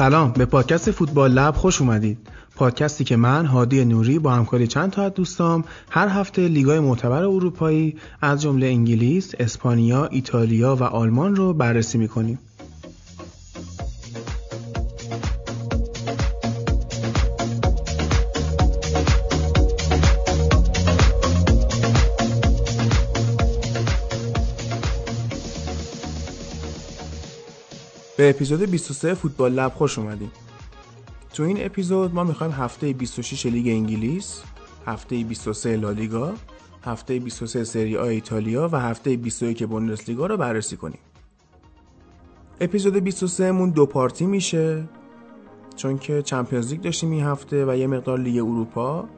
سلام. به پادکست فوتبال لب خوش اومدید. پادکستی که من هادی نوری با همکاری چند تا از دوستام هر هفته لیگای معتبر اروپایی از جمله انگلیس، اسپانیا، ایتالیا و آلمان رو بررسی می‌کنیم. به اپیزود 23 فوتبال لب خوش اومدیم تو این اپیزود ما می‌خوایم هفته 26 لیگ انگلیس هفته 23 لالیگا هفته 23 سری آ ایتالیا و هفته 21 بوندسلیگا رو بررسی کنیم. اپیزود 23 مون دو پارتی میشه چون که چمپیونز لیگ داشتیم این هفته و یه مقدار لیگ اروپا.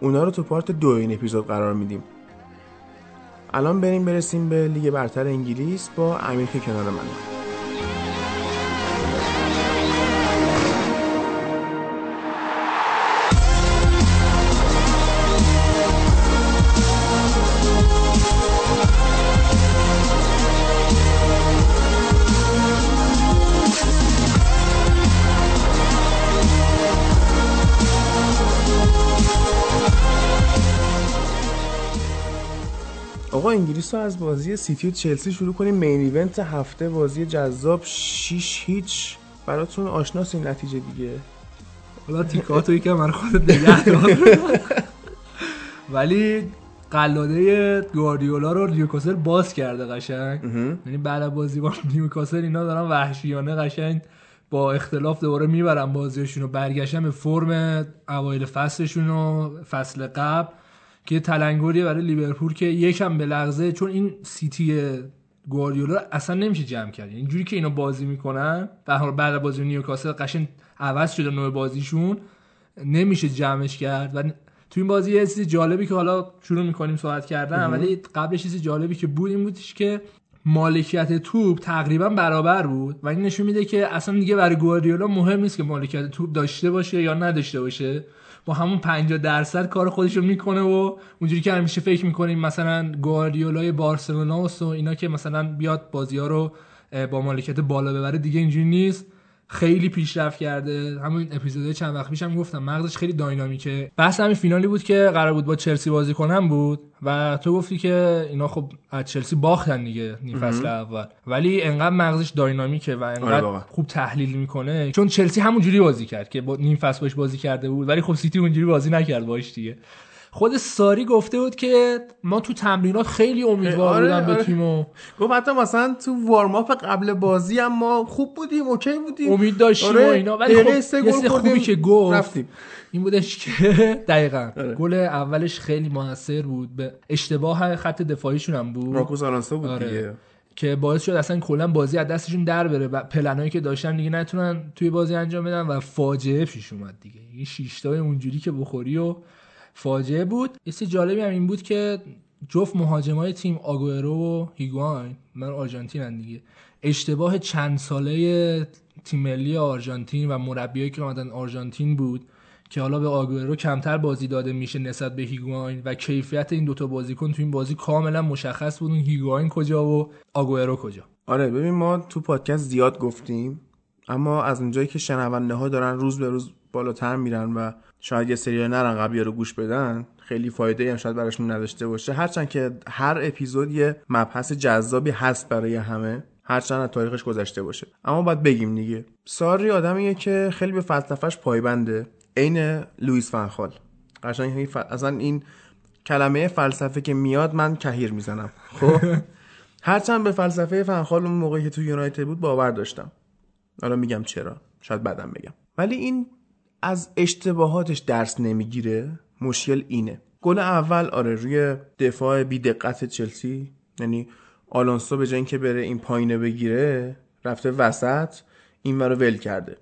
اونا رو تو پارت دو این اپیزود قرار میدیم. الان بریم برسیم به لیگ برتر انگلیس با امیر که کنار منه. انگلیس رو از بازی سیتی و چلسی شروع کنیم. main event هفته بازی جذاب 6 هیچ. براتون آشناس این نتیجه دیگه. حالا تیکه‌هاتو یکم من خود نگه دار ولی قلاده گواردیولا رو نیوکاسل باز کرده قشنگ. یعنی بعد بازی با نیوکاسل اینا دارن وحشیانه قشنگ با اختلاف دوباره می‌برن بازیشون رو برگشتن به فرم اوایل فصلشون و فصل قبل. که تلنگریه برای لیورپول که یکم به لغزه چون این سیتی گواردیولا اصلا نمیشه جمع کرد. یعنی اینجوری که اینا بازی می‌کنن به بعد بازی نیوکاسل قشنگ عوض شده نوع بازیشون نمیشه جمعش کرد. و تو این بازی یه چیزی جالبی که حالا شروع می‌کنیم صحبت کردن ولی قبل چیزی جالبی که بود این بودش که مالکیت توپ تقریبا برابر بود. و این نشون میده که اصلا دیگه برای گواردیولا مهم نیست که مالکیت توپ داشته باشه یا نداشته باشه. با همون 50 درصد کار خودش رو می‌کنه و اونجوری که همیشه فکر می‌کنیم مثلا گواردیولای بارسلونا و اینا که مثلا بیاد بازی ها رو با مالکیت بالا ببره دیگه اینجوری نیست. خیلی پیشرفت کرده. همون اپیزود چند وقت پیشم گفتم مغزش خیلی داینامیکه. بحث همین فینالی بود که قرار بود با چلسی بازی کنم بود و تو گفتی که اینا خب از چلسی باختن دیگه نیم فصل اول. ولی انقدر مغزش داینامیکه و انقدر آره خوب تحلیل می‌کنه. چون چلسی همونجوری بازی کرد که با نیم فصل باش بازی کرده بود ولی خب سیتی اونجوری بازی نکرد باش دیگه. خود ساری گفته بود که ما تو تمرینات خیلی امیدوار آره بودم به آره. تیمو گفت حتی مثلا تو وارم اپ قبل بازی هم ما خوب بودیم اوکی بودیم امید داشتیم آره. و اینا ولی خب یه خوبی که گفت رفتیم. این بودش که دقیقا آره. گل اولش خیلی موثر بود به اشتباه خط دفاعیشون هم بود راکوس آلانسو بود آره. دیگه که باعث شد اصلا کلا بازی از دستشون در بره و پلنایی که داشتن دیگه نتونن توی بازی انجام بدن و فاجعه پیش اومد دیگه این شیشتای اونجوری که بخوری و فاجعه بود. یه جالبی هم این بود که جفت مهاجمای تیم آگوئرو و هیگواین من آرژانتین دیگه اشتباه چند ساله تیم ملی آرژانتین و مربیایی که اومدن آرژانتین بود که حالا به آگوئرو کمتر بازی داده میشه نسبت به هیگواین و کیفیت این دوتا بازیکن تو این بازی کاملا مشخص بود. هیگواین کجا و آگوئرو کجا؟ آره ببین ما تو پادکست زیاد گفتیم اما از اونجایی که شنونده ها دارن روز به روز بالاتر میرن و شاید یه سری نرن قبلی رو گوش بدن خیلی فایده هم شاید براشون نداشته باشه. هرچند که هر اپیزود یه مبحث جذابی هست برای همه هرچند از تاریخش گذشته باشه. اما باید بگیم دیگه. ساری آدمیه که خیلی به فلسفهش پایبنده. عین لوئیس فنخال قشنگ اصلا این کلمه فلسفه که میاد من کهیر می‌زنم. خب؟ هرچند به فلسفه فنخال اون موقعی که تو یونایتد بود باور داشتم. حالا میگم چرا. شاید بعدم بگم. ولی این از اشتباهاتش درس نمی‌گیره؟ مشکل اینه. گل اول آره روی دفاع بی دقت چلسی. یعنی آلونسو به جای که بره این پایینه بگیره رفته وسط این رو ول کرده.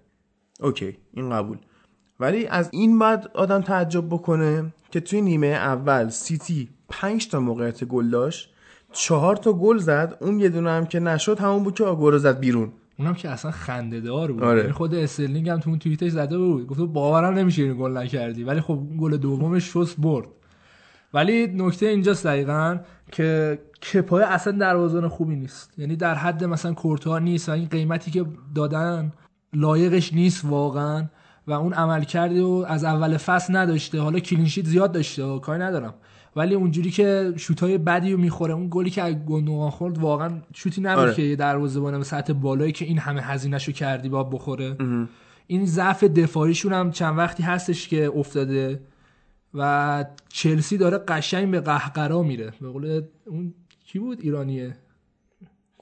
okay این قبول. ولی از این بعد آدم تعجب بکنه که توی نیمه اول سیتی 5 تا موقعیت گل داشت. چهار تا گل زد اون یه دونه هم که نشد همون بود که آگورو زد بیرون. اونم که اصلا خنده دار بود. آره. یعنی خود استرلینگ هم تو اون توییتش زده بود. گفت باورم نمیشه این گل نکردی. ولی خب گل دومش شوس برد. ولی نکته اینجاست دقیقا که کپای اصلا دروازه‌بان خوبی نیست. یعنی در حد مثلا کورتوا نیست و این قیمتی که دادن لایقش نیست واقعا. و اون عمل کرده و از اول فصل نداشته. حالا clean sheet زیاد داشته. و کاری ندارم. ولی اونجوری که شوتای بدی رو می‌خوره اون گلی که گوندوغان خورد واقعا شوتی نبود آره. که یه دروازه‌بان سطح بالایی که این همه هزینهشو کردی با بخوره. این ضعف دفاعیشون هم چند وقتی هستش که افتاده و چلسی داره قشنگ به قهقرا میره. به قول اون کی بود؟ ایرانیه.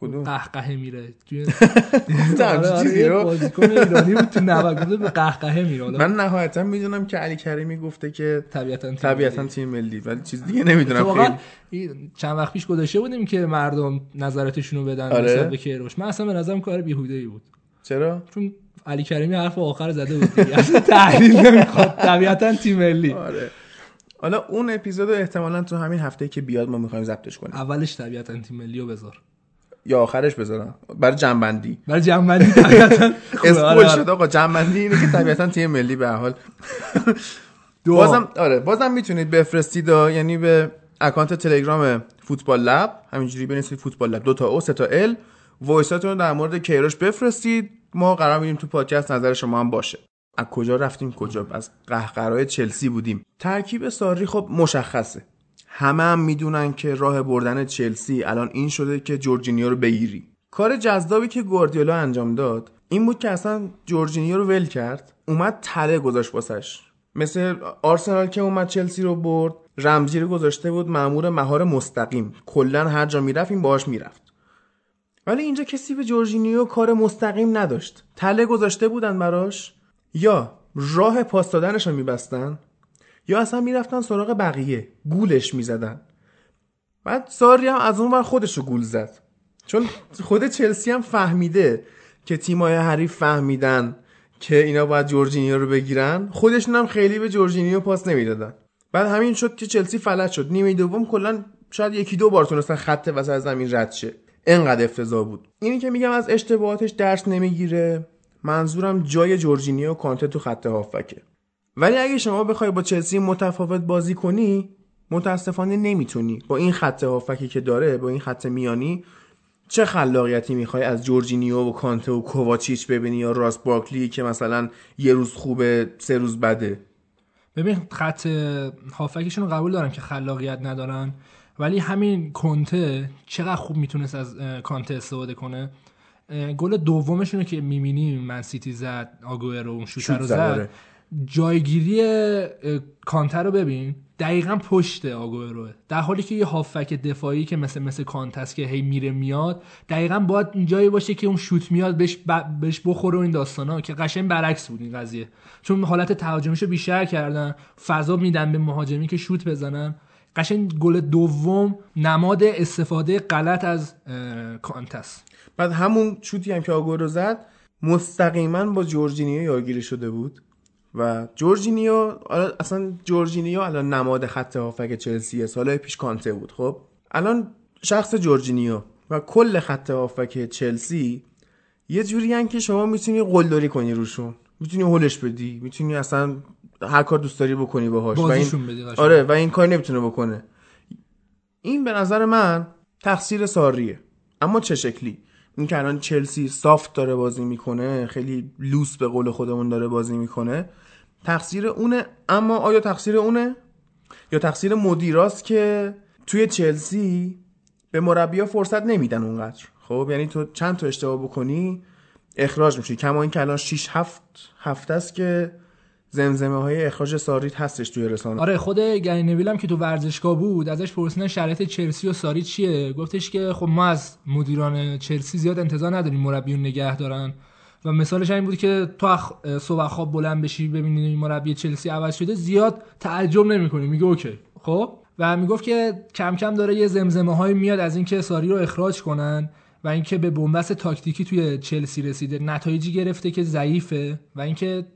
کدوم؟ قهقهه میره. آره، آره،. بازیکن ایرانی بود تو 90 گفته به قهقهه میره. من نهایتا می‌دونم که علی کریمی گفته که طبیعتا تیم طبیعتا. تیم ملی ولی چیز دیگه نمی‌دونم. چند وقت پیش گذاشته بودیم که مردم نظراتشون رو بدن آره. نسبت به کیروش. من اصلا به نظرم کار بیهوده ای بود. چرا؟ چون علی کریمی حرف آخر زده بود دیگه. اصلا تحلیل نمی‌خواد. طبیعتا تیم ملی. آره. حالا اون اپیزود احتمالا تو همین هفته که بیاد ما می‌خوایم ضبطش کنیم. اولش طبیعتا تیم ملی رو بذار. یا آخرش بذارم. برای جنبندی. برای خوبه. اسپول آره. شد آقا. جنبندی اینه که طبیعتا تیم ملی به حال. بازم آره بازم می‌تونید بفرستید یعنی به اکانت تلگرام فوتبال لب. همینجوری بنویسید فوتبال لب. دو تا او سه تا ال. وایساتون رو در مورد کیروش بفرستید. ما قرار میدیم تو پادکست نظر شما هم باشه. از کجا رفتیم؟ کجا؟ از قهقرای چلسی بودیم. ترکیب ساری خب مشخصه. همه هم می‌دونن که راه بردن چلسی الان این شده که جورجینیو رو بگیری. کار جذابی که گواردیولا انجام داد این بود که اصلا جورجینیو رو ول کرد. اومد تله گذاشت واسش. مثل آرسنال که اومد چلسی رو برد رمزی رو گذاشته بود مامور مهار مستقیم. کلا هر جا می‌رفت این باهاش می‌رفت. ولی اینجا کسی به جورجینیو کار مستقیم نداشت. تله گذاشته بودن براش. یا راه پاس دادنش رو میبستن یا اصلا می‌رفتن سراغ بقیه. گولش می‌زدن. بعد ساری هم از اون ور خودش رو گول زد. چون خود چلسی هم فهمیده که تیمای حریف فهمیدن که اینا باید جورجینیو رو بگیرن. خودشون هم خیلی به جورجینیو پاس نمی‌دادن. بعد همین شد که چلسی فلج شد. نیمه دوم کلا شاید یکی دو بار تونستن خط وسط از زمین رد شه. انقدر افتضاح بود. اینی که میگم از اشتباهاتش درس نمی‌گیره. منظورم جای جورجینیو و کانته تو خط هافکه ولی اگه شما بخوای با چلسی متفاوت بازی کنی متاسفانه نمی‌تونی. با این خط هافکی که داره با این خط میانی چه خلاقیتی می‌خوای از جورجینیو و کانته و کوواچیچ ببینی یا راس بارکلی که مثلا یه روز خوبه سه روز بده؟ ببین خط هافکشون رو قبول دارم که خلاقیت ندارن ولی همین کنته چقدر خوب می‌تونست از کانته استفاده کنه؟ گل دومشون که می‌بینیم من سیتی زد آگوئر رو اون شوتر شوت رو زد، زد. آره. جایگیری اه، کانته رو ببین. دقیقا پشت آگوئروه در حالی که یه هافک دفاعی که مثل مثل کانت است که هی میره میاد دقیقا باید جایی باشه که اون شوت میاد بهش, ب... بهش بخوره و این داستانا که قشنگ برعکس بود این قضیه. چون حالت تهاجمیشو بیشتر کردن فضا میدن به مهاجمی که شوت بزنن. قشنگ گل دوم نماد استفاده غلط از اه، کانت است. بعد همون شوتی هم که آگورو زد مستقیما با جورجینیو یارگیری شده بود. و جورجینیو آره، اصلا جورجینیو الان نماد خط هافبک چلسیه سال پیش کانته بود خب؟ الان شخص جورجینیو و کل خط هافبک چلسی یه جوری که شما می‌تونی قلدری کنی روشون. می‌تونی هولش بدی می‌تونی اصلا هر کار دوست داری بکنی باهاش و این بدی. آره و این کار نمی‌تونه بکنه. این به نظر من تقصیر ساریه. اما چه شکلی؟ این که الان چلسی سافت داره بازی می‌کنه خیلی لوس به قول خودمون داره بازی می‌کنه تقصیر اونه؟ اما آیا تقصیر اونه؟ یا تقصیر مدیراست که توی چلسی به مربیا فرصت نمیدن اونقدر؟ خب یعنی تو چند تا اشتباه بکنی اخراج میشی. کما این که الان 6 7 هفته است که زمزمه های اخراج ساریت هستش توی رسانه. آره خود گری نویل هم که تو ورزشگاه بود ازش پرسیدن شرایط چلسی و ساری چیه؟ گفتش که خب ما از مدیران چلسی زیاد انتظار نداریم مربی رو نگه دارن. و مثالش این بود که تو اخ- صبح خواب بلند بشی ببینی مربی چلسی عوض شده زیاد تعجب نمی‌کنی میگه اوکی. خب؟ و می‌گفت که کم کم داره یه زمزمه های میاد از اینکه ساری رو اخراج کنن و اینکه به بنبست تاکتیکی توی چلسی رسیده. نتایجی گرفته که ضعیفه و اینکه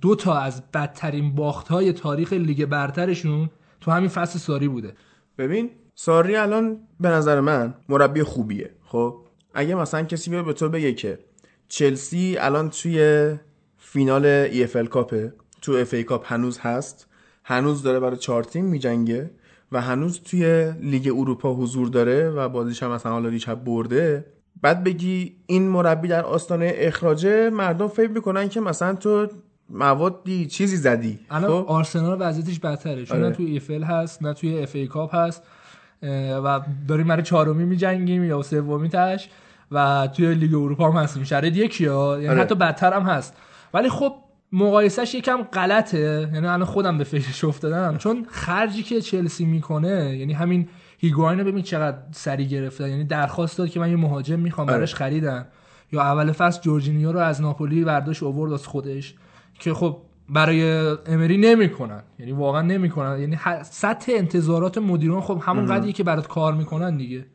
دو تا از بدترین باخت های تاریخ لیگ برترشون تو همین فصل ساری بوده. ببین ساری الان به نظر من مربی خوبیه خب؟ اگه مثلا کسی بیاد به تو بگه که چلسی الان توی فینال EFL Cup ه تو FA Cup هنوز هست هنوز داره برای چهارمی میجنگه و هنوز توی لیگ اروپا حضور داره و بازیش هم مثلا حالا دیشب برده بعد بگی این مربی در آستانه اخراجه مردم فکر می‌کنن که مثلا تو موادی چیزی زدی الان خب؟ آرسنال وضعیتش بدتره چون آره. نه توی EFL هست نه توی FA Cup هست و داریم برای چهارمی میجنگیم یا سومی تهش و توی لیگ اروپا هم هستیم شرایط یکی ها یعنی آره. حتی بدتر هم هست ولی خب مقایسهش یکم غلطه یعنی الان خودم به فکرش افتادم چون خرجی که چلسی می‌کنه یعنی همین هیگواین ببین چقدر سری گرفته یعنی درخواست داد که من یه مهاجم می‌خوام آره. براش خریدم یا اول فصل جورجینیو رو از ناپولی برداشت اوورد از خودش که خب برای امری نمی‌کنن. یعنی واقعا نمی‌کنن. یعنی سطح انتظارات مدیران خب همون قدری که برات کار می‌کنن دیگه.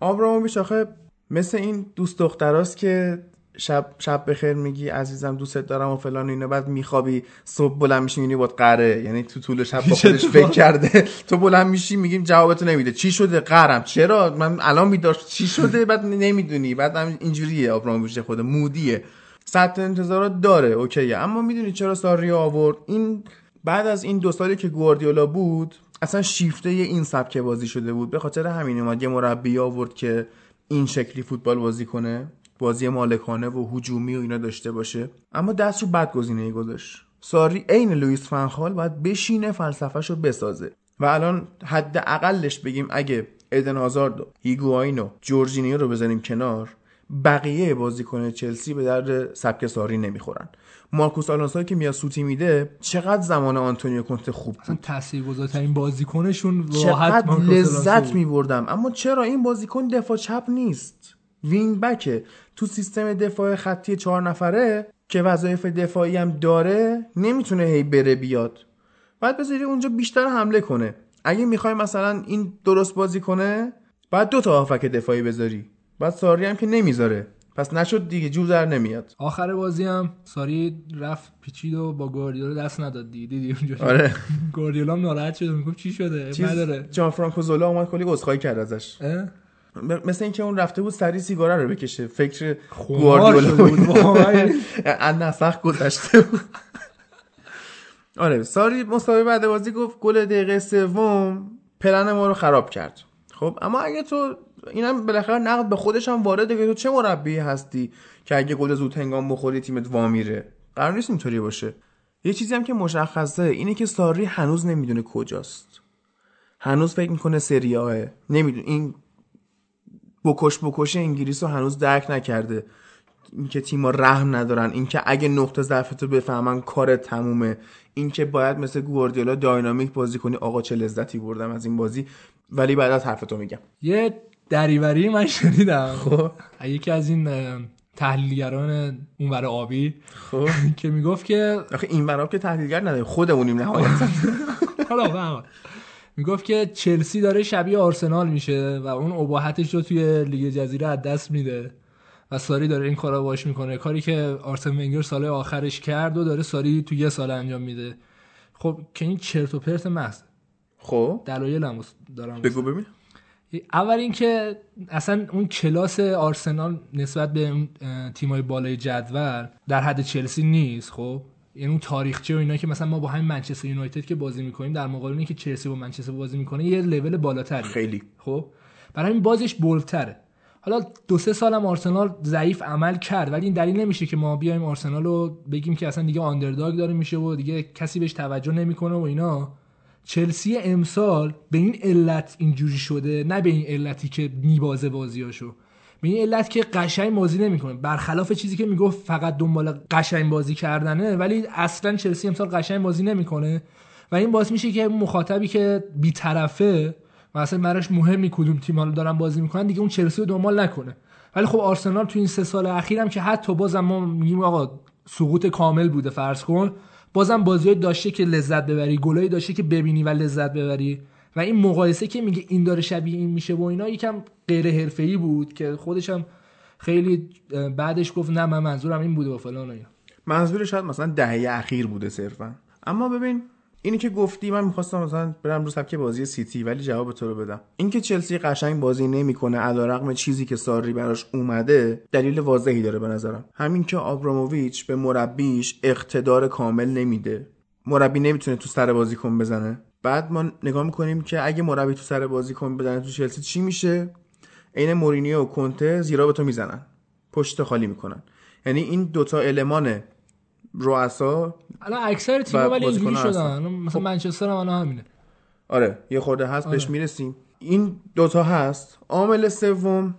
آبراموویچ آخه مثل این دوست دختراست که شب شب بخیر میگی عزیزم دوستت دارم و فلان اینه بعد میخوابی صبح بلند میشی می‌بینی بود قره. یعنی تو طول شب با خودش فکر کرده. تو بلند میشی میگیم جوابتو نمیده. چی شده قرم؟ چرا؟ من الان بیدار چی شده؟ بعد نمی‌دونی. بعد هم اینجوریه آبراموویچ خود مودیه. سطح انتظارات داره اوکیه اما می‌دونی چرا ساری آورد؟ این بعد از این دو سالی که گواردیولا بود اصلا شیفته این سبک بازی شده بود. به خاطر همین اومد یه مربی آورد که این شکلی فوتبال بازی کنه بازی مالکانه و هجومی و اینا داشته باشه. اما دست رو بد گزینه گذاشت. ساری عین لوئیس فنخال باید بشینه فلسفهش رو بسازه. و الان حد اقلش بگیم اگه ادن هازارد و هیگواین جورجینیو رو بزنیم کنار بقیه بازیکن چلسی به درد سبک ساری نمی‌خورن. مارکوس آلونسو که میاد سوتی میده چقدر زمان آنتونیو کنته خوب اصلا تاثیرگذارترین بازیکنشون راحت لذت میبردم. اما چرا این بازیکن دفاع چپ نیست؟ wing-back ه. تو سیستم دفاع خطی چهار نفره که وظایف دفاعی هم داره نمی‌تونه هی بره بیاد. بعد بذاری اونجا بیشتر حمله کنه. اگه می‌خوای مثلا این درست بازی کنه بعد دو تا آفک دفاعی بذاری. بعد ساری هم که نمی‌ذاره. پس نشد دیگه جو در نمیاد. آخر بازی هم ساری رفت پیچید و با گواردیولا دست نداد دیدی دیدی اونجا آره. گواردیولا ناراحت شد. می‌گفت چی شده؟ نداره. جان فرانکو زولا اومد کلی عذرخواهی کرد ازش. مثل اینکه اون رفته بود سری سیگاره رو بکشه. فکر گواردیولا بود. ان نسخ گذشته بود. آره ساری مسابقه بعد بازی گفت گل دقیقه سوم پلن ما رو خراب کرد. خب اما اگه تو اینم بالاخره نقد به خودش هم وارده که تو چه مربی هستی که اگه گل زود هنگام بخوری تیمت وامیره قرار نیست اینطوری باشه. یه چیزی هم که مشخصه اینه که ساری هنوز نمی‌دونه کجاست. هنوز فکر می‌کنه سریاه نمی‌دونه این بکش بکش انگلیس رو هنوز درک نکرده. اینکه تیما رحم ندارن. اینکه اگه نقطه ضعفتو بفهمن کار تمومه. اینکه باید مثل گواردیولا داینامیک بازی کنی. آقا چه لذتی بردم از این بازی. ولی بعد از حرفتو میگم. یه دریوری من شنیدم. خب. یکی از این تحلیلگران اونور آبی. خب. که می‌گفت که آخه این براب که تحلیلگر نداره خودمونیم نهایتا حالا می‌گفت که چلسی داره شبیه آرسنال میشه و اون اباحتش رو توی لیگ جزیره از دست میده و ساری داره این کارا باش می‌کنه. کاری که آرسن ونگر سال آخرش کرد و داره ساری توی یه سال انجام میده. خب که این چرت و پرت محض خب. دلایل دارم بگو ببین. اول اینکه اصلا اون کلاس آرسنال نسبت به اون تیمای بالای جدول در حد چلسی نیست خب؟ یعنی اون تاریخچه و اینا که مثلا ما با همین منچستر یونایتد که بازی می‌کنیم در مقابل که چلسی با منچستر بازی می‌کنه یه لول بالاتری. خیلی. خب؟ برای همین بازش بولتره حالا دو سه سالم آرسنال ضعیف عمل کرد ولی این دلیل نمیشه که ما بیایم آرسنال رو بگیم که اصلا دیگه آندرداگ داره میشه و دیگه کسی بهش توجه نمی‌کنه و اینا. چلسی امسال به این علت اینجوری شده نه به این علتی که میبازه بازیاشو. به این علت که قشنگ بازی نمی‌کنه. برخلاف چیزی که می‌گفت فقط دنبال قشنگ بازی کردنه ولی اصلا چلسی امسال قشنگ بازی نمی‌کنه. و این باعث میشه که مخاطبی که بیطرفه و اصلا براش مهمی کدوم تیم حالا دارن بازی می‌کنن دیگه اون چلسی رو دنبال نکنه. ولی خب آرسنال تو این سه سال اخیرم که حتی بازم ما میگیم آقا سقوط کامل بوده فرض کن. بازم بازی داشته که لذت ببری گلایی داشته که ببینی و لذت ببری. و این مقایسه که میگه این داره شبیه این میشه و اینا یکم غیر حرفه‌ای بود که خودش هم خیلی بعدش گفت نه من منظورم این بوده و فلان و منظور شاید مثلا دهه اخیر بوده صرفا. اما ببین اینی که گفتی من می‌خواستم مثلا برم رو سبک بازی سیتی ولی جواب تو رو بدم. اینکه چلسی قشنگ بازی نمی‌کنه علیرغم چیزی که ساری براش اومده دلیل واضحی داره به نظرم. همین که آبراموویچ به مربیش اقتدار کامل نمیده. مربی نمی‌تونه تو سر بازیکن بزنه. بعد ما نگاه می‌کنیم که اگه مربی تو سر بازیکن بزنه تو چلسی چی میشه؟ عین مورینیو و کنته زیرا به تو می‌زنن. پشت خالی می‌کنن. یعنی این دوتا المان رؤسا الان اکثر تیم‌ها ولی اینجوری شدن. مثلا منچستر هم الان همینه. آره یه خورده هست بهش می‌رسیم. این دوتا هست. عامل سوم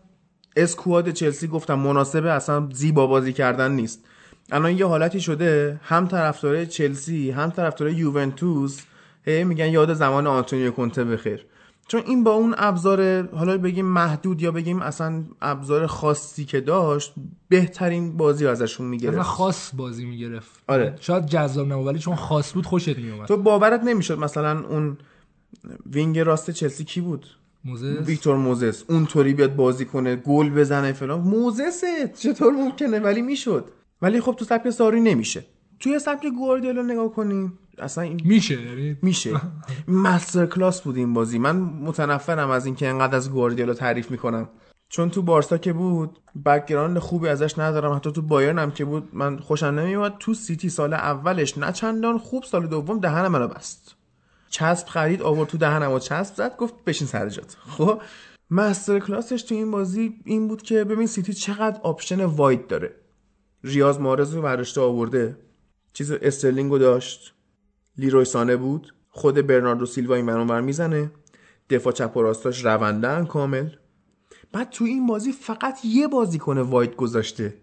اسکواد چلسی گفتم مناسبه اصلا زیبا بازی کردن نیست. الان یه حالتی شده هم طرفدار چلسی هم طرفدار یوونتوس هی میگن یاد زمان آنتونیو کونته بخیر. چون این با اون ابزار حالا بگیم محدود یا بگیم اصلا ابزار خاصی که داشت بهترین بازی ازشون می‌گرفت. خاص بازی می‌گرفت. آره. شاید جذاب نبود ولی چون خاص بود خوشت میومد تو باورت نمی‌شد مثلا اون wing راست چلسی کی بود؟ موزس. ویکتور موزس. اونطوری بیاد بازی کنه گل بزنه فلان. موزسه. چطور ممکنه؟ ولی می‌شد. ولی خب تو سبک ساری نمیشه. توی سبک گواردیولا نگاه کنیم اصلا این میشه یعنی میشه. masterclass بود این بازی. من متنفرم از اینکه انقدر از گواردیولا تعریف می‌کنم. چون تو بارسا که بود background خوبی ازش ندارم. حتی تو بایرن هم که بود من خوشم نمیومد تو سیتی سال اولش نه چندان خوب سال دوم دهن منو بست. چسب خرید آورد تو دهنم و چسب زد گفت بشین سر جات. خب؟ masterclass ش تو این بازی این بود که ببین سیتی چقدر option wide داره. ریاض محرز رو برداشته آورده. چیز استرلینگو داشت. لیروی سانه بود. خود برناردو سیلوا این ور اونور می‌زنه. دفاع چپ و راستاش روندن کامل. بعد تو این بازی فقط یه بازیکن wide گذاشته.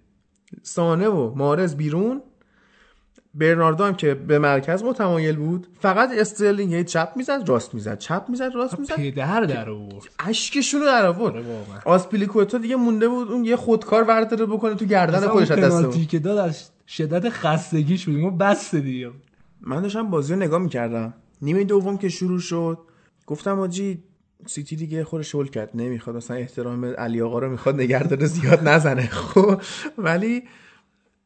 سانه و محرز بیرون. برناردو هم که به مرکز متمایل بود. فقط استرلینگ چپ می‌زد راست می‌زد چپ می‌زد راست می‌زد. پدر در آورد. اشکشونو در آورد. آره. آسپیلیکوتا دیگه مونده بود اون یه خودکار ورداره بکنه تو گردن خودش دست که داد از شدت خستگیش بود اون بس دیگه. من داشتم بازی رو نگاه می‌کردم. نیمه دوم که شروع شد گفتم آجی سیتی دیگه خودش شل کرد نمی‌خواد مثلا احترام علی آقا رو می‌خواد نگه داره زیاد نزنه. خب ولی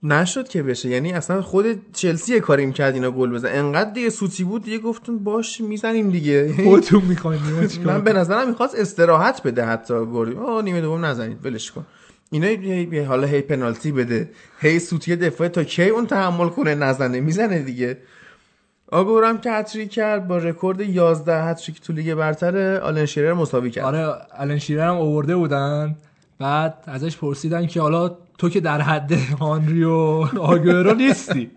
نشد که بشه. یعنی اصلا خود چلسی یه کاری می‌کرد اینا گل بزن انقدر دیگه سوتی بود دیگه گفتون باش می‌زنیم دیگه. خودتون می‌خواین من به نظرم می‌خواست استراحت بده حتی. گل نیمه دوم نزنید ولش کن. اینا حالا هی پنالتی بده. هی سوتی دفاع تا کی اون تحمل کنه نزنه؟ می‌زنه دیگه. آگورم که هتریک کرد با رکورد 11 هتریک تو لیگ برتر آلن شیرر مساوی کرد. آره الان شیرر هم آورده بودن. بعد ازش پرسیدن که حالا تو که در حد آنری و آگورو نیستی.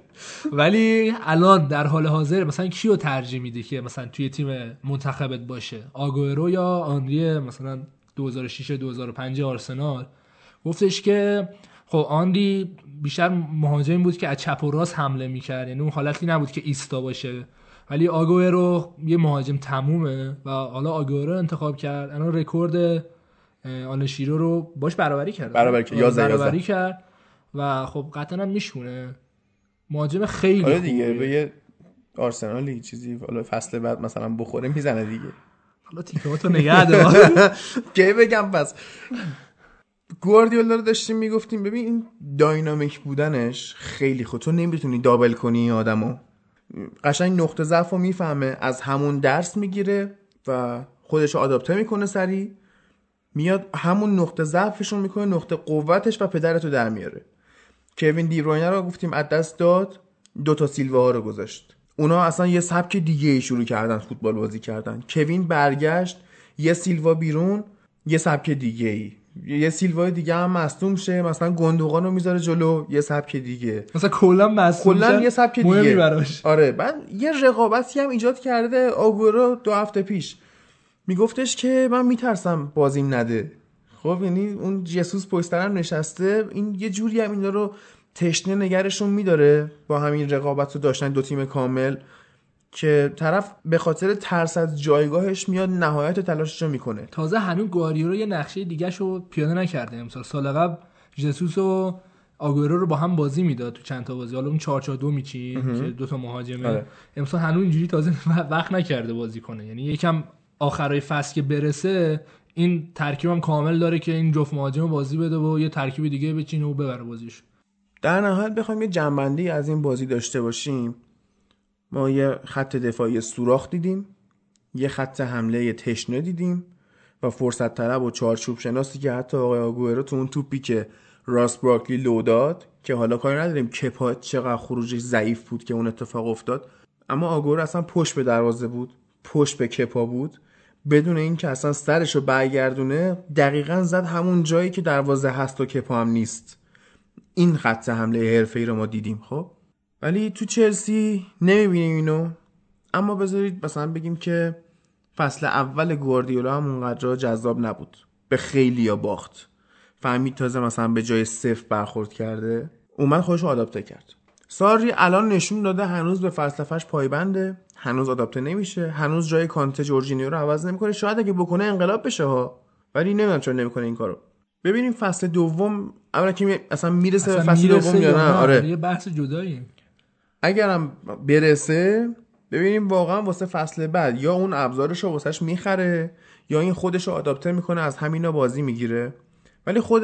ولی الان در حال حاضر مثلا کیو ترجیح میدی که مثلا توی تیم منتخبت باشه؟ آگورو یا آنری مثلا 2006 2005 آرسنال؟ گفتش که خب آنری بیشتر مهاجمی بود که از چپ و راست حمله می‌کرد. یعنی اون حالتی نبود که ایستا باشه. ولی آگوئرو یه مهاجم تمومه و حالا آگوئرو رو انتخاب کرد. الان رکورد آلن شیررو رو باش برابری کرد. برابری کرد. آره، یازده، برابری یازده. کرد و خب قطعا هم میشونه. مهاجم خیلی آره دیگه. به یه آرسنالی چیزی حالا فصل بعد مثلا بخوره می‌زنه دیگه. حالا تیکاتو نگه دار. کی بگم پس؟ گواردیولا رو داشتیم می‌گفتیم ببین این داینامیک بودنش خیلی خوب. تو نمی‌تونی دابل کنی این آدمو. قشنگ نقطه ضعف رو می‌فهمه از همون درس می‌گیره و خودش رو آداپته می‌کنه سریع. میاد همون نقطه ضعفشون می‌کنه نقطه قوتش و پدرتو در میاره. کوین دیبروینه رو گفتیم از دست داد دو تا سیلوا ها رو گذاشت. اونا اصلا یه سبک دیگه ای شروع کردن فوتبال بازی کردن. کوین برگشت یه سیلوا بیرون یه سبک دیگه ای. یه سیلوا دیگه هم مصدوم شه. مثلا گندوقان رو می‌ذاره جلو یه سبک دیگه. مثلا کلا مسئول کلا یه سبک دیگه. براش. آره بعد یه رقابتی هم ایجاد کرده آگورو دو هفته پیش. میگفتش که من میترسم بازیم نده. خب یعنی اون جسوس پشت سرم نشسته. این یه جوری هم اینا رو تشنه نگرشون میداره با همین رقابت رو داشتن دو تیم کامل. که طرف به خاطر ترس از جایگاهش میاد نهایت تلاشش رو می‌کنه. تازه هنوز گواردیولا یه نقشه دیگه رو پیاده نکرده امسال. سال قبل جسوس و آگورو رو با هم بازی می‌داد تو چند تا بازی. حالا اون 4 4 2 میچین که دو تا مهاجمه. آره. امسال هنوز اینجوری تازه وقت نکرده بازی کنه. یعنی یکم آخرای فصل که برسه این ترکیب هم کامل داره که این جفت مهاجم بازی بده و یه ترکیب دیگه بچینه و ببره بازیش. در نهایت بخوایم یه جنبندی از این بازی داشته باشیم. ما یه خط دفاعی سوراخ دیدیم یه خط حمله تشنه دیدیم و فرصت طلب و چارچوب شناسی که حتی آقای آگوئرو تو اون توپی که راس براکلی لو داد که حالا کاری نداریم کپا چقدر خروجش ضعیف بود که اون اتفاق افتاد. اما آگوئرو اصلا پشت به دروازه بود پشت به کپا بود. بدون اینکه اصلا سرش رو برگردونه دقیقا زد همون جایی که دروازه هست و کپا هم نیست. این خط حمله حرفه‌ای رو ما دیدیم خب؟ ولی تو چلسی نمی‌بینیم اینو. اما بذارید مثلا بگیم که فصل اول گواردیولا هم اونقدر جذاب نبود. به خیلی یا باخت. فهمید تازه مثلا به جای صفر برخورد کرده. اومد خودش رو آداپته کرد. ساری الان نشون داده هنوز به فلسفهش پایبنده. هنوز آداپته نمیشه. هنوز جای کانته جورجینیو رو عوض نمی‌کنه. شاید اگه بکنه انقلاب بشه ها. ولی نمی‌دونم چرا نمی‌کنه این کارو. ببینیم فصل دوم. اولا که اصلا می‌رسه به فصل دوم یا نه؟ آره. یه بحث جدایی اگرم برسه ببینیم واقعا واسه فصل بعد یا اون ابزارش رو واسهش می‌خره یا این خودش رو آداپته می‌کنه از همینا بازی می‌گیره. ولی خود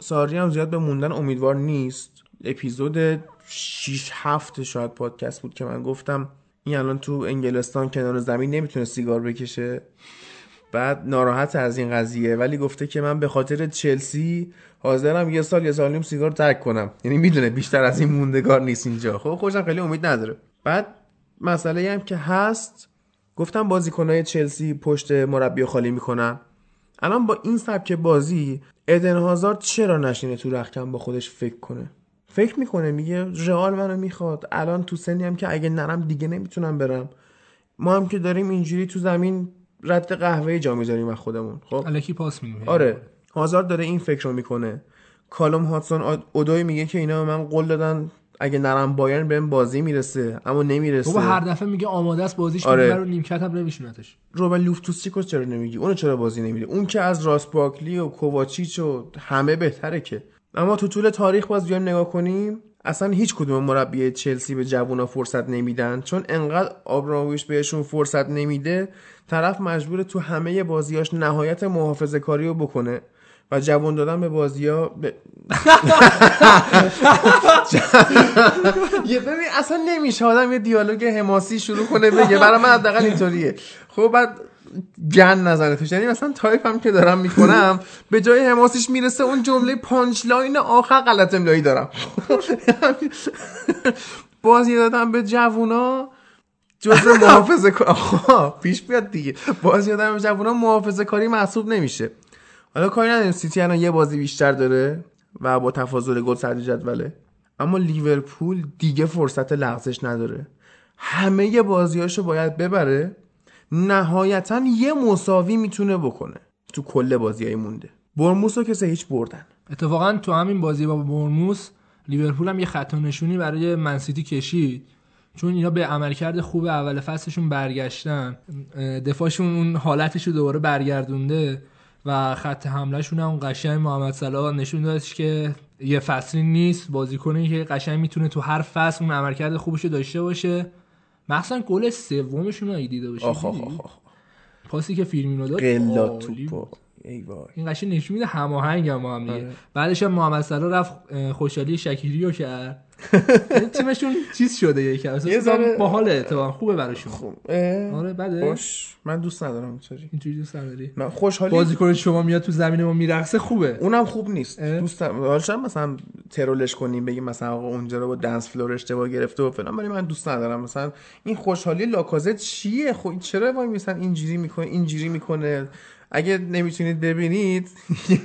ساری هم زیاد به موندن امیدوار نیست. اپیزود 6 هفت شاید پادکست بود که من گفتم. این الان تو انگلستان کنار زمین نمی‌تونه سیگار بکشه. بعد ناراحت از این قضیه ولی گفته که من به خاطر چلسی حاضرم یه سال یه سال نیم سیگار ترک کنم. یعنی می‌دونه بیشتر از این موندگار نیست اینجا. خب خوشم خیلی امید نداره. بعد مسئله هم که هست گفتم بازیکنهای چلسی پشت مربی خالی می‌کنن. الان با این سبک بازی ادن هازارد چرا نشینه تو رخکن با خودش فکر کنه؟ فکر می‌کنه میگه رئال منو می‌خواد. الان تو سنی هم که اگه نرم دیگه نمی‌تونم برم. ما هم که داریم اینجوری تو زمین رد قهوه جا می‌ذاریم از خودمون خب؟ الکی پاس میدیم. آره. هازارد داره این فکر رو می‌کنه. کالوم هاتسون اودوی میگه که اینا من قول دادن اگه نرم بایرن بهم بازی می‌رسه اما نمی‌رسه. بابا هر دفعه میگه آماده است بازیش آره. رو نیمکت هم نمیشونتش روبن لوفتوسچیکو چرا نمیگی؟ اونو چرا بازی نمیده؟ اون که از راس باکلی و کوواچیچ و همه بهتره که. اما تو طول تاریخ باز بیایم نگاه کنیم اصلا هیچ کدوم مربی چلسی به جوونا فرصت نمیدن. چون انقدر آبرامویش بهشون فرصت نمیده طرف مجبور تو همه بازیاش نهایت محافظه کاری رو بکنه و جوان دادن به بازی ها. یه ببین اصلا نمیشه آدم یه دیالوگ حماسی شروع کنه بگه برای من حداقل اینطوریه خب بعد گند نزنه توش یعنی مثلا تایپ هم که دارم می‌کنم به جای حماسیش می‌رسه اون جمله punchline آخر غلط املایی دارم بازی دادم به جوونا جزء محافظه کار پیش بیاد دیگه. بازی دادن به جوونا محافظه کاری محسوب نمیشه. حالا کاری نداریم. سیتی الان یه بازی بیشتر داره و با تفاضل گل صدر جدوله. اما لیورپول دیگه فرصت لغزش نداره. همه بازیاشو باید ببره. نهایتا یه مساوی می‌تونه بکنه. تو کل بازی های مونده. برموس رو که سه هیچ بردن. اتفاقا تو همین بازی با برموس لیورپول هم یه خط نشونی برای منسیتی کشید. چون اینا به عملکرد خوب اول فصلشون برگشتن دفاعشون اون حالتش رو دوباره برگردونده و خط حملهشون هم قشنگ محمد صلاح نشون دادش که یه فصلی نیست. بازیکنی که قشنگ می‌تونه تو هر فصل اون عملکرد خوبش داشته باشه. مخصوصا گل سومشون رو دیده باشه آخ آخ آخ آخ. پاسی که فیرمینو داد قلا توپو. ای این قشنگ نشون میده هماهنگ هم با هم دیگه. آره. بعدش هم محمد صلاح رفت خوشحالی شکیری رو کرد. تیمشون چیز شده یه کم یه ذره- باحاله اتفاقا خوبه براشون. اه، آره بده. باش. من دوست ندارم اینطوری. اینجوری دوست نداری. من خوشحالی بازیکن شما میاد تو زمین ما میرقصه خوبه. اونم خوب نیست. اه؟ دوست شاید مثلا ترولش کنیم بگیم مثلا آقا اونجا رو با دنس فلور اشتباه گرفته و فلان ولی من دوست ندارم. مثلا این خوشحالی لاکازت چیه؟ خب چرا وای مثلا اینجوری می‌کنه اینجوری می‌کنه؟ اگه نمی‌تونید ببینید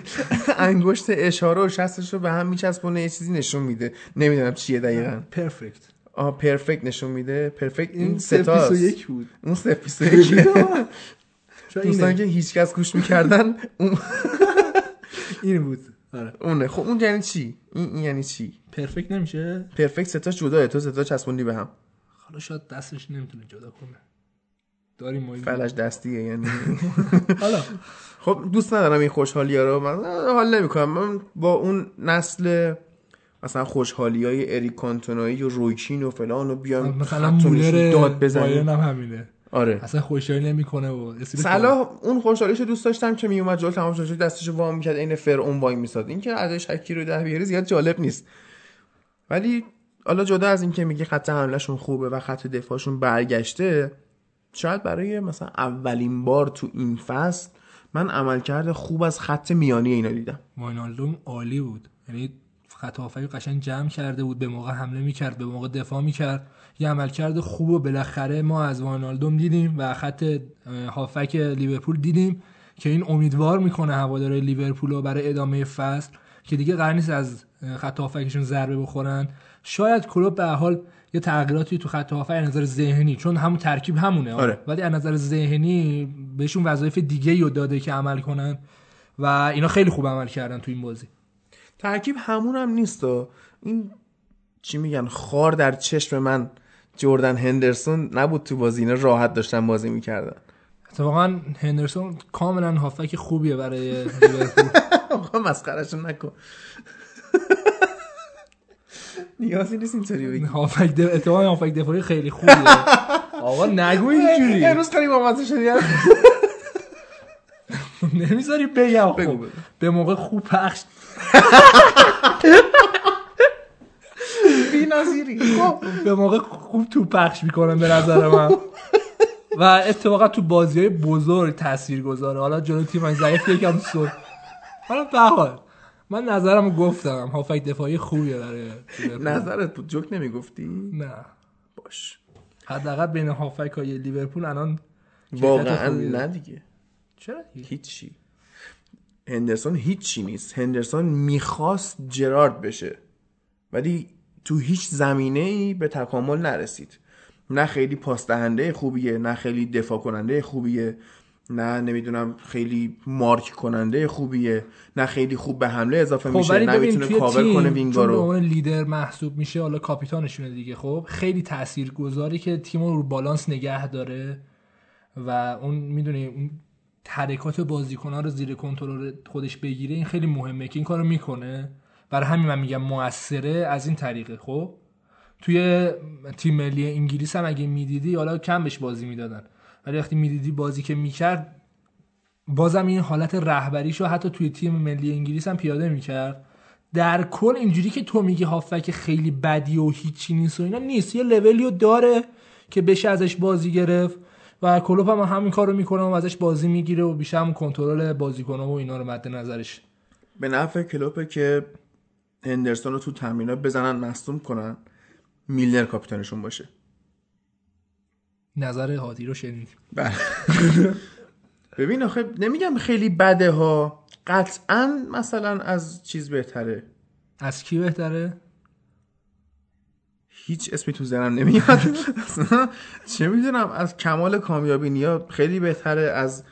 انگشت اشاره و شستش رو به هم میچسبونه یه چیزی نشون میده. نمی‌دونم چیه دقیقا. پرفکت آه پرفکت نشون میده. پرفکت این 321 بود. اون. شاید دوستان. که هیچکس گوش می‌کردن اون این بود. آره. اونه. خب اون یعنی چی؟ این, این یعنی چی؟ پرفکت نمیشه؟ پرفکت ستاش جداه. تو ستا چسبوندی به هم. حالا شاید دستش نمی‌تونه جدا کنه. داریم ما فلش دستیه یعنی. حالا. خب دوست ندارم این خوشحالی ها رو. من حال نمی‌کنم. من با اون نسل مثلا خوشحالی های اریک کانتونایی و رویکین و فلان و بیام مثلا مولر داد بزنیم. هم همینه. آره. اصلا خوشحالی نمی‌کنه و صلاح اون خوشحالیشو دوست داشتم که میومد جلو تمام شد دستشو وا می‌کرد عین فرعون وای میساد. این که ادای شکی رو ده بیاری زیاد جالب نیست. ولی حالا جدا از این که میگه خط حملهشون خوبه و خط دفاعشون برگشته شاید برای مثلا اولین بار تو این فصل من عملکرد خوب از خط میانی اینا دیدم. واینالدوم عالی بود. یعنی خط قشنگ جمع کرده بود به موقع حمله می‌کرد به موقع دفاع می‌کرد. یه عملکرد خوب و بالاخره ما از واینالدوم دیدیم و خط هافک لیورپول دیدیم که این امیدوار می‌کنه هواداره لیورپول رو برای ادامه فصل که دیگه قرار نیست از خط ضربه بخورن. شاید کلوب به حال یه تغییراتی تو خط هافک از نظر ذهنی چون همون ترکیب همونه. آره. ولی از نظر ذهنی بهشون وظایف دیگه رو داده که عمل کنن و اینا خیلی خوب عمل کردن تو این بازی. ترکیب همون هم نیست و این چی میگن خار در چشم من جردن هندرسون نبود تو بازی اینا راحت داشتن بازی می‌کردن. اتفاقا هندرسون کاملا هافک خوبیه برای لیورپول. آقا مسخرهشون نکن. نیازی نیست اینطوری بگی. هافک دف... اتفاقا هافک دفاعی خیلی خوبیه. آقا نگو اینجوری. امروز خیلی با مزه شدی نمی‌ذاری بگم خب بگو. به موقع خوب پخش. بی نظیری خب. به موقع خوب تو پخش می‌کنن به نظر من. و اتفاقا تو بازی های بزرگ تأثیر گذاره حالا جلو تیم ضعیف یکم سر. حالا به من نظرم گفتم. هافک دفاعی خوبیه برای لیورپول. نظرت بود؟ جوک نمی‌گفتی؟ نه. باش. حداقل بین هافک های لیورپول الان واقعا. نه دیگه. چرا؟ هیچی. هندرسون هیچی نیست. هندرسون می‌خواست جرارد بشه. ولی تو هیچ زمینه ای به تکامل نرسید. نه خیلی پاس دهنده خوبیه نه خیلی دفاع کننده خوبیه. نه نمی‌دونم خیلی مارک کننده خوبیه نه خیلی خوب به حمله اضافه خب میشه نه می‌تونه کاور کنه چون وینگا به رو. عنوان لیدر محسوب میشه حالا کاپیتانشونه دیگه خب خیلی تاثیرگذاری که تیم رو رو بالانس نگه داره و اون می‌دونی اون حرکات بازیکنان رو زیر کنترل خودش بگیره این خیلی مهمه که این کارو می‌کنه. برای همین من میگم موثره از این طریقه خب. توی تیم ملی انگلیس هم اگه می‌دیدی حالا کم بهش بازی می‌دادن. ولی وقتی می‌دیدی بازی که می‌کرد بازم این حالت رهبریشو حتی توی تیم ملی انگلیس هم پیاده می‌کرد. در کل اینجوری که تو میگی هافک خیلی بدی و هیچی نیست و اینا نیست. یه لولیو داره که بشه ازش بازی گرفت و کلوپ هم همین کارو می‌کنه و ازش بازی می‌گیره و بیشتر همون کنترل بازیکن‌ها و اینا رو مد نظرش. به نفع کلوپه که هندرسون رو تو تمرینات بزنن مصدوم کنن میلنر کاپیتانشون باشه. نظر هادی رو شنید بله. ببین آخه نمیگم خیلی بده ها. قطعا مثلا از چیز بهتره. از کی بهتره؟ هیچ اسمی تو ذهنم نمیاد. چه می‌دونم از کمال کامیابی نیا خیلی بهتره. از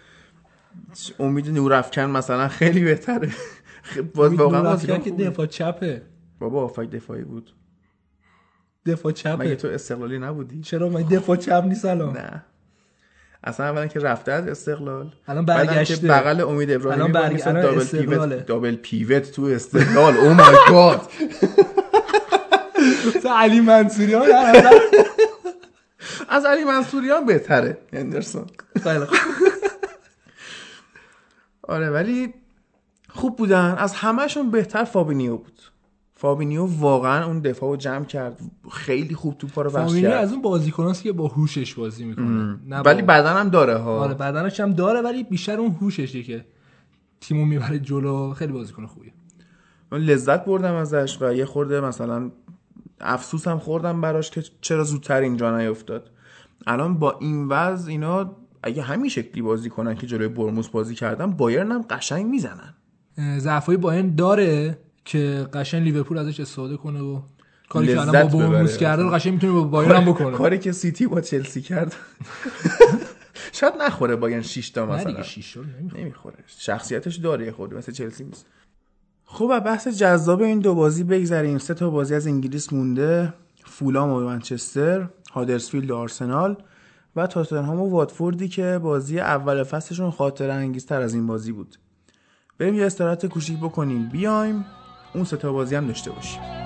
امید نورافکن مثلا خیلی بهتره. خ- باز واقعا نورافکن که. دفاع چپه. بابا آفک دفاعی بود. دفاع مگه چپه تو استقلالی نبودی؟ چرا من دفاع چپ نیست الان؟ نه. اصلا اولا که رفته از استقلال. الان برگشته. بغل امید ابراهیمی الان برگ- برگ... الان دابل استقلاله. پیوت دابل پیوت تو استقلال. او مای گاد علی منصوریان از علی منصوریان بهتره هندرسون خیلی خوب. آره ولی خوب بودن. از همهشون بهتر فابینیو بود. فابینیو واقعا اون دفاع رو جمع کرد. خیلی خوب توپا رو بخش کرد. از اون بازیکناست که با هوشش بازی می‌کنه. نه ولی با- بدن هم داره ها. آره بدنش هم داره ولی بیشتر اون هوششه که تیمو می‌بره جلو. خیلی بازیکن خوبیه. من لذت بردم ازش و یه خورده مثلا افسوس هم خوردم براش که چرا زودتر اینجا نیفتاد. الان با این وضع اینا اگه همین شکلی بازی کنن که جلوی برموس بازی کردن بایرن هم قشنگ می‌زنن. ضعفای باین داره. که قشنگ لیورپول ازش استفاده کنه و کاری که الان با ببره. کرده رو قشنگ می‌تونه با بایر هم بکنه. کاری که سیتی با چلسی کرد. شاید نخوره بایرن 6 تا مثلا دیگه شیش رو نمی‌خواد. نمی‌خوره. شخصیتش داره خود مثل چلسی نیست. خب و بحث جذاب این دو بازی بگذریم. سه تا بازی از انگلیس مونده. فولام و منچستر هادرسفیلد و آرسنال و تاتنهام و واتفوردی که بازی اول فصلشون خاطر انگیزتر از این بازی بود. بریم یه استراحت کوچیک بکنیم. بیایم اون سه تا بازی هم داشته باشیم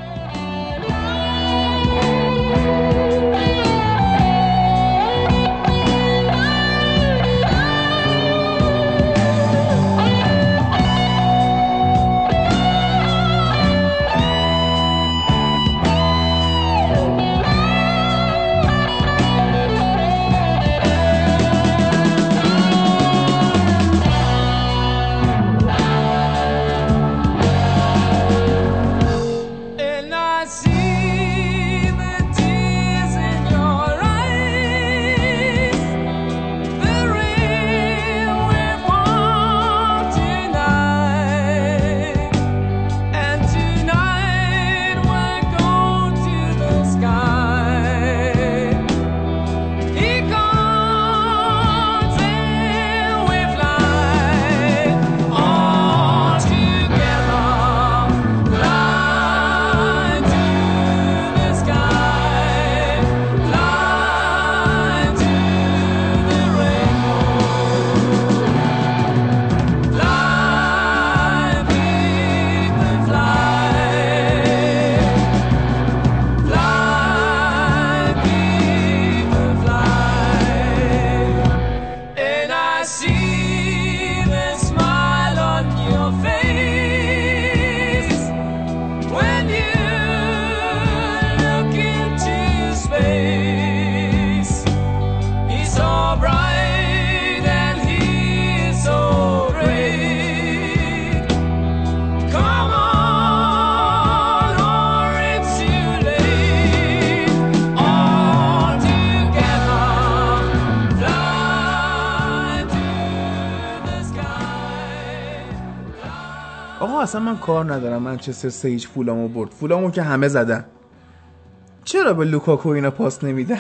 آقا اصلا من کار ندارم. منچستر سه هیچ فولامو برد. فولامو که همه زدن. چرا به لوکاکو اینا پاس نمیدن؟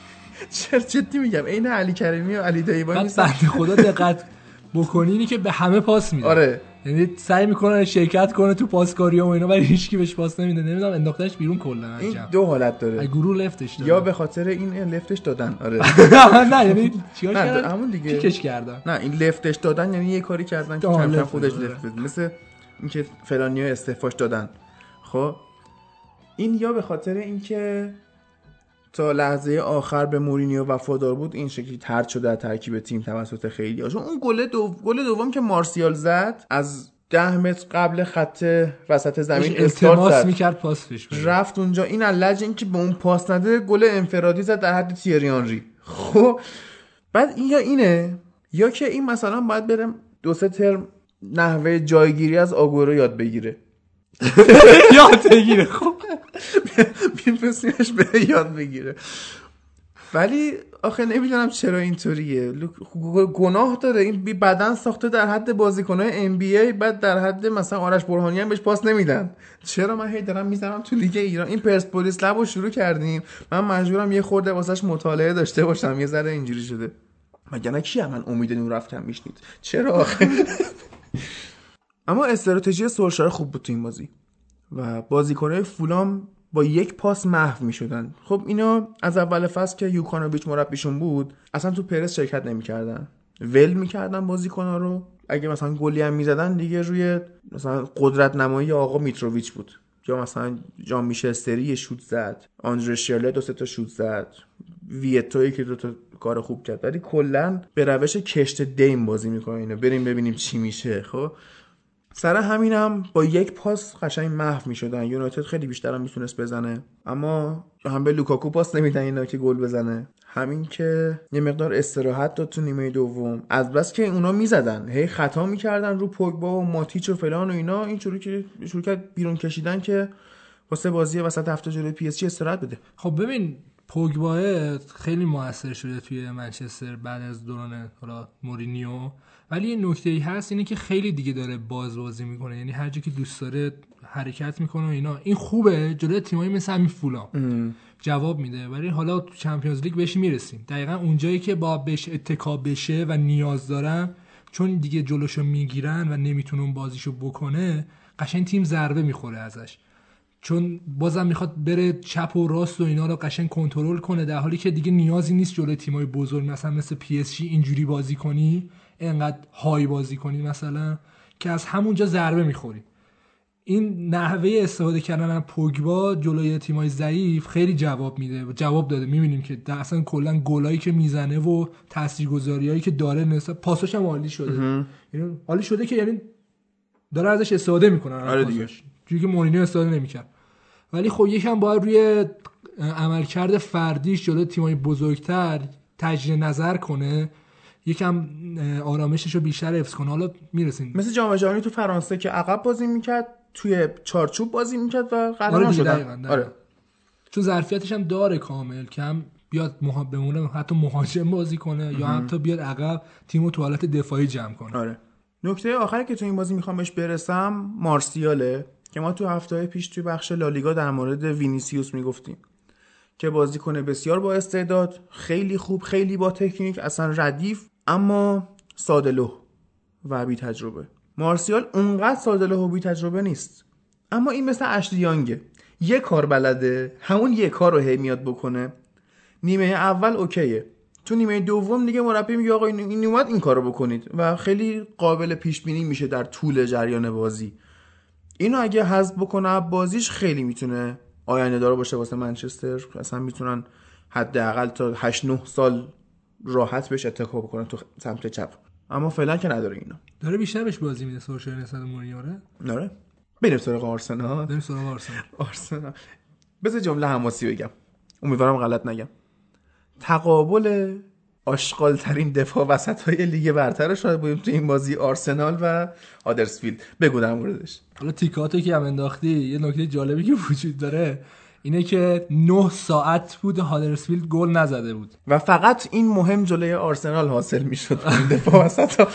چرا جدی میگم؟ عین علی کریمی و علی نیستن. بنده خدا دقت بکنی اینی که به همه پاس میده آره. یعنی سعی می‌کنه شرکت کنه تو پاسکاری و اینا ولی هیچکی بهش پاس نمیده. نمی‌دونم انداختش بیرون کلا این. دو حالت داره. گروه لفتش داد یا به خاطر این لفتش دادن. آره. نه یعنی چیکار کردن؟ همون دیگه. کردن. نه این لفتش دادن یعنی یه کاری کردن که خودش. لفت بده. مثل اینکه فلانی ها استعفاش دادن. خب این یا به خاطر اینکه تا لحظه آخر به مورینیو وفادار بود این شکلی ترد شده از ترکیب تیم توسط خیلی چون اون گل دو... گل دوم که مارسیال زد از ده متر قبل خط وسط زمین استارت زد. می‌کرد پاس پیش. رفت اونجا. این علج این که به اون پاس نده گل انفرادی زد در حد تیری آنری خب بعد این یا اینه. یا که این مثلا باید برم دو سه ترم نحوه جایگیری از آگورو یاد بگیره. یاد بگیره خب. میفرستیمش به یاد بگیره. ولی آخه نمی‌دونم چرا اینطوریه. گناه داره. این بی بدن ساخته در حد بازیکنهای ام بی ای بعد در حد مثلا آرش برهانی هم بهش پاس نمیدن. چرا من هی دارم می‌زنم تو لیگ ایران؟ این پرسپولیس لب رو شروع کردیم. من مجبورم یه خورده واسش مطالعه داشته باشم. یه ذره اینجوری شده. مگر کی من امید نور رفتم میشنید. چرا آخه؟ اما استراتژی سولشار خوب بود تو این بازی. و بازیکنهای فولام با یک پاس محو می شدن خب اینا از اول فصل که یوکانوویچ مربیشون بود اصلا تو پرس شرکت نمی‌کردن. ول می‌کردن بازیکنها رو. اگه مثلا گلی هم می‌زدن دیگه روی مثلا قدرت نمایی آقا میتروویچ بود. یا مثلا جان میشستری یه شوت زد آندره شیرله دو سه تا شوت زد. ویتوی که دو تا کار خوب کرد. ولی کلا به روش کشت دیم بازی می‌کنه اینا بریم ببینیم چی میشه خب؟ سر همینم با یک پاس قشنگ محو می‌شدن. یونایتد خیلی بیشتر هم می‌تونست بزنه. اما هم به لوکاکو پاس نمیدن اینا که گل بزنه. همین که یه مقدار استراحت داد تو نیمه دوم. از بس که اونا می‌زدن. هی خطا می‌کردن رو پوگبا و ماتیچ و فلان و اینا. این شروع که شروع کرد بیرون کشیدن که واسه بازی وسط هفته جلوی پی اس جی استراحت بده. خب ببین پوگبا خیلی موثر شده توی منچستر بعد از دوران حالا مورینیو. ولی یه نکته ای هست اینه که خیلی دیگه داره باز بازی می‌کنه. یعنی هر جا که دوست داره حرکت می‌کنه و اینا. این خوبه. جلوی تیمایی مثل همین فولام جواب میده. ولی حالا تو Champions League بهش می‌رسیم. دقیقا اونجایی که با بهش اتکا بشه و نیاز دارن چون دیگه جلوشو می‌گیرن و نمی‌تونه اون بازیشو بکنه قشنگ تیم ضربه می‌خوره ازش. چون بازم می‌خواد بره چپ و راست و اینا رو قشنگ کنترل کنه در حالی که دیگه نیازی نیست جلوی تیمای بزرگ مثلا مثل پی اس جی اینجوری بازی کنی انقدر high بازی کنی مثلا که از همونجا ضربه می‌خوری. این نحوه استفاده کردن از پوگبا جلوی تیمای ضعیف خیلی جواب میده و جواب داده. می‌بینیم که در اصلا کلا گلایی که می‌زنه و تاثیرگذاریایی که داره نسبت پاساش هم عالی شده. یعنی عالی شده که یعنی داره ازش استفاده می‌کنن آره دیگه. چون که مورینیو استفاده نمی‌کرد. ولی خب یکم باید روی عملکرد فردیش جلوی تیمای بزرگتر تجدید نظر کنه. یکم آرامشش رو بیشتر حفظ کنه. حالا می‌رسیم. مثل جام جهانی تو فرانسه که عقب بازی می‌کرد توی چارچوب بازی می‌کرد و آره قهرمان شدن دقیقاً، دقیقاً. آره. چون ظرفیتش هم داره کامل. که هم بیاد مها... بمونه حتی مهاجم بازی کنه یا حتی بیاد عقب تیمو تو حالت دفاعی جمع کنه. آره. نکته آخری که تو این بازی می‌خوام بهش برسم مارسیاله. که ما تو هفته پیش توی بخش لالیگا در مورد وینیسیوس می‌گفتیم که بازیکن بسیار با استعداد خیلی خوب خیلی با تکنیک اصلا ردیف اما ساده‌لوح و بی تجربه مارسیال اونقدر ساده‌لوح و بی تجربه نیست اما این مثل اشلی یانگه. یه کار بلده همون یه کار رو هی میاد بکنه. نیمه اول اوکیه. تو نیمه دوم دیگه مربی میگه آقا این اومد این کارو بکنید و خیلی قابل پیش بینی میشه در طول جریان بازی. اینو اگه حذف بکنه از بازیش خیلی می‌تونه آینده دار باشه واسه منچستر. اصلا می‌تونن حداقل تا 8 9 سال راحت بهش اتکا بکنن تو سمت چپ. اما فعلا که نداره اینا داره بیشتر بهش بازی میده سورشر نسبت مورینیو آره؟ ناره بریم سراغ آرسنال. بریم سراغ آرسنال. آرسنال. بذار جمله حماسی بگم. امیدوارم غلط نگم. تقابل آشغال ترین دفاع وسط های لیگ برتر شده بودیم تو این بازی آرسنال و آدرسفیلد. بگو در موردش. حالا تیکاتو که هم انداختی یه نکته جالبی که وجود داره اینه که 9 ساعت بود هادرسفیلد گل نزده بود. و فقط این مهم جلوی آرسنال حاصل می‌شد. دفاع وسط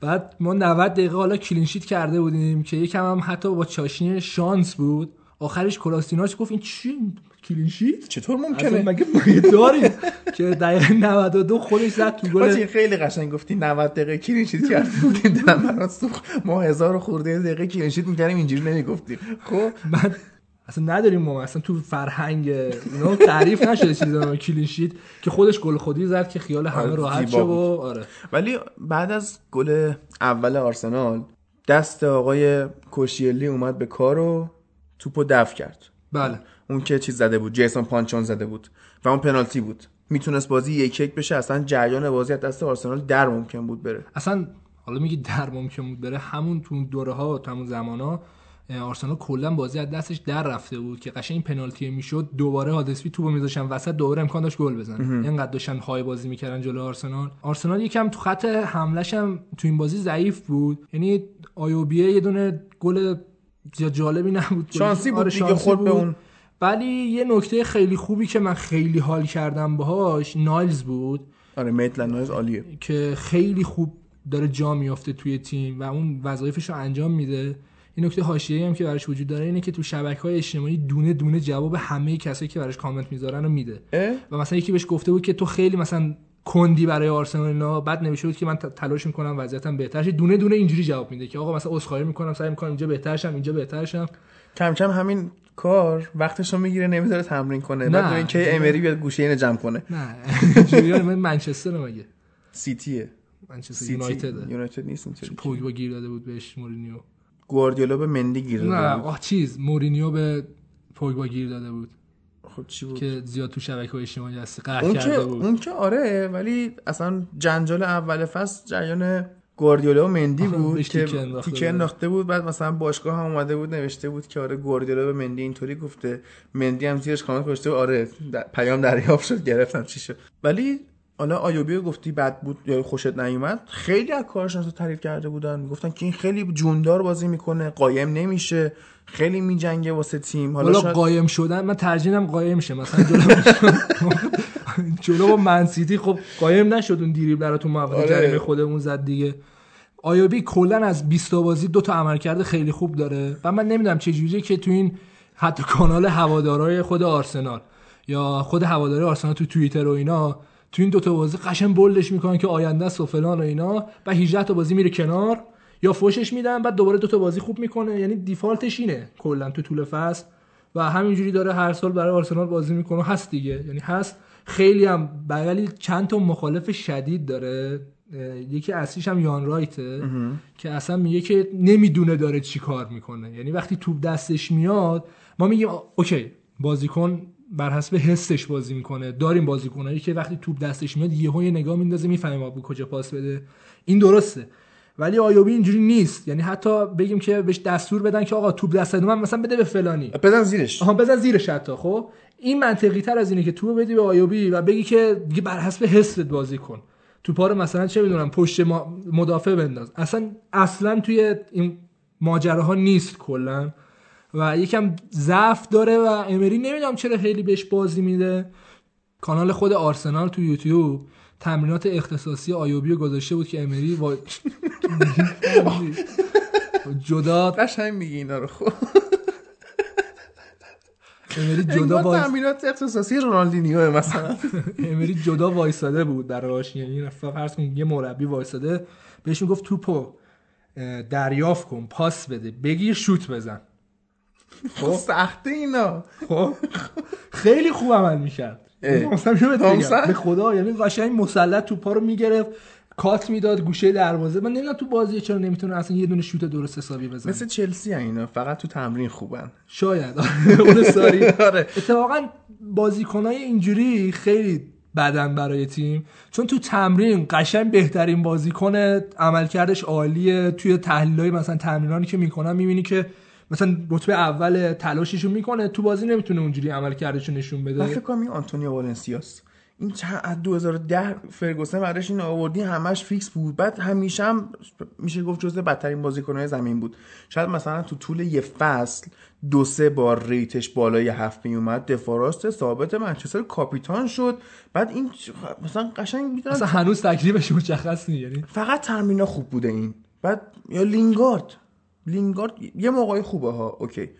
بعد ما 90 دقیقه حالا کلینشیت کرده بودیم که یکم هم حتی با چاشنی شانس بود. آخرش کلاشیناتس گفت این چی؟ clean sheet چطور ممکنه؟ مگه داریم؟ که دقیقه 92 خودش زد تو گل خیلی قشنگ گفتی 90 دقیقه clean sheet کرده بودیم در مرا سوخت ما هزار خورده دقیقه clean sheet می‌کردیم اینجوری نمی‌گفتیم. خب بعد اصلا نداریم ما اصلا تو فرهنگ اینا تعریف نشده چیزا clean sheet که خودش گل خودی زد که خیال همه آره، راحت زیبا شد و. آره. ولی بعد از گل اول آرسنال دست آقای کوشیلی اومد به کار و توپو دفع کرد. بله. اون که چیز زده بود جیسون پانچون زده بود و اون پنالتی بود. می‌تونست بازی یک یک بشه اصلا جریان بازی از دست آرسنال در ممکن بود بره. اصلا حالا میگی در ممکن بود بره همون تو دوره ها تو همون زمان ها آرسنال کلا بازی از دستش در رفته بود که قشنگ این پنالتی می‌شد دوباره هادسفی توپو میذاشن وسط دوباره امکان داشت گل بزنه. اینقدر داشتن های بازی می‌کردن جلو آرسنال. آرسنال یکم تو خط حملش هم تو این بازی ضعیف بود. یعنی آیوبیه یه دونه گل جالبی نبود. شانسی بود آره، دیگه شانسی خورد به بود. اون. ولی یه نکته خیلی خوبی که من خیلی حال کردم باهاش نایلز بود. آره میتلند نایز عالیه. که خیلی خوب داره جا میافته توی تیم و اون وظایفش رو انجام میده. این نکته حاشیه‌ای هم که براش وجود داره اینه که تو شبکه‌های اجتماعی دونه دونه جواب همه کسایی که براش کامنت می‌ذارن رو میده؟ و مثلا یکی بهش گفته بود که تو خیلی مثلا کندی برای آرسنال اینا بعد نوشته بود که من تلاش می‌کنم وضعیتم بهتر شه. دونه دونه اینجوری جواب میده که آقا مثلا عذرخواهی می‌کنم سعی می‌کنم اینجا بهتر شم اینجا بهتر شم. کم کم همین کار وقتشو می‌گیره نمی‌ذاره تمرین کنه. بعد نه. ببین که امری بیاد گوشه اینو جمع کنه. نه اینجوری من منچستر مگه؟ سیتیه منچستر یونایتد یونایتد نیست اینطوری. پوگبا گیر داده بود بهش مورینیو. گواردیولا به مندی گیر نه داده بود. آه چیز مورینیو به پوگبا گیر داده بود. خب چی بود؟ که زیاد تو شبکه اجتماعی هستی قهر کرده بود. اون که آره ولی اصلا جنجال اول فصل جریان گواردیولا و مندی بود که تیکه انداخته بود. بعد مثلا باشگاه هم اومده بود نوشته بود که آره گواردیولا به مندی اینطوری گفته. مندی هم زیرش کامنت گذاشته آره پیام دریافت شد گرفتم چی شد. ولی حالا آیوبی گفتی بد بود یا خوشت نیومد. خیلی از کارش رو تعریف کرده بودن. گفتن که این خیلی جوندار بازی می‌کنه قایم نمیشه. خیلی میجنگه واسه تیم. حالا حالا شاید قایم شدن من ترجیحم قایم شه. مثلا جلو با منسیتی خب قایم نشد اون دیریبل رو تو موقع آره. جریمه خودمون زد دیگه. آیوبی کلا از 20 تا بازی دو تا عملکرد خیلی خوب داره. و من نمی‌دونم چه جوریه که تو این حتی کانال هوادارهای خود آرسنال یا خود هواداری آرسنال تو توییتر و اینا تو این دوتا بازی قشن بولدش می‌کنن که آینده است و فلان و اینا. و 18 تا بازی میره کنار یا فوشش میدن بعد دوباره دوتا بازی خوب می‌کنه. یعنی دیفالتش اینه کلا تو طول فصل. و همینجوری داره هر سال برای آرسنال بازی می‌کنه. هست دیگه. یعنی هست. خیلی هم بغلی چند تا مخالف شدید داره. یکی اصلیش هم یان رایته که اصلا میگه که نمی‌دونه داره چی کار می‌کنه. یعنی وقتی توپ دستش میاد ما میگیم اوکی بازیکن بر حسب حسش بازی می‌کنه. داریم بازیکنایی که وقتی توپ دستش میاد یهو یه نگاه میندازه می‌فهمه کجا پاس بده. این درسته. ولی آیوبی اینجوری نیست. یعنی حتی بگیم که بهش دستور بدن که آقا توپ دست من مثلا بده به فلانی. بزن زیرش. آها بزن زیرش حتی خب؟ این منطقی تر از اینه که تو بدی به آیوبی و بگی که دیگه بر حسب حست بازی کن. توپا رو مثلا چه می‌دونم پشت مدافع بنداز. اصلا اصلا توی این ماجراها نیست کلا. و یکم ضعف داره و امری نمی‌دونم چرا خیلی بهش بازی میده. کانال خود آرسنال تو یوتیوب تمرینات اختصاصی آیوبی رو گذاشته بود که امری با جدا قشنگ میگی اینا رو خب. امری جدا وایس تمرینات اختصاصی رونالدینیو مثلا. امری جدا وایساده بود براش یعنی فرض کن یه مربی وایساده بهش می‌گفت توپو دریافت کن پاس بده بگیر شوت بزن. خب؟ سخته اینا. خب؟ خیلی خوب عمل می‌کرد. به خدا یعنی قشنگ مسلط توپا رو می‌گرفت کات می‌داد گوشه دروازه. من نمی‌دونم تو بازی چرا نمی‌تونه اصلا یه دونه شوت درست حسابی بزنه. مثل چلسی اینا فقط تو تمرین خوبن. شاید. اون ساری. آره. اتفاقا بازیکنای اینجوری خیلی بدن برای تیم. چون تو تمرین قشنگ بهترین بازیکن عملکردش عالیه. توی تحلیلای مثلا تمرینانی که می‌کنن می‌بینی که مثلا رتبه اول تلاششو می‌کنه تو بازی نمی‌تونه اونجوری عملکردشو نشون من بده. فکر کنم این آنتونیو والنسیاس این چند از 2010 فرگوسن بعدش این آوردی همش فیکس بود. بعد همیشه هم میشه گفت جزء بدترین بازیکنهای زمین بود. شاید مثلا تو طول یه فصل دو سه بار ریتش بالای هفت می اومد. دفاراست ثابت منچستر کاپیتان شد. بعد این مثلا قشنگ می‌دونم اصلا هنوز تکلیفش مشخص نیست یعنی؟ فقط ترمینا خوب بوده این. بعد یا لینگارد. لینگارد یه موقعی خوبه ها اوکی.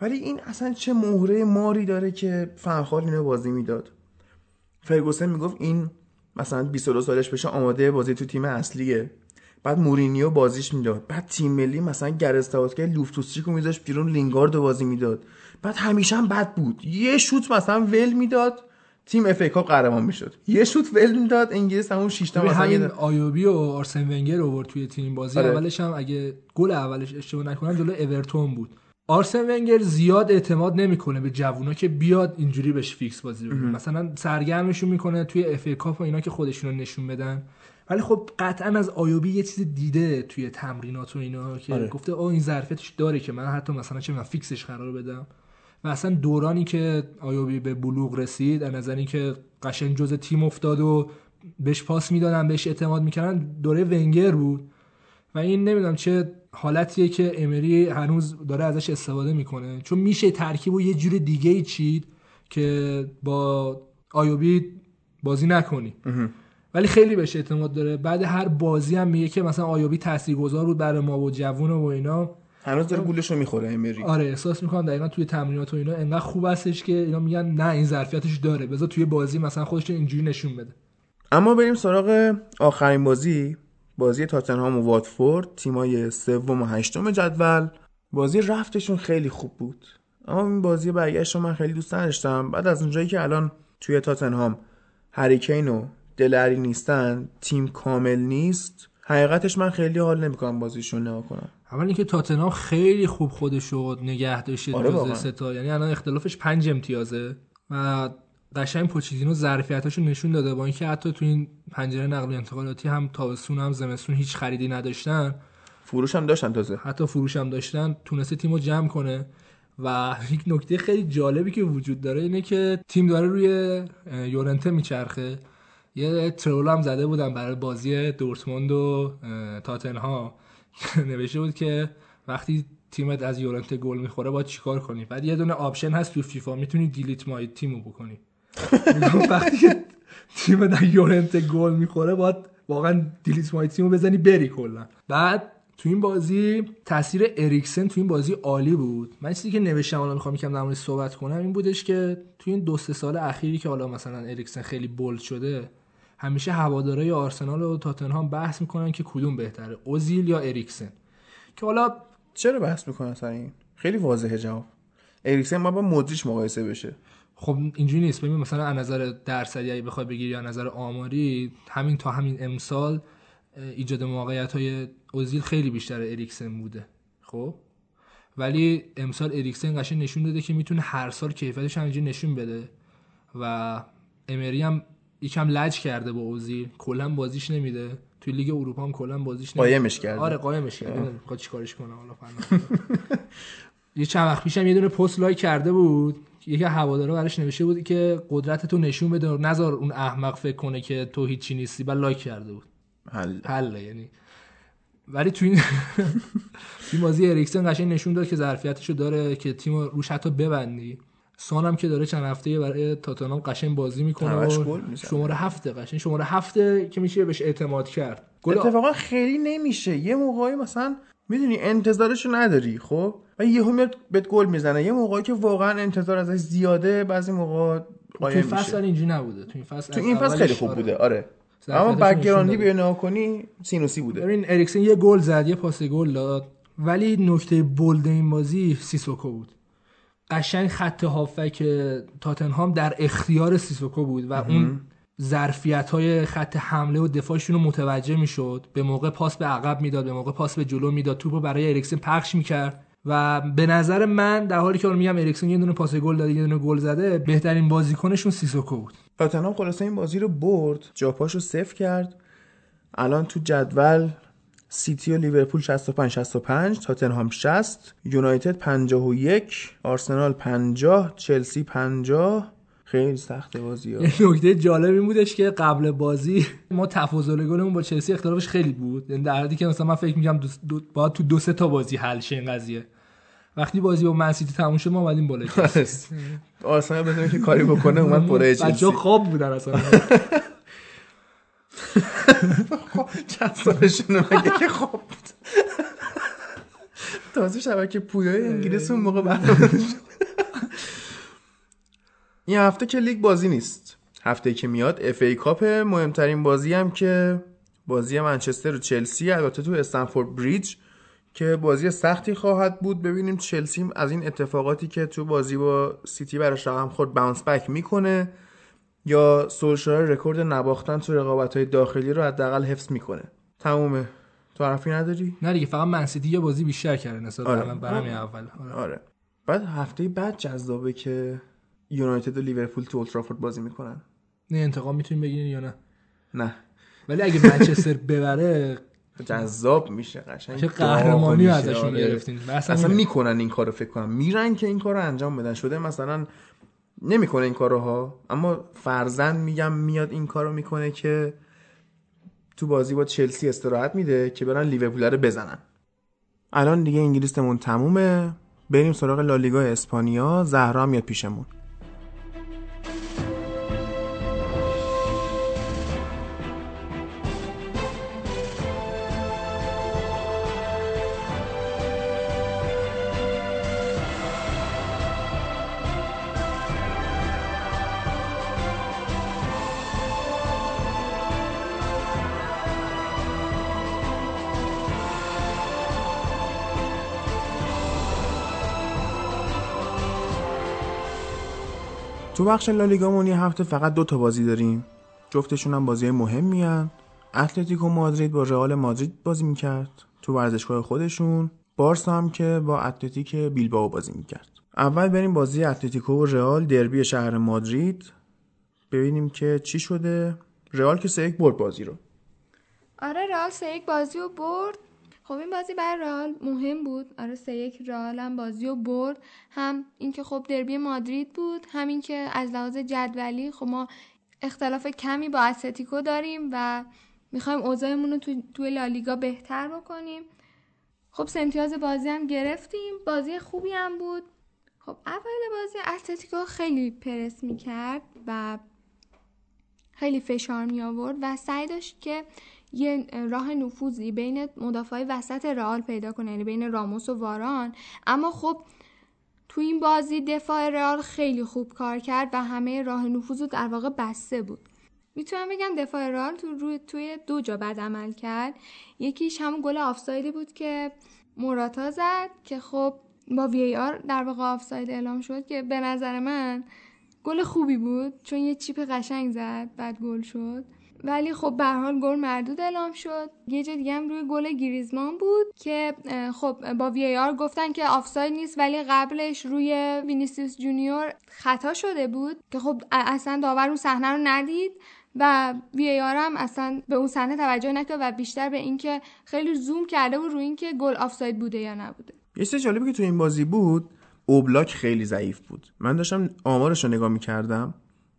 ولی این اصلا چه مهره ماری داره که فنخال اینو بازی می‌داد. فرگوسن می‌گفت این مثلا 22 سالش بشه آماده بازی تو تیم اصلیه. بعد مورینیو بازیش می‌داد. بعد تیم ملی مثلا گرستاوسکی لوفتوسچیکو میذاش بیرون لینگارد بازی می‌داد. بعد همیشه هم بد بود. یه شوت مثلا ول می‌داد. تیم اف ای کاپ قهرمان می‌شد. یه شوت ول می‌داد انگلیس همون 6 تا مثلا همین آیوبی و آرسن ونگر آورد توی تیم بازی. آره. اولش هم اگه گل اولش اشتباه نکنم جلو اورتون بود. آرسن ونگر زیاد اعتماد نمی‌کنه به جوونا که بیاد اینجوری بهش فیکس بازی بده. مثلا سرگرمشون می‌کنه توی اف ای کاپ و اینا که خودشون رو نشون بدن. ولی خب قطعا از آیوبی یه چیز دیده توی تمرینات و اینا که آره. گفته آه این ظرفیتش داره که من حتی مثلا چه من فیکسش قرار بدم. و اصلا دورانی که آیوبی به بلوغ رسید از نظر اینکه قشنگ جز تیم افتاد و بهش پاس می‌دادن بهش اعتماد می‌کردن دوره ونگر بود. و این نمی‌دونم چه حالتیه که امری هنوز داره ازش استفاده می‌کنه. چون میشه ترکیب و یه جور دیگه ای چید که با آیوبی بازی نکنی. ولی خیلی بهش اعتماد داره. بعد هر بازی هم میگه که مثلا آیوبی تاثیرگذار بود برای ما و جوون و اینا. هنوز داره گولشو می‌خوره امری آره احساس می‌کنم دقیقا توی تمرینات و اینا انقدر خوب هستش که اینا میگن نه این ظرفیتش داره. بذار توی بازی مثلا خودش رو اینجوری نشون بده. اما بریم سراغ آخرین بازی. بازی تاتنهام و واتفورد تیمای سوم و هشتم جدول. بازی رفتشون خیلی خوب بود. اما این بازی برگشت رو من خیلی دوست نداشتم. بعد از اونجایی که الان توی تاتنهام هریکین و دلری نیستن تیم کامل نیست. حقیقتش من خیلی حال نمی‌کنم بازیشون نگاه کنم. اول اینکه تاتنهام خیلی خوب خودشو نگه داشته آره واقعا. ستا یعنی الان اختلافش پنج امتیازه و قشنگ پوچیتینو ظرفیتاشو نشون داده. با اینکه حتی تو این پنجره نقل و انتقالاتی هم تابستون هم زمستون هیچ خریدی نداشتن فروش هم داشتن تازه. حتی فروش هم داشتن تونسته تیمو جمع کنه. و یک نکته خیلی جالبی که وجود داره اینه که تیم داره روی یورنته میچرخه. یه troll هم زده بودن برای بازی دورتموند و تاتنهام نوشته بود که وقتی تیمت از یورنته گل می‌خوره باید چیکار کنی؟ بعد یه دونه option هست تو فیفا می‌تونی delete my team و بکنی. وقتی که تیم در یورنته گل می‌خوره باید واقعا delete my team و بزنی بری کلا. بعد تو این بازی تاثیر اریکسن تو این بازی عالی بود. من چیزی که نوشتم الان می‌خوام یکم در صحبت کنم این بودش که تو این دو سه سال اخیری که حالا مثلا اریکسن خیلی bold شده همیشه هوادارهای آرسنال و تاتنهام بحث می‌کنن که کدوم بهتره اوزیل یا اریکسن. که حالا چرا بحث می‌کنن سر این؟ خیلی واضحه جواب. اریکسن باید با مدریچ مقایسه بشه. خب اینجوری نیست. ببین مثلا از نظر درصدی اگه بخوای بگیری یا نظر آماری همین تا همین امسال ایجاد موقعیت های اوزیل خیلی بیشتر اریکسن بوده. خب؟ ولی امسال اریکسن قشنگ نشون داده که می‌تونه هر سال کیفیتش همینجوری نشون بده. و امری هم یکم لج کرده با اوزیل کلا بازیش نمیده. توی لیگ اروپا هم کلا بازیش نمیده. قایمش کرده. آره قایمش کرده. می‌خواد چیکارش کنه حالا. یه چند وقت پیشم یه دونه پست لایک کرده بود. یکی هوادارا براش نوشته بود که قدرت تو نشون بده. نذار اون احمق فکر کنه که تو هیچی نیستی. بعد لایک کرده بود. حل. حله یعنی. ولی تو این تو این بازی اریکسن قشنگ نشون داد که ظرفیتشو داره که تیم رو روش حتی ببندی. سان هم که داره چند هفته برای تاتنهام قشنگ بازی می‌کنه و. شماره هفته قشنگ شماره هفته که میشه بهش اعتماد کرد. گل اتفاقا خیلی نمیشه. یه موقعی مثلا می‌دونی انتظارشو نداری خب؟ و یهو میاد بهت گل می‌زنه. یه موقعی که واقعا انتظار ازش زیاده بعضی موقع تو این فصل اینجوری نبوده. تو این فصل تو این فصل خیلی خوب آره. بوده. آره. اما background ی. به نگاه کنی سینوسی بوده. ببین اریکسن یه گل زد یه پاس گل داد. ولی نکته bold این بازی سیسوکو بود. قشنگ خط هافبک تاتنهام در اختیار سیسوکو بود و اون ظرفیت های خط حمله و دفاعشون رو متوجه می‌شد. به موقع پاس به عقب می‌داد به موقع پاس به جلو می‌داد. توپ رو برای اریکسن پخش می‌کرد و به نظر من در حالی که الان میگم اریکسن یه دونه پاس گل داده یه دونه گل زده بهترین بازیکنشون سیسوکو بود. تاتنهام خلاصه این بازی رو برد. جاپاشو صفر کرد. الان تو جدول سیتی و لیورپول 65 65 تاتنهام 60 یونایتد 51 آرسنال 50 چلسی 50 خیلی سخته بازی ها. نکته جالب این بودش که قبل بازی ما تفاضل گلمون با چلسی اختلافش خیلی بود. یعنی در حدی که مثلا من فکر می‌کردم دو, تو دو سه تا بازی حل شه این قضیه. وقتی بازی با منسیتی تموم شد ما اومدیم بالا آرسنال بدون که کاری بکنه اومد بالای چلسی. بچه‌ها خواب بودن اصلا. چند سالشونه مگه که خواب بود؟ تازه شبکه پویای انگلیس اون موقع این هفته که لیگ بازی نیست. هفته که میاد FA Cup مهمترین بازی هم که بازی منچستر و چلسی البته تو استنفورد بریج که بازی سختی خواهد بود. ببینیم چلسی از این اتفاقاتی که تو بازی با سیتی براش رقم خورد bounce back می‌کنه. یا سولشار رکورد نباختن تو رقابت های داخلی رو حداقل حفظ می‌کنه. تمومه. تو حرفی نداری؟ نه دیگه فقط منسیتی یه بازی بیشتر کرده نسبت آره. به برمی اول. آره. آره. بعد هفته بعد جذابه که یونایتد و لیورپول تو اولترافورد بازی می‌کنن. نه انتقام می‌تونیم بگیرین یا نه؟ نه. ولی اگه منچستر ببره جذاب میشه قشنگ. چه قهرمانی. ازشون آره. گرفتین. اصلا, اصلا می‌کنن این کارو فکر کنم. میرن که این کارو انجام بدن. شده مثلا نمی‌کنه این کارها اما فرزند میگم میاد این کارو می‌کنه که تو بازی با چلسی استراحت میده که برن لیورپول رو بزنن. الان دیگه انگلیسمون تمومه. بریم سراغ لالیگا اسپانیا. زهرا میاد پیشمون. تو بخش لالیگامون یه هفته فقط دو تا بازی داریم. جفتشون هم بازی مهمی هن. اتلتیکو مادرید با رئال مادرید بازی می‌کرد. تو ورزشگاه خودشون. بارسا هم که با اتلتیک بیلبائو بازی می‌کرد. اول بریم بازی اتلتیکو و رئال دربی شهر مادرید. ببینیم که چی شده. رئال که سه یک برد بازی رو. آره رئال سه یک بازی رو برد. خب این بازی برای رئال مهم بود. آره سه یک رئال هم بازی رو برد. هم اینکه خب دربی مادرید بود هم اینکه از لحاظ جدولی خب ما اختلاف کمی با اتلتیکو داریم و می‌خوایم اوضاعمون رو تو توی لالیگا بهتر بکنیم. خب سه امتیاز بازی هم گرفتیم. بازی خوبی هم بود. خب اول بازی اتلتیکو خیلی پرس می‌کرد و خیلی فشار می آورد و سعی داشت که یه راه نفوذی بین مدافعای وسط رئال پیدا کنه یعنی بین راموس و واران. اما خب تو این بازی دفاع رئال خیلی خوب کار کرد و همه راه نفوذ در واقع بسته بود. می‌تونم بگم دفاع رئال تو روی توی دو جا بد عمل کرد. یکیش همون گل آفسایدی بود که موراتا زد که خب با وی آر در واقع آفساید اعلام شد که به نظر من گل خوبی بود چون یه چیپ قشنگ زد بعد گل شد. ولی خب به حال گل مردود اعلام شد. یه جا دیگه هم روی گل گریزمان بود که خب با VAR گفتن که آفساید نیست ولی قبلش روی وینیسیوس جونیور خطا شده بود که خب اصلا داور اون صحنه رو ندید و VAR هم اصلا به اون صحنه توجه نکرد و بیشتر به اینکه خیلی زوم کرده بود روی اینکه گل آفساید بوده یا نبوده. یه چیز جالبی که تو این بازی بود اوبلاک خیلی ضعیف بود. من داشتم آمارش رو نگاه می‌کردم.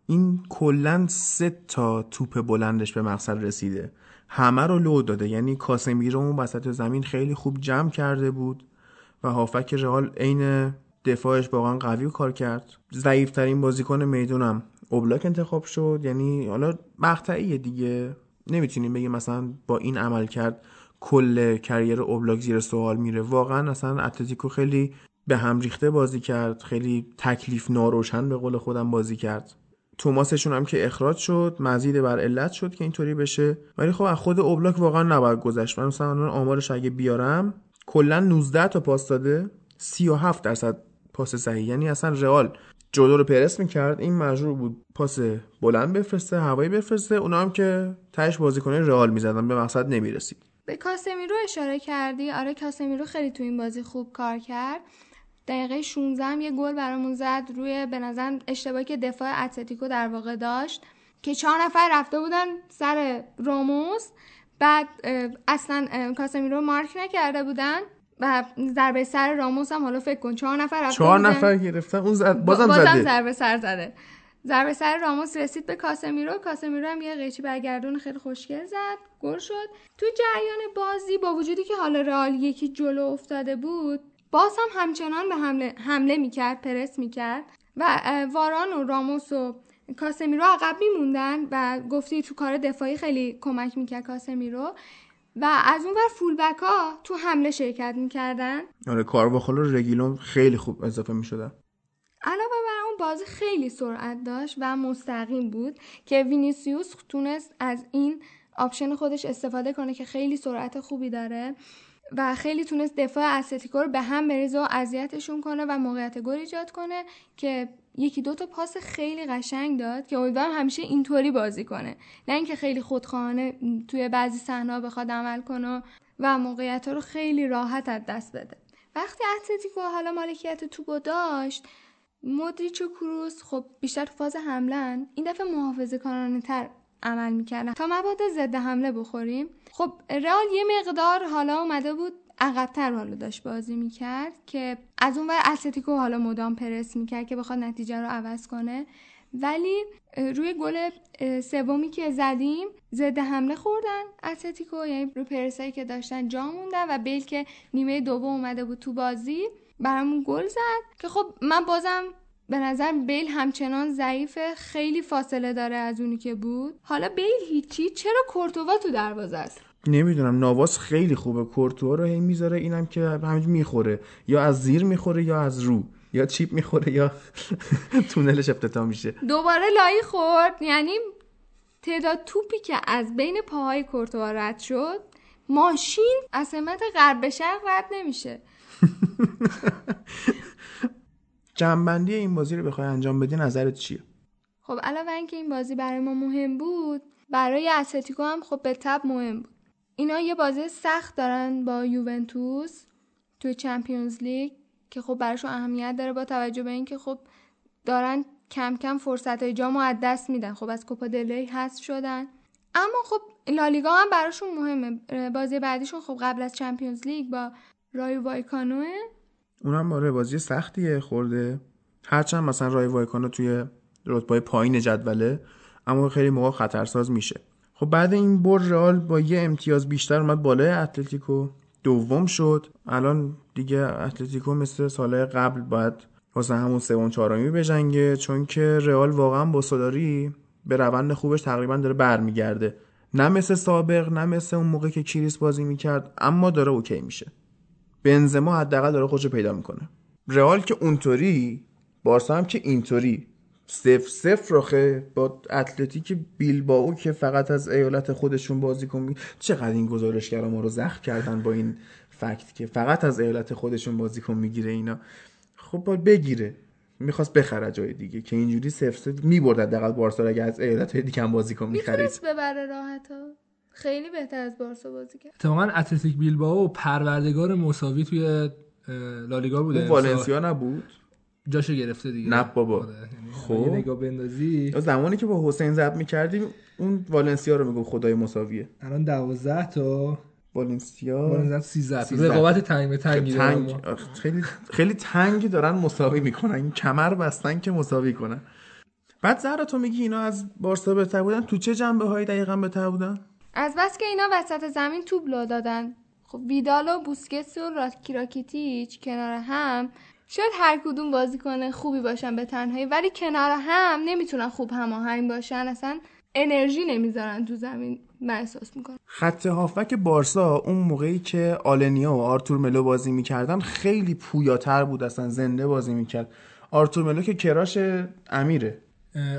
این کلا سه تا توپ بلندش به مقصد رسیده. همه رو لو داده. یعنی کاسمیرو اون وسط زمین خیلی خوب جمع کرده بود و هافک رئال عین دفاعش واقعا قوی کار کرد. ضعیفترین بازیکن می‌دونم اوبلاک انتخاب شد. یعنی حالا مقطعیه دیگه. نمی‌تونیم بگیم مثلا با این عمل کرد کل کریر اوبلاک زیر سوال میره. واقعا اصلا اتلتیکو خیلی به هم ریخته بازی کرد. خیلی تکلیف ناروشن به قول خودم بازی کرد. توماسشون هم که اخراج شد مزید بر علت شد که اینطوری بشه. ولی خب از خود اوبلاک واقعا نباید گذشت. من مثلا آمارش اگه بیارم کلا 19 تا پاس داده 37 درصد پاس صحیح. یعنی اصلا رئال جلو رو پرس می‌کرد. این مجبور بود پاس بلند بفرسته هوایی بفرسته. اونا هم که تهش بازیکنه رئال می‌زدن به مقصد نمی‌رسید. به کاسمیرو اشاره کردی؟ آره کاسمیرو خیلی تو این بازی خوب کار کرد. دقیقه 16 هم یه گل برامون زد روی به نظر اشتباهی که دفاع اتلتیکو در واقع داشت که چهار نفر رفته بودن سر راموس بعد اصلا کاسمیرو مارک نکرده بودن و ضربه سر راموس هم حالا فکر کن چهار نفر رفته چهار. نفر گرفتن اون زد بازم, بازم زده. ضربه سر زده. ضربه سر راموس رسید به کاسمیرو کاسمیرو هم یه قیچی برگردون خیلی خوشگل زد گل شد. تو جریان بازی با وجودی که حالا رئال یکی جلو افتاده بود باز هم همچنان به حمله, حمله می‌کرد پرس می‌کرد و واران و راموس و کاسمیرو عقب میموندن و گفتی تو کار دفاعی خیلی کمک می‌کرد کاسمیرو و از اون ور fullback ها تو حمله شرکت می‌کردن. آره کارواخال و رگیلون خیلی خوب اضافه می‌شدن. علاوه بر اون بازی خیلی سرعت داشت و مستقیم بود که وینیسیوس تونست از این option خودش استفاده کنه که خیلی سرعت خوبی داره. و خیلی تونست دفاع اتلتیکو رو به هم بریزه و اذیتشون کنه و موقعیت گل ایجاد کنه که یکی دو تا پاس خیلی قشنگ داد که امیدوارم همیشه اینطوری بازی کنه. نه اینکه خیلی خودخواهانه توی بعضی صحنه‌ها بخواد عمل کنه و موقعیت رو خیلی راحت از دست بده. وقتی اتلتیکو حالا مالکیت توپو داشت مودریچ و کروس خب بیشتر تو فاز حملن این دفعه محافظه کارانه تر عمل می‌کردن. تا مبادا ضد حمله بخوریم. خب رئال یه مقدار حالا اومده بود عقبتر حالا داشت بازی می‌کرد که از اون ور اتلتیکو حالا مدام پرس می‌کرد که بخواد نتیجه رو عوض کنه. ولی روی گل سومی که زدیم ضد حمله خوردن اتلتیکو یعنی رو پرسایی که داشتن جا موندن و بیل که نیمه دوم اومده بود تو بازی برامون گل زد. که خب من بازم به نظر بیل همچنان ضعیفه خیلی فاصله داره از اونی که بود. حالا بیل هیچی؟ چرا کورتوا تو دروازه است؟ نمی‌دونم. نواس خیلی خوبه. کورتوا رو هی می‌ذاره اینم که همینج می‌خوره. یا از زیر می‌خوره یا از رو. یا چیپ می‌خوره یا تونلش افتتاح میشه. دوباره لایی خورد. یعنی تعداد توپی که از بین پاهای کورتوا رد شد ماشین از سمت غرب شرق رد نمیشه. جنبندی این بازی رو بخوای انجام بدی نظرت چیه؟ خب علاوه اینکه این بازی برای ما مهم بود برای اتلتیکو هم خب به تب مهم بود. اینا یه بازی سخت دارن با یوونتوس توی چمپیونز لیگ که خب براشون اهمیت داره با توجه به اینکه خب دارن کم کم فرصت های جامو از دست میدن. خب از کوپا دلی هست شدن. اما خب لالیگا هم براشون مهمه. بازی بعدیشون خب قبل از چمپیونز لیگ با رای وایکانوه. اونم آره بازی سختیه خورده. هرچند مثلا رای وایکانو توی رتبه پایین جدوله اما خیلی موقع خطرساز میشه. خب بعد این بر رئال با یه امتیاز بیشتر اومد بالای اتلتیکو. دوم شد. الان دیگه اتلتیکو مثل سال قبل باید واسه همون سوم چهارمی بجنگه چون که رئال واقعا با سولاری به روند خوبش تقریبا داره برمیگرده. نه مثل سابق نه مثل اون موقع که کریس بازی می‌کرد اما داره okay میشه. بنزما حداقل داره خودشو پیدا می‌کنه. رئال که اونطوری بارسا هم که اینطوری. صفر صفر راخه با اتلتیک بیلباو که فقط از ایالت خودشون بازی کنی چقدر این گزارشگرا ما رو زخم کردن با این فکت که فقط از ایالت خودشون بازیکن می‌گیره اینا. خب باید بگیره. می‌خواست بخره جای دیگه که اینجوری صفر صفر می‌برد حداقل بارسا اگه از ایالت دیگه هم بازیکن می‌خرید. می‌تونست ببره راحت ها خیلی بهتر از بارسا بازی کرد. اتفاقا اتلتیک بیلباو پروردگار مساوی توی لالیگا بوده. اون والنسیا نبود؟ جاشو گرفته دیگه. نه بابا. آره، یعنی خب. نگاه بندازی. زمانی که با حسین ضبط می‌کردیم اون والنسیا رو می‌گفت خدای مساویه. الان 12 تا والنسیا بالنزم 13 تا. 13. رقابت تنگ به تنگی تنگ. اما. آخ، خیلی خیلی تنگ دارن مساوی می‌کنن. این کمر بستن که مساوی کنن. بعد زهرا تو میگی اینا از بارسا بهتر بودن؟ تو چه جنبه هایی دقیقا بهتر بودن؟ از بس که اینا وسط زمین توپ لو دادن. خب ویدال و بوسکتس و راکی راکیتیچ کنار هم. شاید هر کدوم بازیکن خوبی باشن به تنهایی ولی کنار هم نمی‌تونن خوب هماهنگ باشن. اصلا انرژی نمی‌ذارن تو زمین من احساس می‌کنم. خط هافبک بارسا اون موقعی که آلنیا و آرتور ملو بازی می‌کردن خیلی پویاتر بود اصلا زنده بازی می‌کرد. آرتور ملو که crush امیره.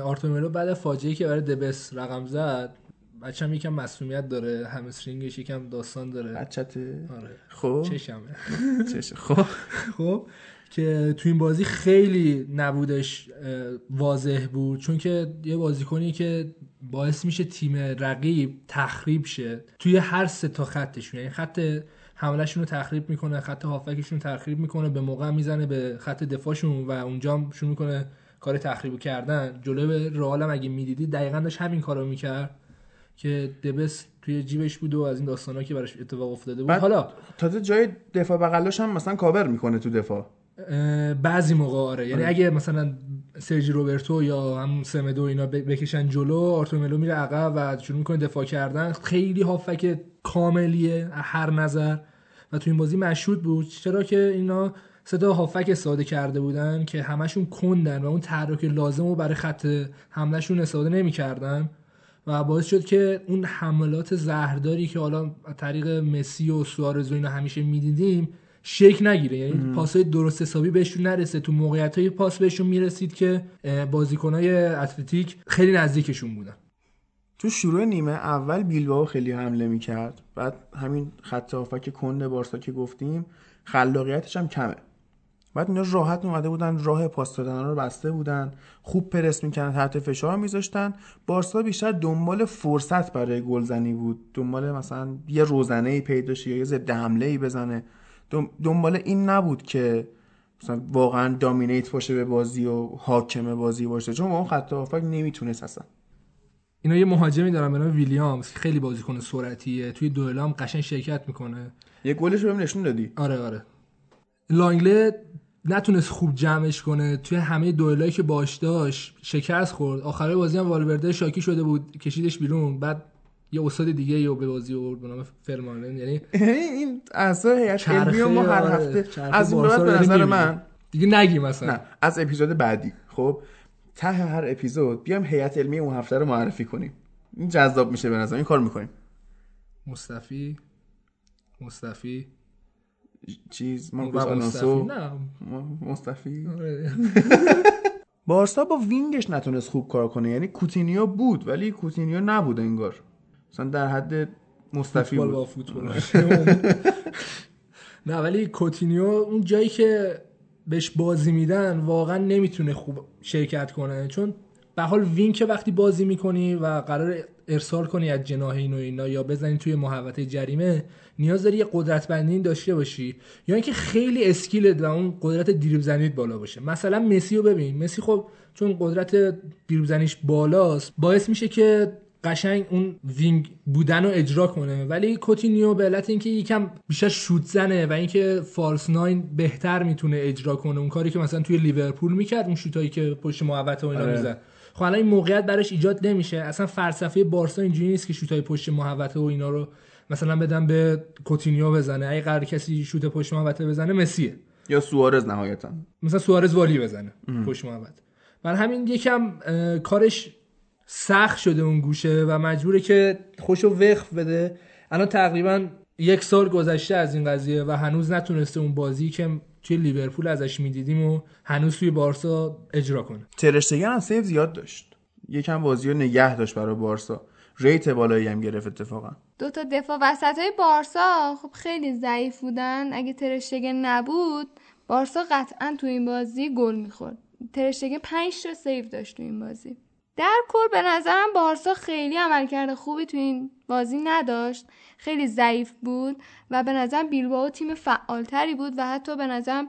آرتور ملو بعد فاجعه که برای دبس رقم زد بچه‌م یکم مسئولیت داره همسترینگش یکم داستان داره. بچته آره. خب. چشمه. چش خب. خب که تو این بازی خیلی نبودش واضح بود. چون که یه بازیکنی که باعث میشه تیم رقیب تخریب شه توی هر سه تا خطشون. یعنی خط حملهشون رو تخریب می‌کنه خط هافکشون تخریب می‌کنه به موقع می‌زنه به خط دفاعشون و اونجا شروع می‌کنه کار تخریب کردن. جلوی رئال اگه می‌دیدی دقیقا داشت همین کارو می‌کرد. که دبس توی جیبش بود و از این داستانا که براش اتفاق افتاده بود. حالا تازه جای دفاع بغلاش هم مثلا کاور می‌کنه تو دفاع. بعضی موقع آره. یعنی آره. اگه مثلا سرجی روبرتو یا هم سمدو اینا بکشن جلو آرتور ملو میره عقب و شروع می‌کنه دفاع کردن. خیلی هافک کاملیه هر نظر. و تو این بازی مشهود بود. چرا که اینا صدا هافک ساده کرده بودن که همشون کندن و اون تحرک لازم رو برای خط حملهشون استفاده نمی‌کردن. و باعث شد که اون حملات زهرداری که حالا طریق مسی و سوارز و اینا همیشه می‌دیدیم شک نگیره. یعنی پاسای درست حسابی بهشون نرسه. تو موقعیت های پاس بهشون می‌رسید که بازیکنهای اتلتیک خیلی نزدیکشون بودن. تو شروع نیمه اول بیلباو خیلی حمله می‌کرد. بعد همین خط هافک کند بارسا که گفتیم خلاقیتش هم کمه. بعد اینا راحت اومده بودن راه پاس دادن رو بسته بودن. خوب پرس می‌کردن تحت فشار میذاشتن. بارسا بیشتر دنبال فرصت برای گلزنی بود. دنبال مثلا یه روزنه ای پیدا یا یه ضد حمله ای بزنه دنبال این نبود که مثلا واقعا دامینیت باشه به بازی و حاکم بازی باشه. چون اون خط هافک نمی‌تونست اصلا. اینا یه مهاجمی دارن به نام ویلیامز که خیلی بازیکن سرعتیه. توی دوئل هم قشنگ شرکت می‌کنه. یه گلش رو نشون دادی. آره آره. لانگله نتونست خوب جمعش کنه. توی همه دوئلایی که باش داشت شکست خورد. آخره بازی هم والورده شاکی شده بود کشیدش بیرون. بعد یه استاد دیگه یه به بازی آورد به نام فرمانن یعنی این اصلا هیئت علمی ما هر آره، هفته از این بعد به نظر من دیگه نگی مثلا نه از اپیزود بعدی. خب ته هر اپیزود بیام هیئت علمی اون هفته رو معرفی کنیم. این جذاب میشه به نظر این کار می‌کنیم. مصطفی مصطفی چیز مارکوس آلونسو مصطفی. آره. بارسا با wing ش نتونست خوب کار کنه یعنی کوتینیو بود ولی کوتینیو نبود انگار. مثلا در حد مصطفی بود. با فوتبال. نه ولی کوتینیو اون جایی که بهش بازی میدن واقعا نمی‌تونه خوب شرکت کنه. چون به حال wing که وقتی بازی می‌کنی و قرار ارسال کنی از جناح و اینا یا بزنی توی محوطه جریمه نیاز داری یه قدرت بدنی داشته باشی. یا اینکه خیلی skill ت و اون قدرت زنیت بالا باشه. مثلا مسی رو ببین. مسی خب چون قدرت دریبل زنیش بالاست باعث میشه که قشنگ اون wing بودن رو اجرا کنه. ولی کوتینیو به علت اینکه یکم بیشتر شوت زنه و اینکه false nine بهتر می‌تونه اجرا کنه اون کاری که مثلا توی لیورپول می‌کرد اون شوتایی که پشت محوطه و اینا آره. می‌زد. خب الان این موقعیت براش ایجاد نمیشه. اصلا فلسفه بارسا اینجوری نیست که شوتای پشت محوطه و اینا رو مثلا بدم به کوتینیو بزنه. اگه قرار کسی شوت پشت محوطه بزنه مسیه. یا سوارز نهایتا. مثلا سوارز والی بزنه پشت محوطه. من همین یکم کارش سخت شده اون گوشه و مجبوره که خوشو وقف بده. الان تقریبا یک سال گذشته از این قضیه و هنوز نتونسته اون بازی که توی لیورپول ازش می‌دیدیم و هنوز توی بارسا اجرا کنه. ترشتگن هم save زیاد داشت. یکم بازی رو نگه داشت برای بارسا. rate بالایی هم گرفت اتفاقا. دو تا دفاع وسط های بارسا خب خیلی ضعیف بودن. اگه ترشتگن نبود بارسا قطعا تو این بازی گل می‌خورد. ترشتگن 5 تا save داشت تو این بازی. در کل به نظرم بارسا خیلی عملکرد خوبی تو این بازی نداشت. خیلی ضعیف بود و به نظرم بیلبائو تیم فعالتری بود و حتی به نظرم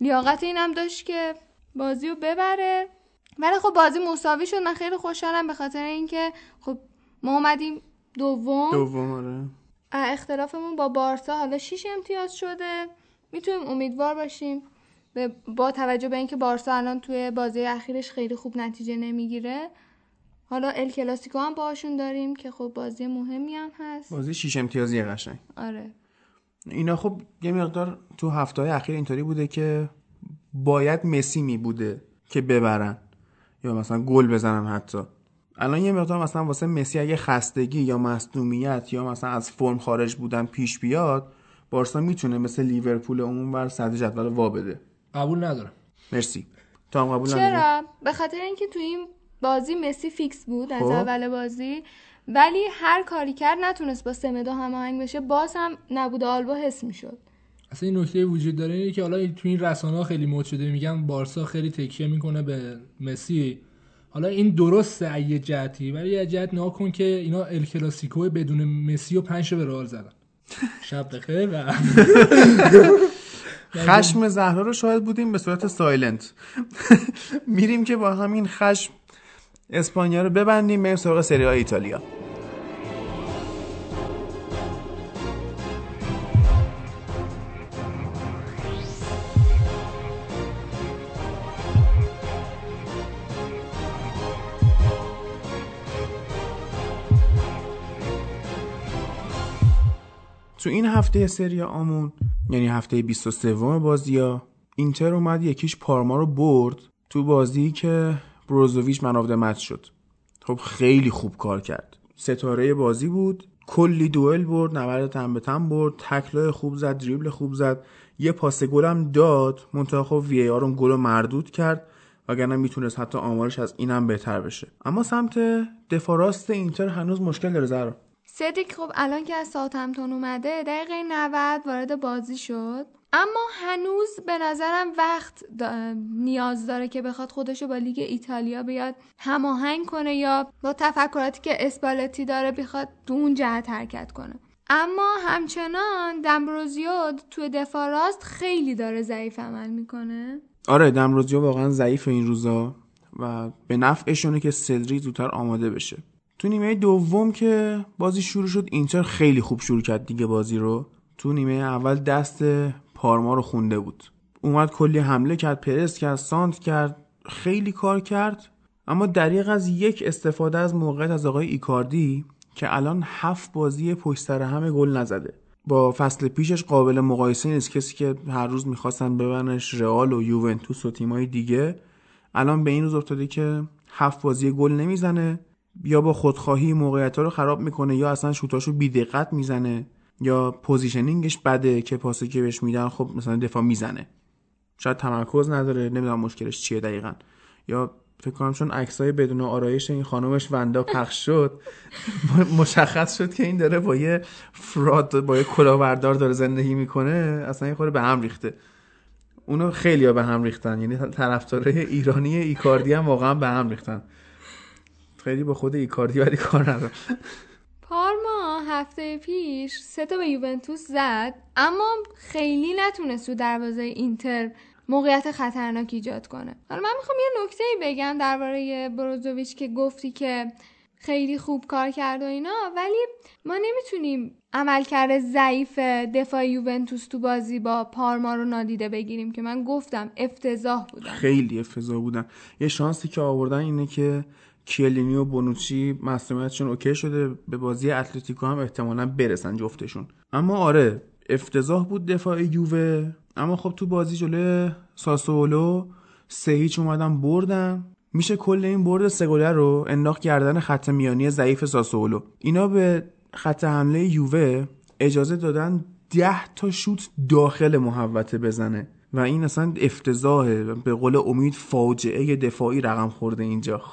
لیاقت اینم داشت که بازی رو ببره. ولی خب بازی مساوی شد. من خیلی خوشحالم به خاطر اینکه خب ما اومدیم دوم. دوم آره. اختلافمون با بارسا حالا 6 امتیاز شده. می‌تونیم امیدوار باشیم. با توجه به اینکه بارسا الان توی بازی اخیرش خیلی خوب نتیجه نمی‌گیره. حالا ال کلاسیکو هم باشون داریم که خب بازی مهمی هم هست. بازی شیش امتیازی قشنگ. آره. اینا خب یه مقدار تو هفته اخیر اینطوری بوده که باید مسی می بوده که ببرن. یا مثلا گل بزنن حتی. الان یه مقدار مثلا واسه مسی اگه خستگی یا مصدومیت یا مثلا از فرم خارج بودن پیش بیاد بارسا می‌تونه مثل لیورپول اون بر صدر جدول وا بده. قبول ندارم. مرسی. تو هم قبول چرا؟ به خاطر اینکه تو این بازی مسی فیکس بود از خب. اول بازی ولی هر کاری کرد نتونست با سمدو هماهنگ بشه باز هم نبود آلبا حس می‌شد. اصلا این نکته وجود داره اینه که حالا تو این رسانه ها خیلی مد شده میگن بارسا خیلی تکیه می‌کنه به مسی. حالا این درسته یه جهتی ولی یه جهت نها کن که اینا ال کلاسیکو بدون مسی و پنج به رئال زدن. شب بخیر و یعنی خشم زهرا رو شاید بودیم به صورت سایلنت. میریم که با همین خشم اسپانیا رو ببندیم میریم سراغ سری ایتالیا. تو این هفته سری آمون یعنی هفته 23 بازی ها اینتر اومد یکیش پارما رو برد تو بازی که بروزوویچ منافده مچ شد. خب خیلی خوب کار کرد. ستاره بازی بود. کلی دوئل برد نبرد تن به تن برد. تکلای خوب زد دریبل خوب زد. یه پاس گلم داد. منتها خب وی آر اون گل مردود کرد. وگرنه می‌تونست حتی آمارش از اینم بهتر بشه. اما سمت دفاع راست اینتر هنوز مشکل داره زرا سدیک خب الان که از ساوثهمپتون اومده دقیقه 90 وارد بازی شد. اما هنوز به نظرم وقت نیاز داره که بخواد خودشو با لیگ ایتالیا بیاد هماهنگ کنه یا با تفکراتی که اسپالتی داره بخواد تو اون جهت حرکت کنه. اما همچنان دمبروزیو تو دفاع راست خیلی داره ضعیف عمل می‌کنه. آره دمروزیو واقعا ضعیف این روزا و به نفعشونه که سدری زودتر آماده بشه. تو نیمه دوم که بازی شروع شد اینتر خیلی خوب شروع کرد دیگه بازی رو. تو نیمه اول دست پارما رو خونده بود. اومد کلی حمله کرد پرس کرد سانت کرد خیلی کار کرد. اما دریق از یک استفاده از موقعیت از آقای ایکاردی که الان هفت بازی پشت سر همه گل نزده. با فصل پیشش قابل مقایسه نیست. کسی که هر روز می‌خواستن ببرنش رئال و یوونتوس و تیمای دیگه الان به این روز افتاده که هفت بازی گل نمی‌زنه. یا با خودخواهی موقعیت رو خراب می‌کنه یا اصلا شوتاشو بیدقت می‌زنه یا positioning ش بده که پاسی که بهش میدن خب مثلا دفاع می‌زنه. شاید تمرکز نداره نمی‌دونم مشکلش چیه دقیقا. یا فکر کنم چون عکسای بدون آرایش این خانومش وندا پخش شد مشخص شد که این داره با یه فراد با یه کلاهبردار داره زندگی می‌کنه اصلا یه خورده به هم ریخته. اونو خیلی ها به هم ریختن یعنی طرفدارای ایرانی ایکاردی هم واقعا به هم ریختن. خیلی با خود ایکاردی ولی کار ندارم. پارما هفته پیش سه تا به یوونتوس زد اما خیلی نتونست تو دروازه اینتر موقعیت خطرناک ایجاد کنه. حالا من می‌خوام یه نکته بگم درباره بروزوویچ که گفتی که خیلی خوب کار کرد و اینا ولی ما نمی‌تونیم عملکرد ضعیف دفاع یوونتوس تو بازی با پارما رو نادیده بگیریم که من گفتم افتضاح بودن خیلی افتضاح بودن یه شانسی که آوردن اینه که کیلینی و بونوچی مسئولیتشون اوکی شده به بازی اتلتیکو هم احتمالا برسن جفتشون. اما آره افتضاح بود دفاع یووه. اما خب تو بازی جلوی ساسولو سه هیچ اومدن بردن. میشه کل این برد سه رو انداخت گردن خط میانی ضعیف ساسولو. اینا به خط حمله یووه اجازه دادن ده تا شوت داخل محوطه بزنه. و این اصلا افتضاحه به قول امید فاجعه دفاعی رقم خورده اینجا.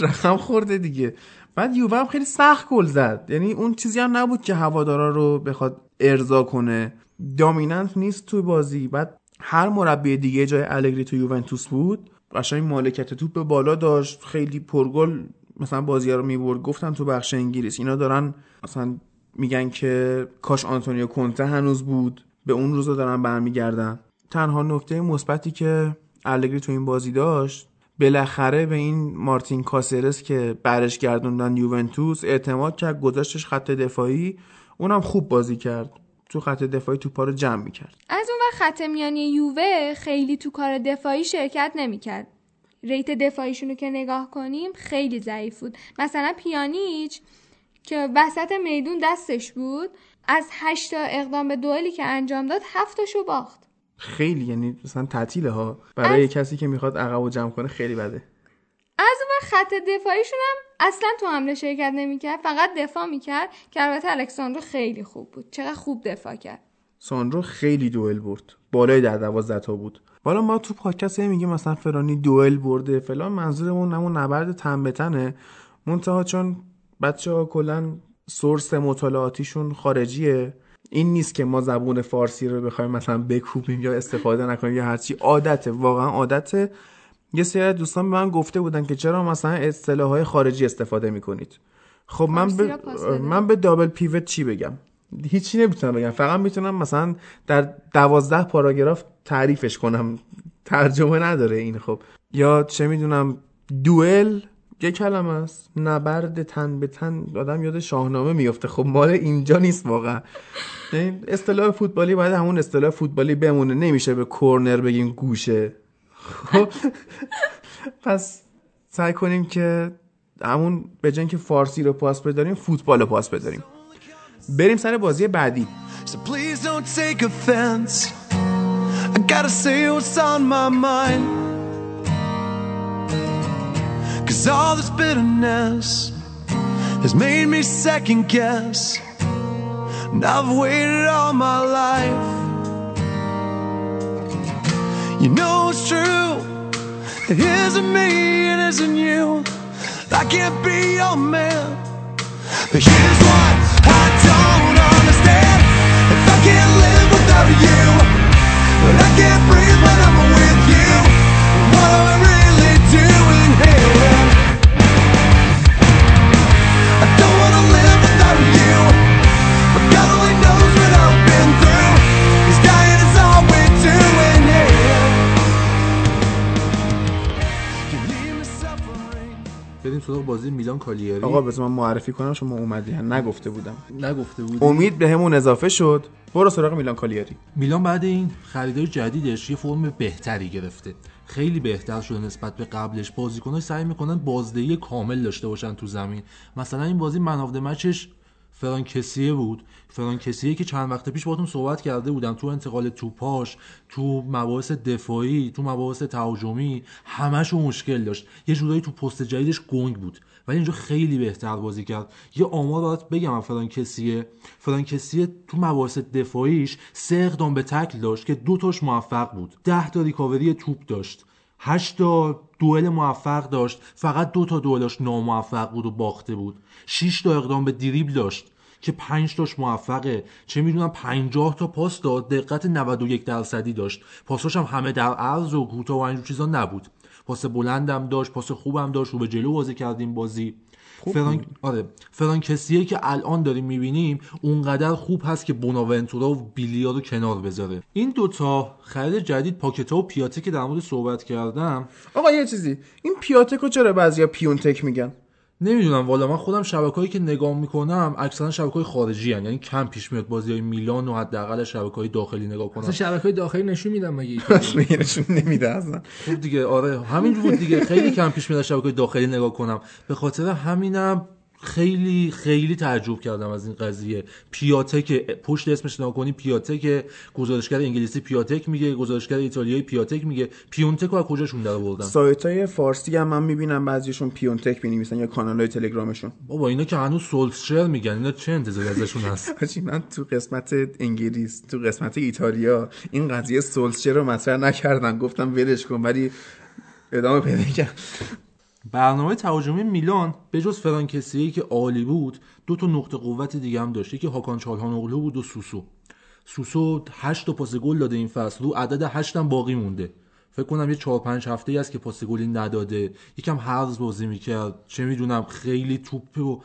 رقم خورده دیگه. بعد یووه هم خیلی سخت گل زد. یعنی اون چیزی هم نبود که هوادارا رو بخواد ارضا کنه. دامیننت نیست تو بازی. بعد هر مربی دیگه جای الگری تو یوونتوس بود قشنگ مالکیت توپ به بالا داشت. خیلی پرگل مثلا بازی رو می‌برد. گفتن تو بخش انگلیس. اینا دارن مثلا میگن که کاش آنتونیو کونته هنوز بود. به اون روزا دارن برمیگردن. تنها نکته مثبتی که الگری تو این بازی داشت بالاخره به این مارتین کاسرس که برش گردوندن یوونتوس اعتماد کرد گذاشتش خط دفاعی اونم خوب بازی کرد. تو خط دفاعی توپا رو جمع می‌کرد. از اون وقت خط میانی یووه خیلی تو کار دفاعی شرکت نمی‌کرد. ریت دفاعیشون رو که نگاه کنیم خیلی ضعیف بود. مثلا پیانیچ که وسط میدون دستش بود از هشتا اقدام به دوئلی که انجام داد هفتاشو باخت. خیلی یعنی مثلا تعطیله ها. برای از... کسی که می‌خواد عقب و جمع کنه خیلی بده. از اون خط دفاعیشون هم اصلا تو حمله شرکت نمی‌کرد. فقط دفاع می‌کرد که البته الکساندرو خیلی خوب بود. چقدر خوب دفاع کرد. ساندرو خیلی دوئل برد. بالای در دوازده تا بود. حالا ما تو پادکست میگیم مثلا فرانی دوئل برده فلان منظورمون همون نبرد تن به تنه. منتها چون بچه ها کلا سورس مطالعاتیشون خارجیه. این نیست که ما زبون فارسی رو بخوایم مثلا بکوبیم یا استفاده نکنیم یا هرچی. عادته واقعا عادته. یه سری دوستان به من گفته بودن که چرا مثلا اصطلاح های خارجی استفاده می‌کنید. خب من به من به دابل پیوت چی بگم؟ هیچی نمی‌تونم بگم. فقط می‌تونم مثلا در دوازده پاراگراف تعریفش کنم. ترجمه نداره این خب. یا چه می‌دونم دوئل یه کلمه است. نبرد تن به تن. آدم یاد شاهنامه میفته خب مال اینجا نیست واقعا. اصطلاح فوتبالی باید همون اصطلاح فوتبالی بمونه. نمیشه به کورنر بگیم گوشه. خب؟ پس سعی کنیم که همون به که فارسی رو پاس بداریم فوتبال رو پاس بداریم. بریم سر بازی بعدی. So All this bitterness has made me second guess. And I've waited all my life. You know it's true. It isn't me, it isn't you. I can't be your man. But here's what I don't understand. If I can't live without you, but I can't breathe when I'm with you. What am I سراغ بازی میلان کالیاری. آقا بذار من معرفی کنم شما اومدی. نگفته بودم. نگفته بود امید به همون اضافه شد. برو سراغ میلان کالیاری. میلان بعد این خریدای جدیدش یه فرم بهتری گرفته. خیلی بهتر شده نسبت به قبلش. بازیکناش سعی می‌کنن بازدهی کامل داشته باشن تو زمین. مثلا این بازی من آف مچش فرانکسیه بود. فرانکسیه که چند وقت پیش باهاتون صحبت کرده بودم تو انتقال توپاش تو مباحث دفاعی تو مباحث تهاجمی همش مشکل داشت. یه جورایی تو پست جدیدش گنگ بود. ولی اینجا خیلی بهتر بازی کرد. یه آمار برات بگم فرانکسیه فرانکسیه تو مباحث دفاعیش سه اقدام به تکل داشت که دو تاش موفق بود. ده تا ریکاوری توپ داشت. 8 تا دوئل موفق داشت. فقط دو تا دوئلش ناموفق بود و باخته بود. 6 تا اقدام به دریبل داشت که 5 تاش موفقه. چه می‌دونم 50 تا پاس داد. دقت 91 درصدی داشت. پاساش هم همه در عرض و کوتاه و اینجور چیزا نبود. پاس بلندم داشت پاس خوبم داشت رو به جلو بازی کردیم بازی. فرانک آره. فرانکسیه که الان داریم می‌بینیم اونقدر خوب هست که بوناونتورا و بیلیا رو کنار بذاره. این دوتا خرید جدید پاکتا و پیاته که در مورد صحبت کردم. آقا یه چیزی. این پیاتکو چرا بعضیا پیونتک میگن؟ نمی‌دونم والا من خودم شبکه‌ای که نگاه می‌کنم اکثرا شبکه‌های خارجی هن. یعنی کم پیش میاد بازی های میلان و حداقل شبکه‌های داخلی نگاه کنم. اصلا شبکه های داخلی نشون میدم مگه نشون نمیده اصلا. خب دیگه آره همینجور بود دیگه. خیلی کم پیش میاد شبکه داخلی نگاه کنم. به خاطر همینم خیلی خیلی تعجب کردم از این قضیه. پیاتک پشت اسمش نگاه کنی پیاتک گزارشگر انگلیسی پیاتک میگه گزارشگر ایتالیایی پیاتک میگه. پیونتک رو از کجاشون در آوردن سایت های فارسی هم من می‌بینم بعضیشون پیونتک بنویسن یا کانال های تلگرامشون. بابا اینا که هنوز سولشر میگن اینا چه انتظاری ازشون هست؟ من تو قسمت انگلیس تو قسمت ایتالیا این قضیه سولشر رو مطرح نکردن. گفتم ولش کن ولی ادامه پیدا کرد برنامه تهاجمی میلان به جز فرانکسیه که عالی بود دو تا نقطه قوت دیگه هم داشت. یکی هاکان چالهانوغلو بود و سوسو. سوسو 8 تا پاس گل داده این فصل رو عدد 8 هم باقی مونده. فکر کنم یه 4 5 هفته ای است که پاس گلی نداده. یکم حرز بازی می‌کرد. چه می‌دونم خیلی توپ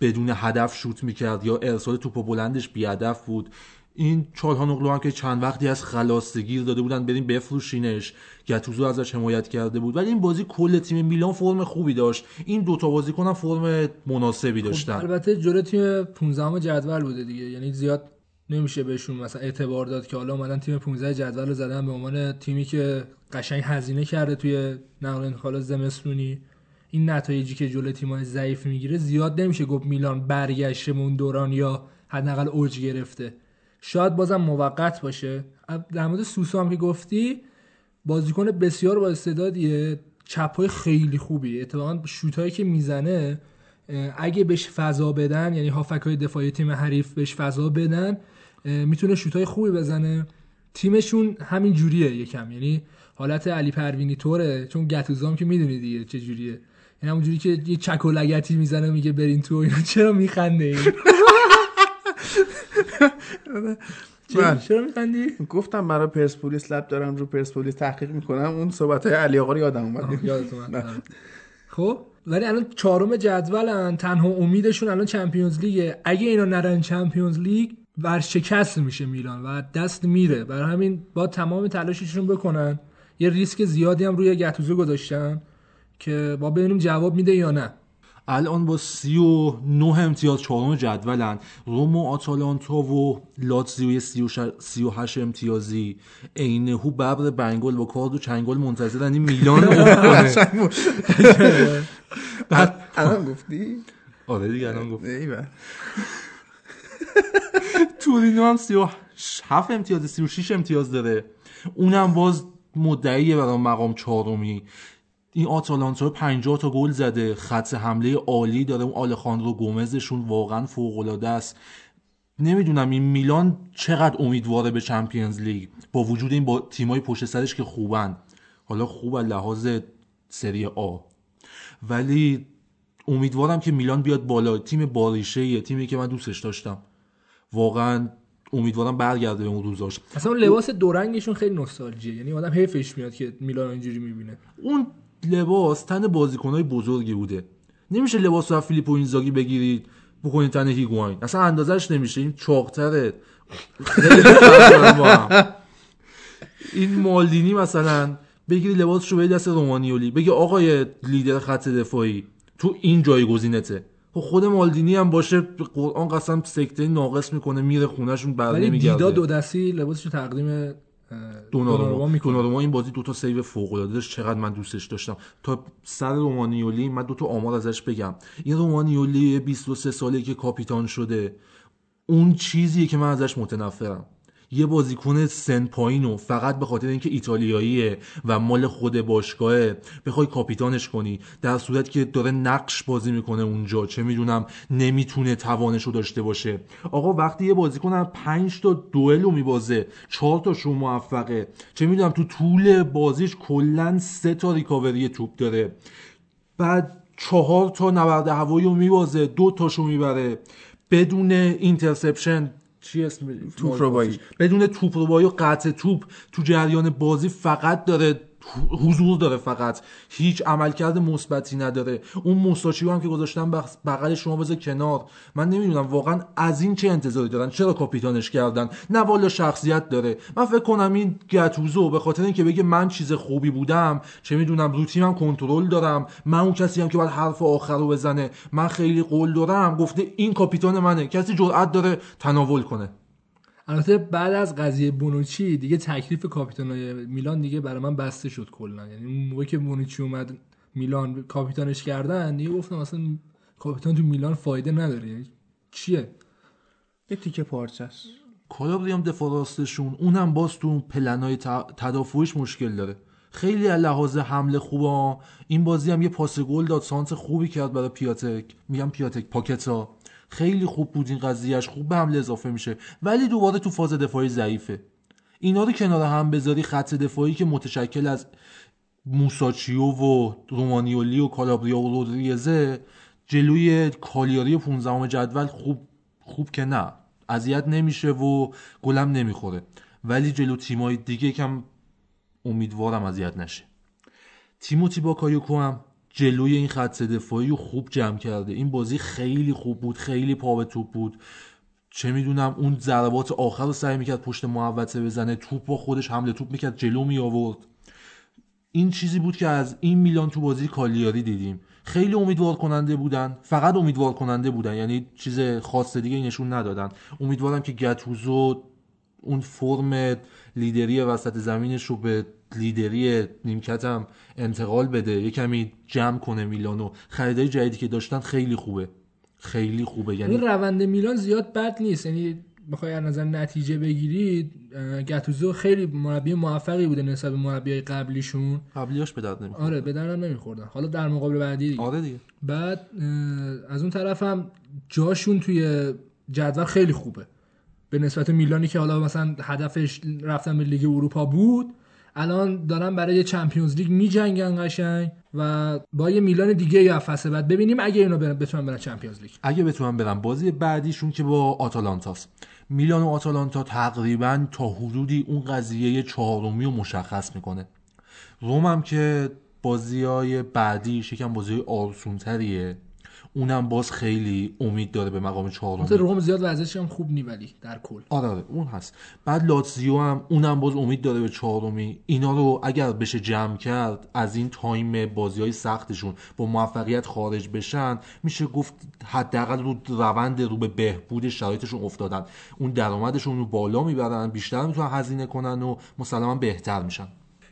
بدون هدف شوت می‌کرد یا ارسال توپ بلندش بی هدف بود. این چالهانوغلو هم که چند وقتی از خلاصگیر داده بودن بریم بفروشینش. گتوزو ازش حمایت کرده بود. ولی این بازی کل تیم میلان فرم خوبی داشت. این دوتا بازیکن هم فرم مناسبی داشتن. البته جلو تیم 15 جدول بوده دیگه. یعنی زیاد نمیشه بهشون مثلا اعتبار داد که حالا اومدن تیم 15 جدول رو زدن به عنوان تیمی که قشنگ هزینه کرده توی نقل انتقالات زمستونی. این نتایجی که جلو تیم‌های ضعیف می‌گیره زیاد نمیشه گفت میلان برگشته اون دوران یا حداقل اوج گرفته. شاید بازم موقت باشه. در مورد سوسو هم که گفتی بازیکن بسیار با استعدادیه. چپای خیلی خوبی. اتفاقا شوتایی که می‌زنه اگه بهش فضا بدن یعنی هافک های دفاعی تیم حریف بهش فضا بدن می‌تونه شوتای خوبی بزنه. تیمشون همین جوریه یکم. یعنی حالت علی پروینی طوره. چون گتوزام که می‌دونی دیگه چه جوریه. یعنی همون جوری که یه چک و لگتی می‌زنه میگه برین تو چرا میخنده این چرا, چرا میخندی؟ گفتم برای پرسپولیس لب دارم رو پرسپولیس تحقیق می‌کنم. اون صحبت های علی آقا رو یادم اومد. اومد. خب ولی الان چهارم جدولن. تنها امیدشون الان چمپیونز لیگه. اگه اینا نرن چمپیونز لیگ ورشکست میشه میلان و دست میره. برای همین با تمام تلاششون بکنن. یه ریسک زیادی هم روی گتوزو گذاشتن که با ببینیم جواب میده یا نه. الان با 39 امتیاز چهارم جدولن. روم و آتالانتا و لاتزیو 38 امتیازی. عینهو ببر بنگل با کارد و چنگل منتظرن. این میلان بعد الان گفتی؟ آره دیگه الان گفت. تورینو هم 37 امتیاز 36 امتیاز داره. اونم باز مدعیه برای مقام چهارمی. این آتالانتا 50 تا گل زده. خط حمله عالی داره. اون آلخاندرو گومزشون واقعا فوق العاده است. نمی‌دونم این میلان چقدر امیدواره به چمپیونز لیگ. با وجود این با تیمای پشت سرش که خوبن. حالا خوب لحاظ سری آ. ولی امیدوارم که میلان بیاد بالا. تیم باریشه یه تیمی که من دوستش داشتم. واقعا امیدوارم برگرده به اون روزاش. اصلا لباس دورنگشون خیلی نوستالژیه یعنی آدم حیفش میاد که میلان اینجوری می‌بینه. اون لباس تن بازیکنهای بزرگی بوده. نمیشه لباس رو فیلیپو اینزاگی بگیرید بکنید تن هیگواین. اصلا اندازش نمیشه. این چاقتره. این مالدینی مثلا بگیری لباسش رو به دست رومانیولی بگی آقای لیدر خط دفاعی تو این جایگزینته. خب خود مالدینی هم باشه قرآن قسم سکته ناقص می‌کنه میره خونهشون بر ولی نمیگرده دیدا دو دستی لباسش رو تقدیم دوناروما. دوناروما این بازی دوتا سیو فوق العاده داشت چقدر من دوستش داشتم. تا سر رومانیولی من دوتا آمار ازش بگم. این رومانیولی 23 ساله که کاپیتان شده اون چیزیه که من ازش متنفرم. یه بازیکن سن پایین و فقط به خاطر اینکه ایتالیاییه و مال خود باشگاهه. بخوای کاپیتانش کنی. در صورت که داره نقش بازی می‌کنه اونجا. چه می‌دونم نمی‌تونه توانش رو داشته باشه. آقا وقتی یه بازیکن هم پنج تا دوئل رو میبازه چهار تاشون موفقه. چه می‌دونم تو طول بازیش کلا سه تا ریکاوری توپ داره. بعد چهار تا نبرد هوایی رو میبازه دو تاشو می‌بره. بدون interception چی اسم توپ ربایی. بدون توپ ربایی و قطع توپ تو جریان بازی فقط داره حضور داره فقط. هیچ عملکرد مثبتی نداره. اون موساچیو هم که گذاشتن بغ- بغل شما بذار کنار. من نمی‌دونم واقعا از این چه انتظاری دارن؟ چرا کاپیتانش کردن؟ نه والا شخصیت داره. من فکر کنم این گتوزو به خاطر اینکه بگه من چیز خوبی بودم چه می‌دونم رو تیمم کنترل دارم. من اون کسی هم که باید حرف آخر رو بزنه. من خیلی قلدرم گفته این کاپیتان منه. کسی جرأت داره تناول کنه. البته بعد از قضیه بونوچی دیگه تکلیف کاپیتانای میلان دیگه برای من بسته شد کلا. یعنی اون موقع که بونوچی اومد میلان کاپیتانش کردن دیگه گفتم اصلا کاپیتان تو میلان فایده نداره. یعنی چیه؟ یه تیکه پارچه است. کالابری هم دفاع راستشون؟ اونم باز تو پلنای ت- تدافعیش مشکل داره. خیلی از لحاظ حمله خوبه این بازی هم یه پاس گل داد سانس خوبی کرد برای پیاتک. میگم پیاتک پاکتا. خیلی خوب بود این قضیهش خوب به حمله اضافه میشه ولی دوباره تو فاز دفاعی ضعیفه. اینا رو کنار هم بذاری خط دفاعی که متشکل از موساچیو و رومانیولی و کالابریا و رودریزه جلوی کالیاری 15 جدول خوب خوب که نه. اذیت نمیشه و گلم نمی‌خوره. ولی جلو تیمای دیگه کم امیدوارم اذیت نشه. تیموتی باکایوکو هم جلوی این خط دفاعی رو خوب جمع کرده. این بازی خیلی خوب بود خیلی پا به توپ بود. چه می‌دونم اون ضربات آخر رو سعی می‌کرد پشت محوطه بزنه. توپ با خودش حمله توپ می‌کرد جلو می آورد این چیزی بود که از این میلان تو بازی کالیاری دیدیم. خیلی امیدوار کننده بودن فقط امیدوار کننده بودن. یعنی چیز خاص دیگه نشون ندادن. امیدوارم که گتوزو اون فرم لیدری وسط زمینش رو به لیدری نیمکت هم انتقال بده یه کمی جمع کنه میلانو خریدای جدیدی که داشتن خیلی خوبه. خیلی خوبه. یعنی این روند میلان زیاد بد نیست. یعنی بخوای از نظر نتیجه بگیرید گتوزو خیلی مربی موفقی بوده نسبت به مربیای قبلیشون. قبلیاش به درد نمی‌خوره آره به درم نمیخوردن حالا در مقابل بعدی دیگه. آره دیگه. بعد از اون طرف هم جاشون توی جدول خیلی خوبه. به نسبت میلانی که حالا مثلا هدفش رفتن به لیگ اروپا بود الان دارن برای چمپیونز لیگ میجنگن قشنگ و با یه میلان دیگه یا فصل بعد ببینیم اگه برن- بتونن برن چمپیونز لیگ. اگه بتونن برن. بازی بعدیشون که با آتالانتاست میلان و آتالانتا تقریبا تا حدودی اون قضیه چهارمی رو مشخص می‌کنه. روم هم که بازی های بعدیش یکم بازی آرسونتریه اونم باز خیلی امید داره به مقام البته روم زیاد وضعش هم خوب نی ولی در کل. آره آره اون هست. بعد لاتزیو هم اونم باز امید داره به چهارمی. اینا رو اگر بشه جمع کرد از این تایم بازی های سختشون با موفقیت خارج بشن میشه گفت حداقل رو روند رو به بهبود شرایطشون افتادن. اون درآمدشون رو بالا می‌برن بیشتر می‌تونن هزینه کنن و مسلما بهتر میشن.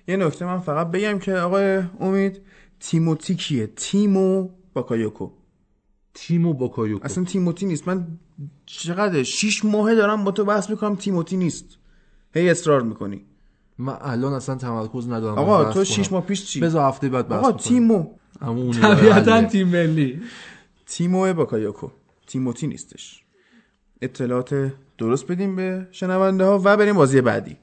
یه نکته من فقط بگم که آقای امید تیموتی کیه تیمو باکایوکو. تیم و باکایوکو اصلا تیموتی نیست. من چقدر شیش ماهه دارم با تو بحث می‌کنم تیموتی نیست. هی اصرار می‌کنی. من الان اصلا تمرکز ندارم آقا تو کنم. شیش ماه پیش چی؟ بذار هفته بعد بحث آقا. تیمو. طبیعتا. تیم ملی. تیمو باکایوکو تیموتی نیستش. اطلاعات درست بدیم به شنونده ها و بریم بازی بعدی.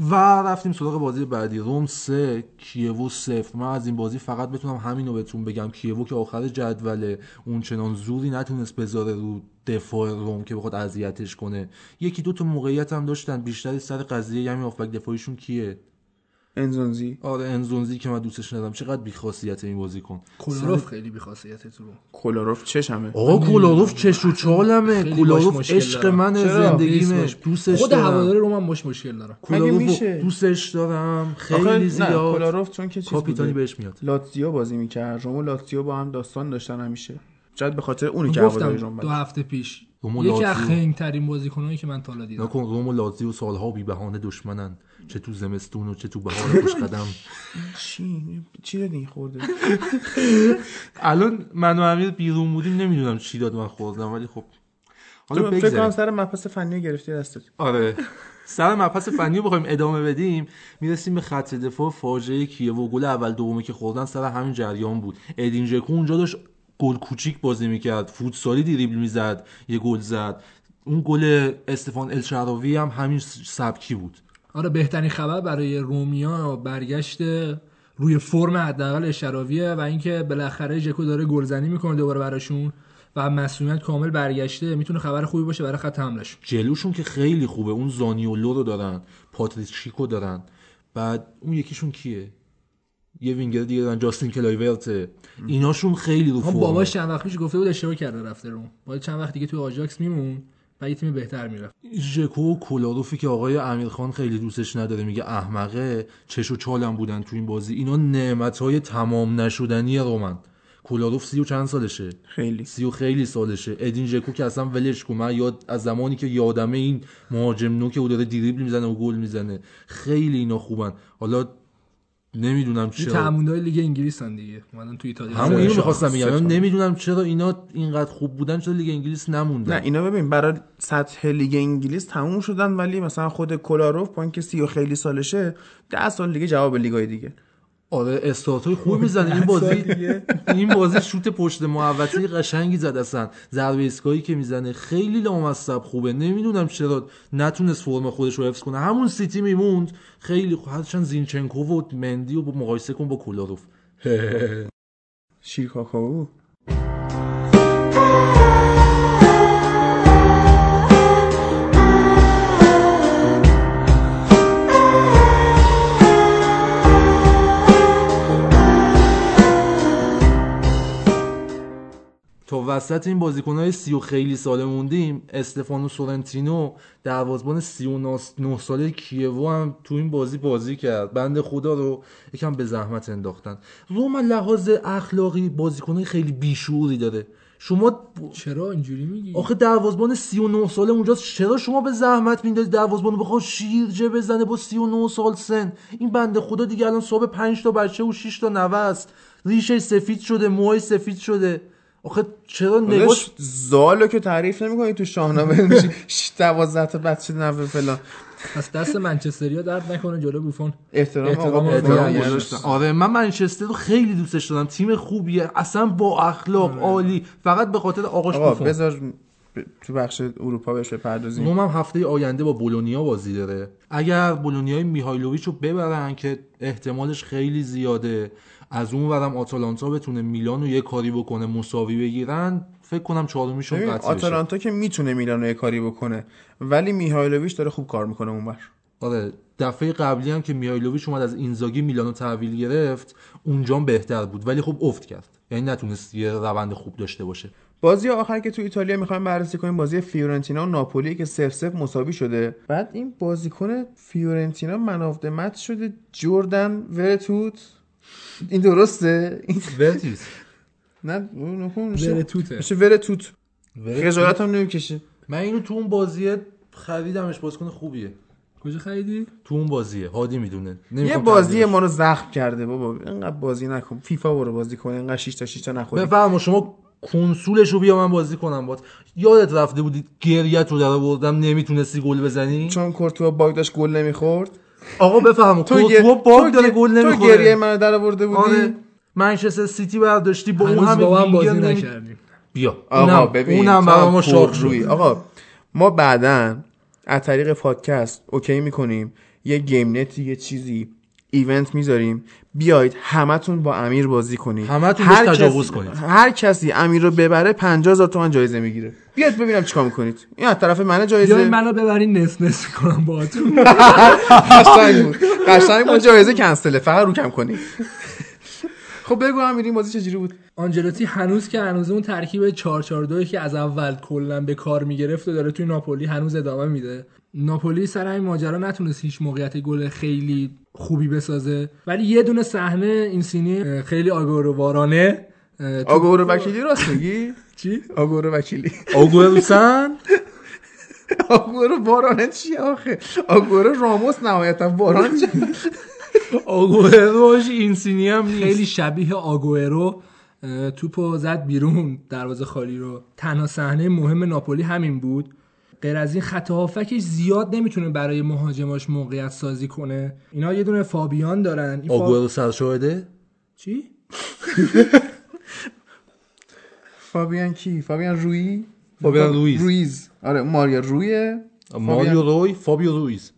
و رفتیم سراغ بازی بعدی. روم سه کیوو صفر. من از این بازی فقط بتونم همینو بهتون بگم. کیوو که آخر جدوله اون چنان زوری نتونست بذاره رو دفاع روم که بخواد اذیتش کنه. یکی دو تا موقعیت هم داشتن. بیشتری سر قضیه همین آفبک دفاعیشون کیه؟ انزونزی. آره انزونزی که من دوستش ندارم. چقدر بیخاصیت این بازی کن. کولاروف خیلی بی‌خاصیته تو رو. کولاروف چشمه. آقا کولاروف چش و چالمه. مشکل عشق. من؟ زندگیمه. دوستش خود هوادار رو من باش مشکل دارم. میشه؟ دوستش دارم. خیلی زیاد. کولاروف چون که چیز کاپیتانی. بهش میاد. لاتزیو بازی می‌کرد. روم و لاتزیو با هم داستان داشتن همیشه. شاید به خاطر اونی که هواداری گفتم روم دو. هفته پیش. رومو یکی از لاتزیو. خنگ ترین بازیکنایی که من تا حالا دیدم. نکن روم و لاتزیو سالها بی بهانه دشمنن. چه تو زمستون و چه تو بهار خوش قدم. چی؟ چی دادی خورده؟ الان من و امیر بیرون بودیم نمی‌دونم چی داد من خوردم ولی خب. حالا فکر کنم سر مبحث فنی گرفتی دستت آره. سر مبحث فنی رو بخوایم ادامه بدیم. می‌رسیم به خط دفاع فاجعه کیه و گل اول دومی که خوردن سر همین جریان بود. ادین اونجا داشت گل کوچیک بازی می‌کرد فوتسالی دریبل می‌زد یه گل زد. اون گل استفان الشراوی هم همین سبکی بود. آره بهترین خبر برای رومیا برگشت روی فرم حداقل الشعراویه و اینکه بالاخره ژکو داره گلزنی می‌کنه دوباره براشون و مسئولیت کامل برگشته. می‌تونه خبر خوبی باشه برای خط حملش. جلوشون که خیلی خوبه. اون زانیولو رو دارن پاتریک شیکو دارن. بعد اون یکیشون کیه؟ یه وینگر دیگه دارن جاستین کلایورت. ایناشون خیلی رو هم فرمه. باباش چند وقت پیش گفته بود اشتباه کرده رفته روم باید چند وقت دیگه توی آژاکس میمون و یه تیم بهتر می‌رفت. ژکو و کولاروفی که آقای امیرخان خیلی دوستش نداره میگه احمقه چش و چالم بودن تو این بازی. اینا نعمت های تمام نشدنی رومن. کولاروف سی و چند سالشه؟ خیلی. سی و خیلی سالشه. ادین ژکو که اصلا ولش کن. من یاد از زمانی که یادمه این مهاجم نو که او داره دریبل می‌زنه و گل می‌زنه. خیلی اینا خوبن. حالا نمی‌دونم چرا. تعاملای لیگ انگلیس هم دیگه. اومدن تو ایتالیا. همون اینو می‌خواستم. بگم. تا. نمی‌دونم چرا اینا اینقدر خوب بودن چرا لیگ انگلیس نموندن. نه اینا ببین برای سطح لیگ انگلیس تموم شدن ولی مثلا خود کولاروف با اینکه سی و خیلی سالشه ده سال دیگه جواب لیگای دیگه. آره استارتای خوب می‌زنه. این بازی این بازی شوت پشت محوطه قشنگی زد اصلا. ضربه ایستگاهی که می‌زنه خیلی لامصب خوبه. نمی‌دونم چرا نتونست فرم خودش رو حفظ کنه. همون سیتی میموند. خیلی خوب هرچند زینچنکو و مندی رو مقایسه کن با کولاروف شیر تا وسط این بازیکنهای سی و خیلی ساله موندیم استفانو سورنتینو دروازبان 39 ساله کیوو هم تو این بازی بازی کرد. بند خدا رو یکم به زحمت انداختن. روم از لحاظ اخلاقی بازیکنهای خیلی بیشوری داره. شما چرا اینجوری میگی؟ آخه دروازبان 39 ساله اونجاست. چرا شما به زحمت میندازید دروازبان رو بخواد شیرجه بزنه با 39 سال سن؟ این بنده خدا دیگه الان صبح 5 تا بچه و 6 تا نوه است. ریشه سفید شده موهای سفید شده. آخه چرا نگاش داداش زالو که تعریف نمی‌کنی تو شاهنامه 12 تا بچه نوه فلان. پس دست منچستریا درد نکنه جلو بوفون. احترام احترام آقا. احترام بزرگ. گذاشتن. آره من منچستر رو خیلی دوستش دارم. تیم خوبیه اصلا با اخلاق عالی. فقط به خاطر آقاش آقا بوفون. بذار تو بخش اروپا بهش بپردازیم روم هم هفته آینده با بولونیا بازی داره. اگر بولونیای میهایلوویچ رو ببرن که احتمالش خیلی زیاده از اون ورم آتالانتا بتونه میلان رو یه کاری بکنه مساوی بگیرن فکر کنم چهارمیشون قطعی بشه آتالانتا که می‌تونه میلانو یه کاری بکنه ولی میهایلوویچ داره خوب کار می‌کنه اونور آره دفعه قبلی هم که میهایلوویچ اومد از اینزاگی میلانو تحویل گرفت اونجا بهتر بود ولی خب افت کرد. یعنی نتونست یه روند خوب داشته باشه. بازی آخر که تو ایتالیا می‌خوایم بررسی کنیم بازی فیورنتینا و ناپولی که 0 0 مساوی شده. بعد این بازیکن فیورنتینا man of the match شده جردن ورتوت. این درسته؟ این ورتیس نه اون اون میشه. میشه ورتوت خجالت هم نمی‌کشه من اینو تو اون بازیه خریدمش بازیکن خوبیه. کجا خریدی؟ تو اون بازیه هادی می‌دونه. یه بازی ما رو زخم کرده بابا. اینقدر بازی نکن. فیفا برو بازی کن اینقدر 6 تا 6 تا نخوری. بفرما شما کنسولش رو بیا من بازی کنم بات یادت رفته بودی گریه‌ت رو در آوردم نمی‌تونستی گل بزنی؟ چون کورتوا bug داشت گل نمی‌خورد. آقا بفهم تو کورتوا bug تو داره گل تو نمی‌خوره. گریه منو در آورده بودی؟ آره منچستر سیتی برداشتی با اون همه با من بازی نکردیم بیا. آقا ببین اونم تو هم ما پررویی. شد آقا ما بعدا از طریق پادکست OK می‌کنیم؟ یه game net ی یه چیزی. event می‌ذاریم. بیاید همتون با امیر بازی کنید. همتون هر تجاوز کنید. هر کسی امیر رو ببره 50 هزار تومن جایزه می‌گیره. بیاید ببینم چیکار می‌کنید. این از طرف بیاین جایزه منو ببرین نصف نصف کنم باهاتون. قشنگ بود. قشنگ بود. جایزه کنسله فقط رو کم کنید. خب بگو امیر این بازی چجوری بود؟ آنجلوتی هنوز که هنوز اون ترکیب 442 که از اول کلا به کار می‌گرفت و داره توی ناپولی هنوز ادامه میده. ناپولی سر این ماجرا نتونست هیچ موقعیت گل خیلی خوبی بسازه. ولی یه دونه صحنه این سینی خیلی آگوروارانه آگورو وکیلی راست میگی؟ چی؟ آگورو وکیلی. آگوروسن آگورو بارانه چیه آخه؟ آگورو راموس نهایتا باران آگوروش اینسینی هم خیلی شبیه آگوئرو اه، توپو زد بیرون دروازه خالی رو. تنها صحنه مهم ناپولی همین بود. غیر از این خط هافکش زیاد نمی‌تونه برای مهاجماش موقعیت سازی کنه. اینا یه دونه فابیان دارن. این فا- آگورو سرشاهده؟ چی؟ فابیان کی؟ فابیان روی؟ فابیان رویز. رویز. آره ماریا رویه. ماریو روی فابیو رویز.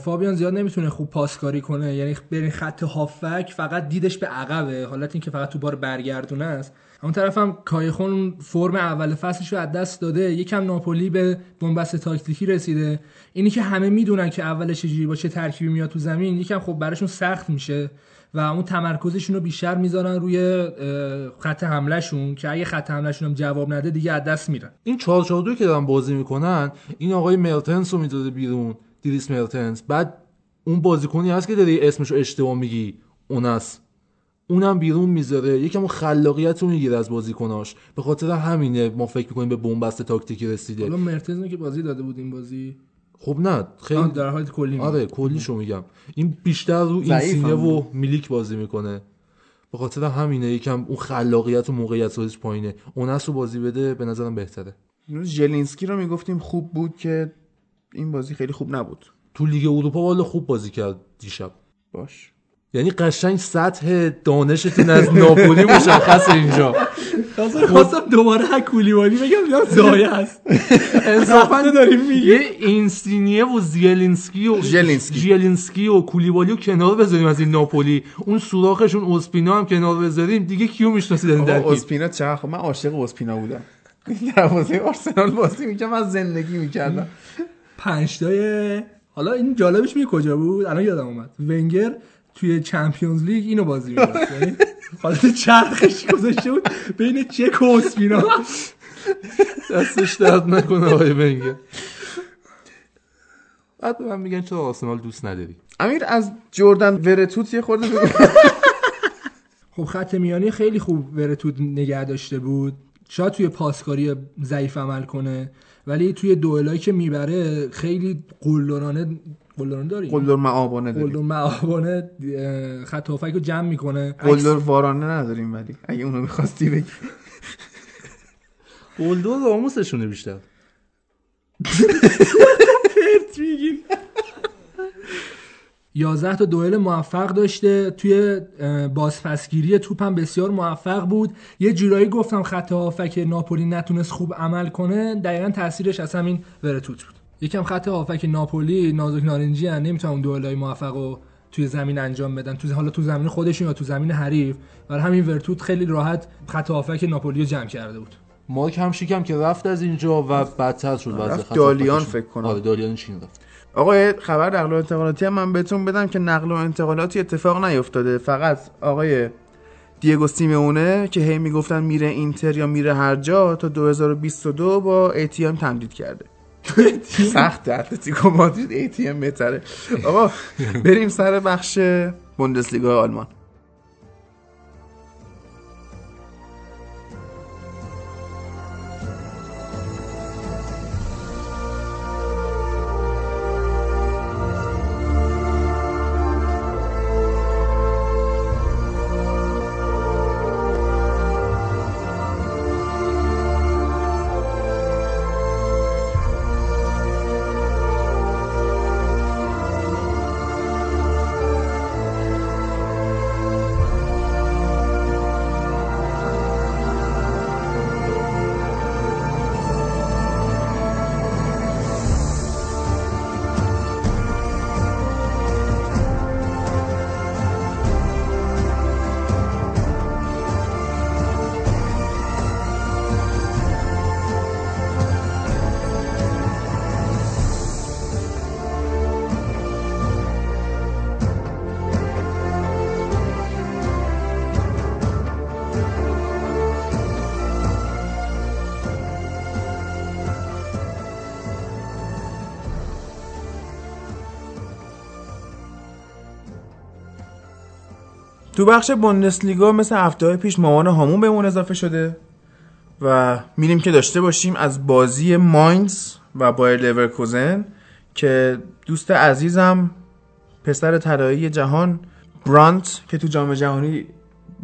فابیان زیاد نمی‌تونه خوب پاسکاری کنه. یعنی برین خط هافک فقط دیدش به عقبه. حالت این که فقط تو بار برگردونه است. اون طرف هم کایخون فرم اول فصلش رو از دست داده. یکم ناپولی به بنبست تاکتیکی رسیده. اینی که همه می‌دونن که اولش چجوری با چه ترکیبی میاد تو زمین یکم خب براشون سخت میشه و اون تمرکزشون رو بیشتر می‌ذارن روی خط حملهشون که اگه خط حملهشون هم جواب نده دیگه از دست میرن. این 442 که دارن بازی می‌کنن این آقای مرتنس رو بیرون. دیریس مرتنس بعد اون بازیکنی هست که داری اسمش رو اشتباه میگی. اون است اونم بیرون می‌ذاره. یکم خلاقیت رو می‌گیره از بازیکناش. به خاطر همینه ما فکر می‌کنیم به بنبست تاکتیکی رسیده. حالا مرتزنو که بازی داده بود این بازی. خب نه خیلی در حالت کلی میگم. آره کلیشو میگم. این بیشتر رو ضعیف اینسینه هم و میلیک بازی می‌کنه. به خاطر همینه یکم اون خلاقیت و موقعیت سازیش پایینه. اوناس رو بازی بده به نظرم بهتره. ژلینسکی رو می‌گفتیم خوب بود که این بازی خیلی خوب نبود. تو لیگ اروپا والا خوب بازی کرد دیشب. باش. یعنی قشنگ سطح دانشتون از ناپولی مشخص اینجا. خواستم دوباره هک کولیبالی بگم یا ضایع است انصافا داریم میگه یه اینسینیه و زیلینسکی و ژلینسکی. ژلینسکی و کولیبالی رو کنار بذاریم از این ناپولی. اون سوراخشون اوسپینا هم کنار بذاریم. دیگه کیو می‌شناسید این اوسپینا چقدر خوب من عاشق اسپینا بودم. دروازه آرسنال بازی می‌کردم از زندگی می‌کردم. پنجتای حالا این جالبش می کجا بود؟ الان یادم اومد. ونگر توی چمپیونز لیگ اینو بازی می‌کرد. یعنی حالت چرخش گذاشته بود بین چک و اسپینا. دستش درد نکنه آقای ونگر. بعد به من میگن چرا آرسنال دوست نداری. امیر از جردن ورتوت یه خورده خب خط میانی خیلی خوب ورتود نگه داشته بود. شاید توی پاسکاری ضعیف عمل کنه ولی توی دوئلایی که می‌بره خیلی قلدرانه قلدرانه داری؟ قلدر معابانه قلدر داریم معابانه اه، خط هافک رو جمع می‌کنه. قلدر وارانه نداریم ولی اگه اونو می‌خواستی بگی. گلدو راموسشونه بیشتر. میگین 11 تا دوئل موفق داشته. توی بازپسگیری توپ هم بسیار موفق بود. یه جورایی گفتم خط هافک ناپولی نتونست خوب عمل کنه. دقیقا تاثیرش از همین ورتوت بود. یکم خط هافک ناپولی نازک نارنجی هن نمی‌تونن اون دوئلای موفق رو توی زمین انجام بدن. تو حالا تو زمین خودشون یا تو زمین حریف. برای همین ورتوت خیلی راحت خط هافک ناپولی رو جمع کرده بود. مارک هم شیکم که رفت از اینجا و بدتر شد وضع دالیان. فکر کنم. آره دالیان چین رفت. آقا خبر نقل و انتقالاتی هم من بهتون بدم که نقل و انتقالاتی اتفاق نیفتاده. فقط آقای دیگو سیمونه که هی می‌گفتن میره اینتر یا میره هر جا تا 2022 با ATM تمدید کرده. سخت اتلتیکو مادرید ATM بهتره. آقا بریم سر بخش بوندسلیگا آلمان. تو بخش بوندسلیگا مثل هفته های پیش مهمان هامون بهمون اضافه شده و میریم که داشته باشیم از بازی ماینز و بایر لورکوزن که دوست عزیزم پسر طلایی جولیان برانت که تو جام جهانی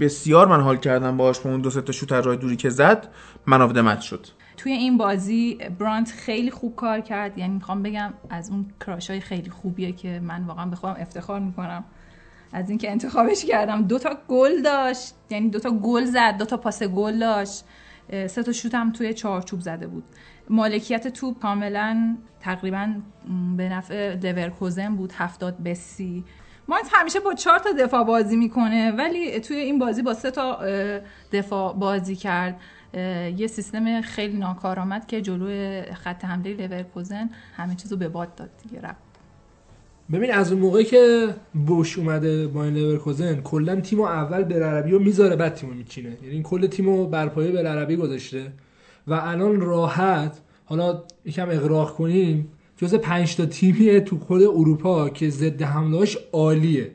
بسیار من حال کردم باهاش با اون دو تا شوت راه دوری که زد man of match شد. توی این بازی برانت خیلی خوب کار کرد یعنی می‌خوام بگم از اون crush های خیلی خوبیه که من واقعا به خودم افتخار می‌کنم. از اینکه انتخابش کردم. دو تا گل داشت. یعنی دو تا گل زد دو تا پاس گل داشت. سه تا شوت هم توی چارچوب زده بود. مالکیت توپ کاملا تقریبا به نفع لورکوزن بود. هفتاد به سی. ماینز همیشه با چهار تا دفاع بازی می‌کنه ولی توی این بازی با سه تا دفاع بازی کرد. یه سیستم خیلی ناکارآمد که جلوی خط حمله لورکوزن همه چیزو به باد داد دیگه رفت. ببین از اون موقعی که بوش اومده با این لورکوزن کلا تیم اول بلعربی رو می‌ذاره بعد تیم رو میچینه. یعنی کل تیم رو بر پایه بلعربی گذاشته. و الان راحت حالا یکم اغراق کنیم جز پنج تا تیمیه تو خود اروپا که ضد حملهاش عالیه.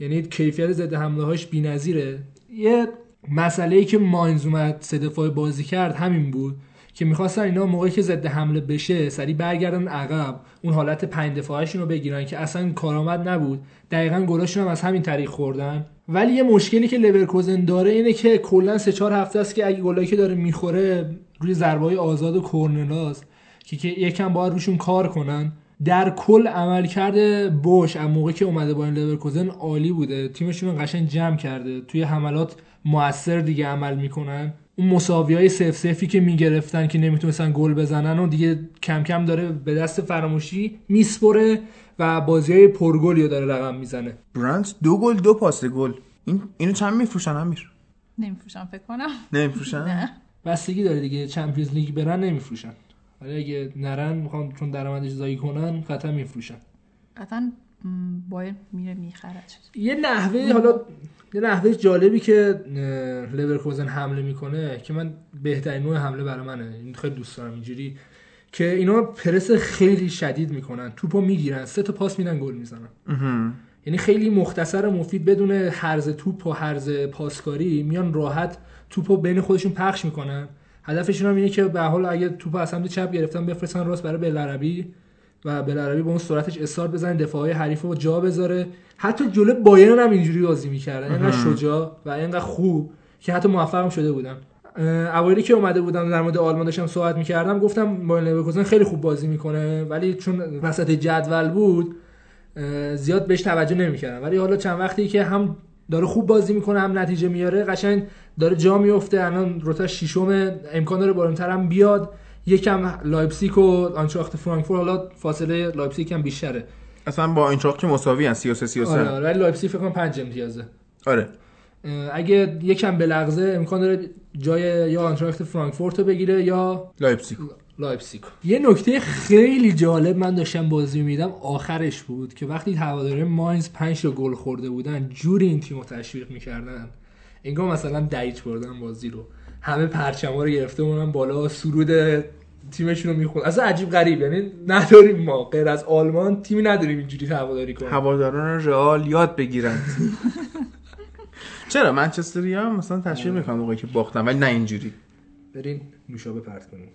یعنی کیفیت ضد حملهاش بی‌نظیره. یه مسئله ای که ماینز اومد سه بازی کرد همین بود. که می‌خواستن اینا موقعی که ضد حمله بشه سریع برگردن عقب اون حالت پنج دفاعشون رو بگیرن که اصلا کارآمد نبود. دقیقا گلاشون هم از همین طریق خوردن. ولی یه مشکلی که لورکوزن داره اینه که کلا سه چهار هفته است که اگه گلایی که داره می‌خوره روی ضربه‌های آزاد و کرنراست که که یکم باید روشون کار کنن. در کل عملکرد بوش از موقعی که اومده با این لورکوزن عالی بوده. تیمشون قشنگ جمع کرده. توی حملات موثر دیگه عمل می‌کنن. اون مساوی های صفر صفری که می‌گرفتن که نمی‌تونستن گل بزنن و دیگه کم کم داره به دست فراموشی میسپره و بازی های پرگلی رو داره رقم می‌زنه. برانت دو گل دو پاس گل. این اینو چند میفروشن امیر؟ نمیفروشم فکر کنم. نمیفروشن؟ نه. بستگی داره دیگه. Champions League برن نمیفروشن. ولی اگه نرن می‌خوان چون درآمدش زایی کنن قطعا میفروشن. قطعا م، بایر میره می‌خرد یه نحوه حالا یه نحوه جالبی که لورکوزن حمله می‌کنه که من بهترین نوع حمله برای منه. این خیلی دوست دارم اینجوری که اینا پرس خیلی شدید می‌کنن. توپو می‌گیرن سه تا پاس میدن گل می‌زنن. یعنی خیلی مختصر و مفید بدون هرز توپ و هرز پاسکاری میان راحت توپو بین خودشون پخش می‌کنن. هدفشون هم اینه که به حال اگه توپ از سمت چپ گرفتن بفرستن راست برای بلعربی و بلعربی با اون سرعتش استارت بزنه دفاعی حریف رو جا بذاره. حتی جلو بایرن هم اینجوری بازی می‌کردن اینقدر شجاع و اینقدر خوب که حتی موفق هم شده بودن اه، اوایلی که اومده بودم در مورد آلمان داشتم صحبت می‌کردم گفتم بایر لورکوزن خیلی خوب بازی می‌کنه ولی چون وسط جدول بود زیاد بهش توجه نمی‌کردم. ولی حالا چند وقتی که هم داره خوب بازی می‌کنه هم نتیجه میاره قشنگ داره جا میفته الان رتبه ششم امکان داره بالاتر هم بیاد. یکم لایپزیگ و آینتراخت فرانکفورت حالا فاصله لایپزیگ هم بیشتره. اصلا با این که مساوی ان 33 33 آره آره, آره ولی لایپزیگ فکر کنم 5 امتیازه. آره. اگه یکم بلغزه امکان داره جای یا آنتراخت فرانکفورت رو بگیره یا لایپزیگ. لایپزیگ. یه نکته خیلی جالب من داشتم بازی می‌دیدم آخرش بود که وقتی هواداره ماینز 5 تا گل خورده بودن جوری این تیم رو تشویق می‌کردن. انگار مثلا ده هیچ بردن بازی رو. همه پرچما رو گرفته بودن بالا سرود تیمشون رو میخوندن. اصلا عجیب غریب. یعنی نداریم ما. غیر از آلمان تیمی نداریم اینجوری هواداری کنه هواداران رئال یاد بگیرن. چرا؟ منچستری هم مثلا تشویق می‌کنن موقعی که باختن ولی نه اینجوری. برین نوشابه پرت کنیم.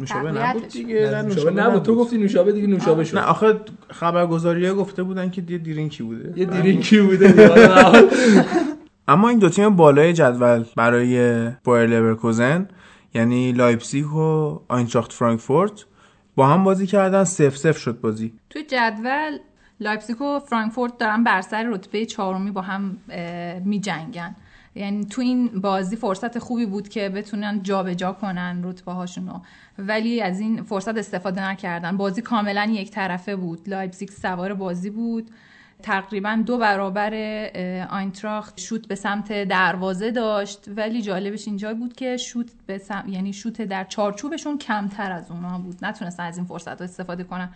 نوشابه نبود دیگه نه، نه نوشابه نبود. تو گفتی نوشابه دیگه نوشابه شد. نه آخه خبرگزاری ها گفته بودن که یه drink ی بوده. یه drink ی بوده. اما این دو تیم بالای جدول برای بایر لورکوزن یعنی لایپزیگ و آینتراخت فرانکفورت با هم بازی کردن صفر صفر شد بازی. توی جدول لایپزیگ و فرانکفورت دارن بر سر رتبه چهارمی با هم می جنگن یعنی تو این بازی فرصت خوبی بود که بتونن جابجا کنن رتبه هاشونو ولی از این فرصت استفاده نکردن. بازی کاملا یک طرفه بود. لایپزیگ سوار بازی بود. تقریبا دو برابر آینتراخت شوت به سمت دروازه داشت. ولی جالبش اینجا بود که شوت به سم... یعنی شوت در چارچوبشون کمتر از اونا بود. نتونستن از این فرصت ها استفاده کنن.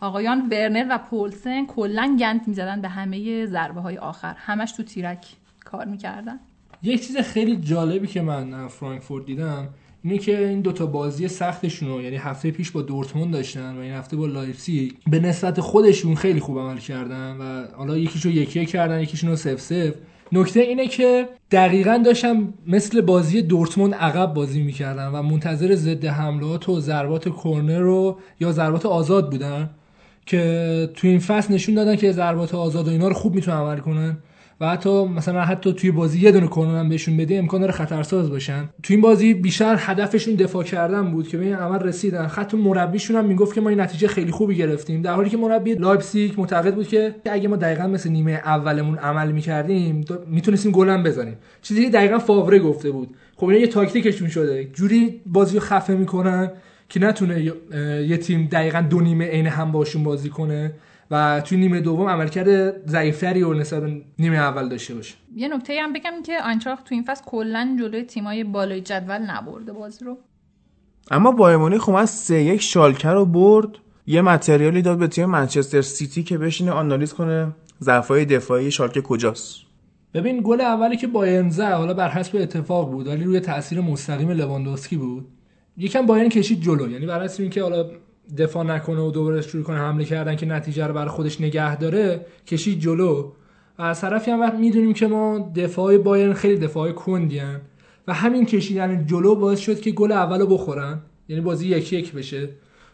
آقایان ورنر و پولسن کلا گند می‌زدن به همه ضربه های آخر. همش تو تیرک کار می‌کردن. یک چیز خیلی جالبی که من فرانکفورت دیدم اینه که این دوتا بازی سختشون رو یعنی هفته پیش با دورتموند داشتن و این هفته با لایپزیگ به نسبت خودشون خیلی خوب عمل کردن و حالا یکیشو یکی کردن یکیشون رو صفر صفر نکته اینه که دقیقا داشتم مثل بازی دورتموند عقب بازی می‌کردن و منتظر ضد حملات و ضربات کرنر رو یا ضربات آزاد بودن که تو این فصل نشون دادن که ضربات آزاد و اینا رو خوب می‌تونن عمل کنن. و حتی مثلا حتی توی بازی یه دونه کرنر هم بهشون بده امکان داره خطرساز باشن. تو این بازی بیشتر هدفشون دفاع کردن بود که به این عمل رسیدن. خود مربیشون هم می‌گفت که ما این نتیجه خیلی خوبی گرفتیم. در حالی که مربی لایپزیگ معتقد بود که اگه ما دقیقا مثل نیمه اولمون عمل می‌کردیم می‌تونستیم گلم بزنیم. چیزی که دقیقا فاوره گفته بود. خب اینا یه تاکتیکشون شده. جوری بازی رو خفه می‌کنن که نتونه یه تیم دقیقا دو نیمه عین هم باشون بازی کنه. و توی نیمه دوم عملکرد ضعیفتری و نسبت به نیمه اول داشته باشه. یه نکته هم بگم که آینتراخت تو این فصل کلا جلوی تیمای بالای جدول نبرده بازی رو. اما بایر مونیخ اومد سه یک شالکه رو برد. یه متریالی داد به تیم منچستر سیتی که بشینه آنالیز کنه ضعفای دفاعی شالکه کجاست. ببین گل اولی که بایرن زد حالا بر حسب اتفاق بود ولی روی تاثیر مستقیم لواندوسکی بود. یکم بایرن کشید جلو یعنی بر اساس اینکه حالا دفاع نکنه و دوباره شروع کنه حمله کردن که نتیجه رو برای خودش نگه داره کشید جلو. و از طرفی هم وقت می‌دونیم که ما دفاع بایرن خیلی دفاع کندیان و همین کشیدن جلو باعث شد که گل اولو بخورن. یعنی بازی یکی یک بشه.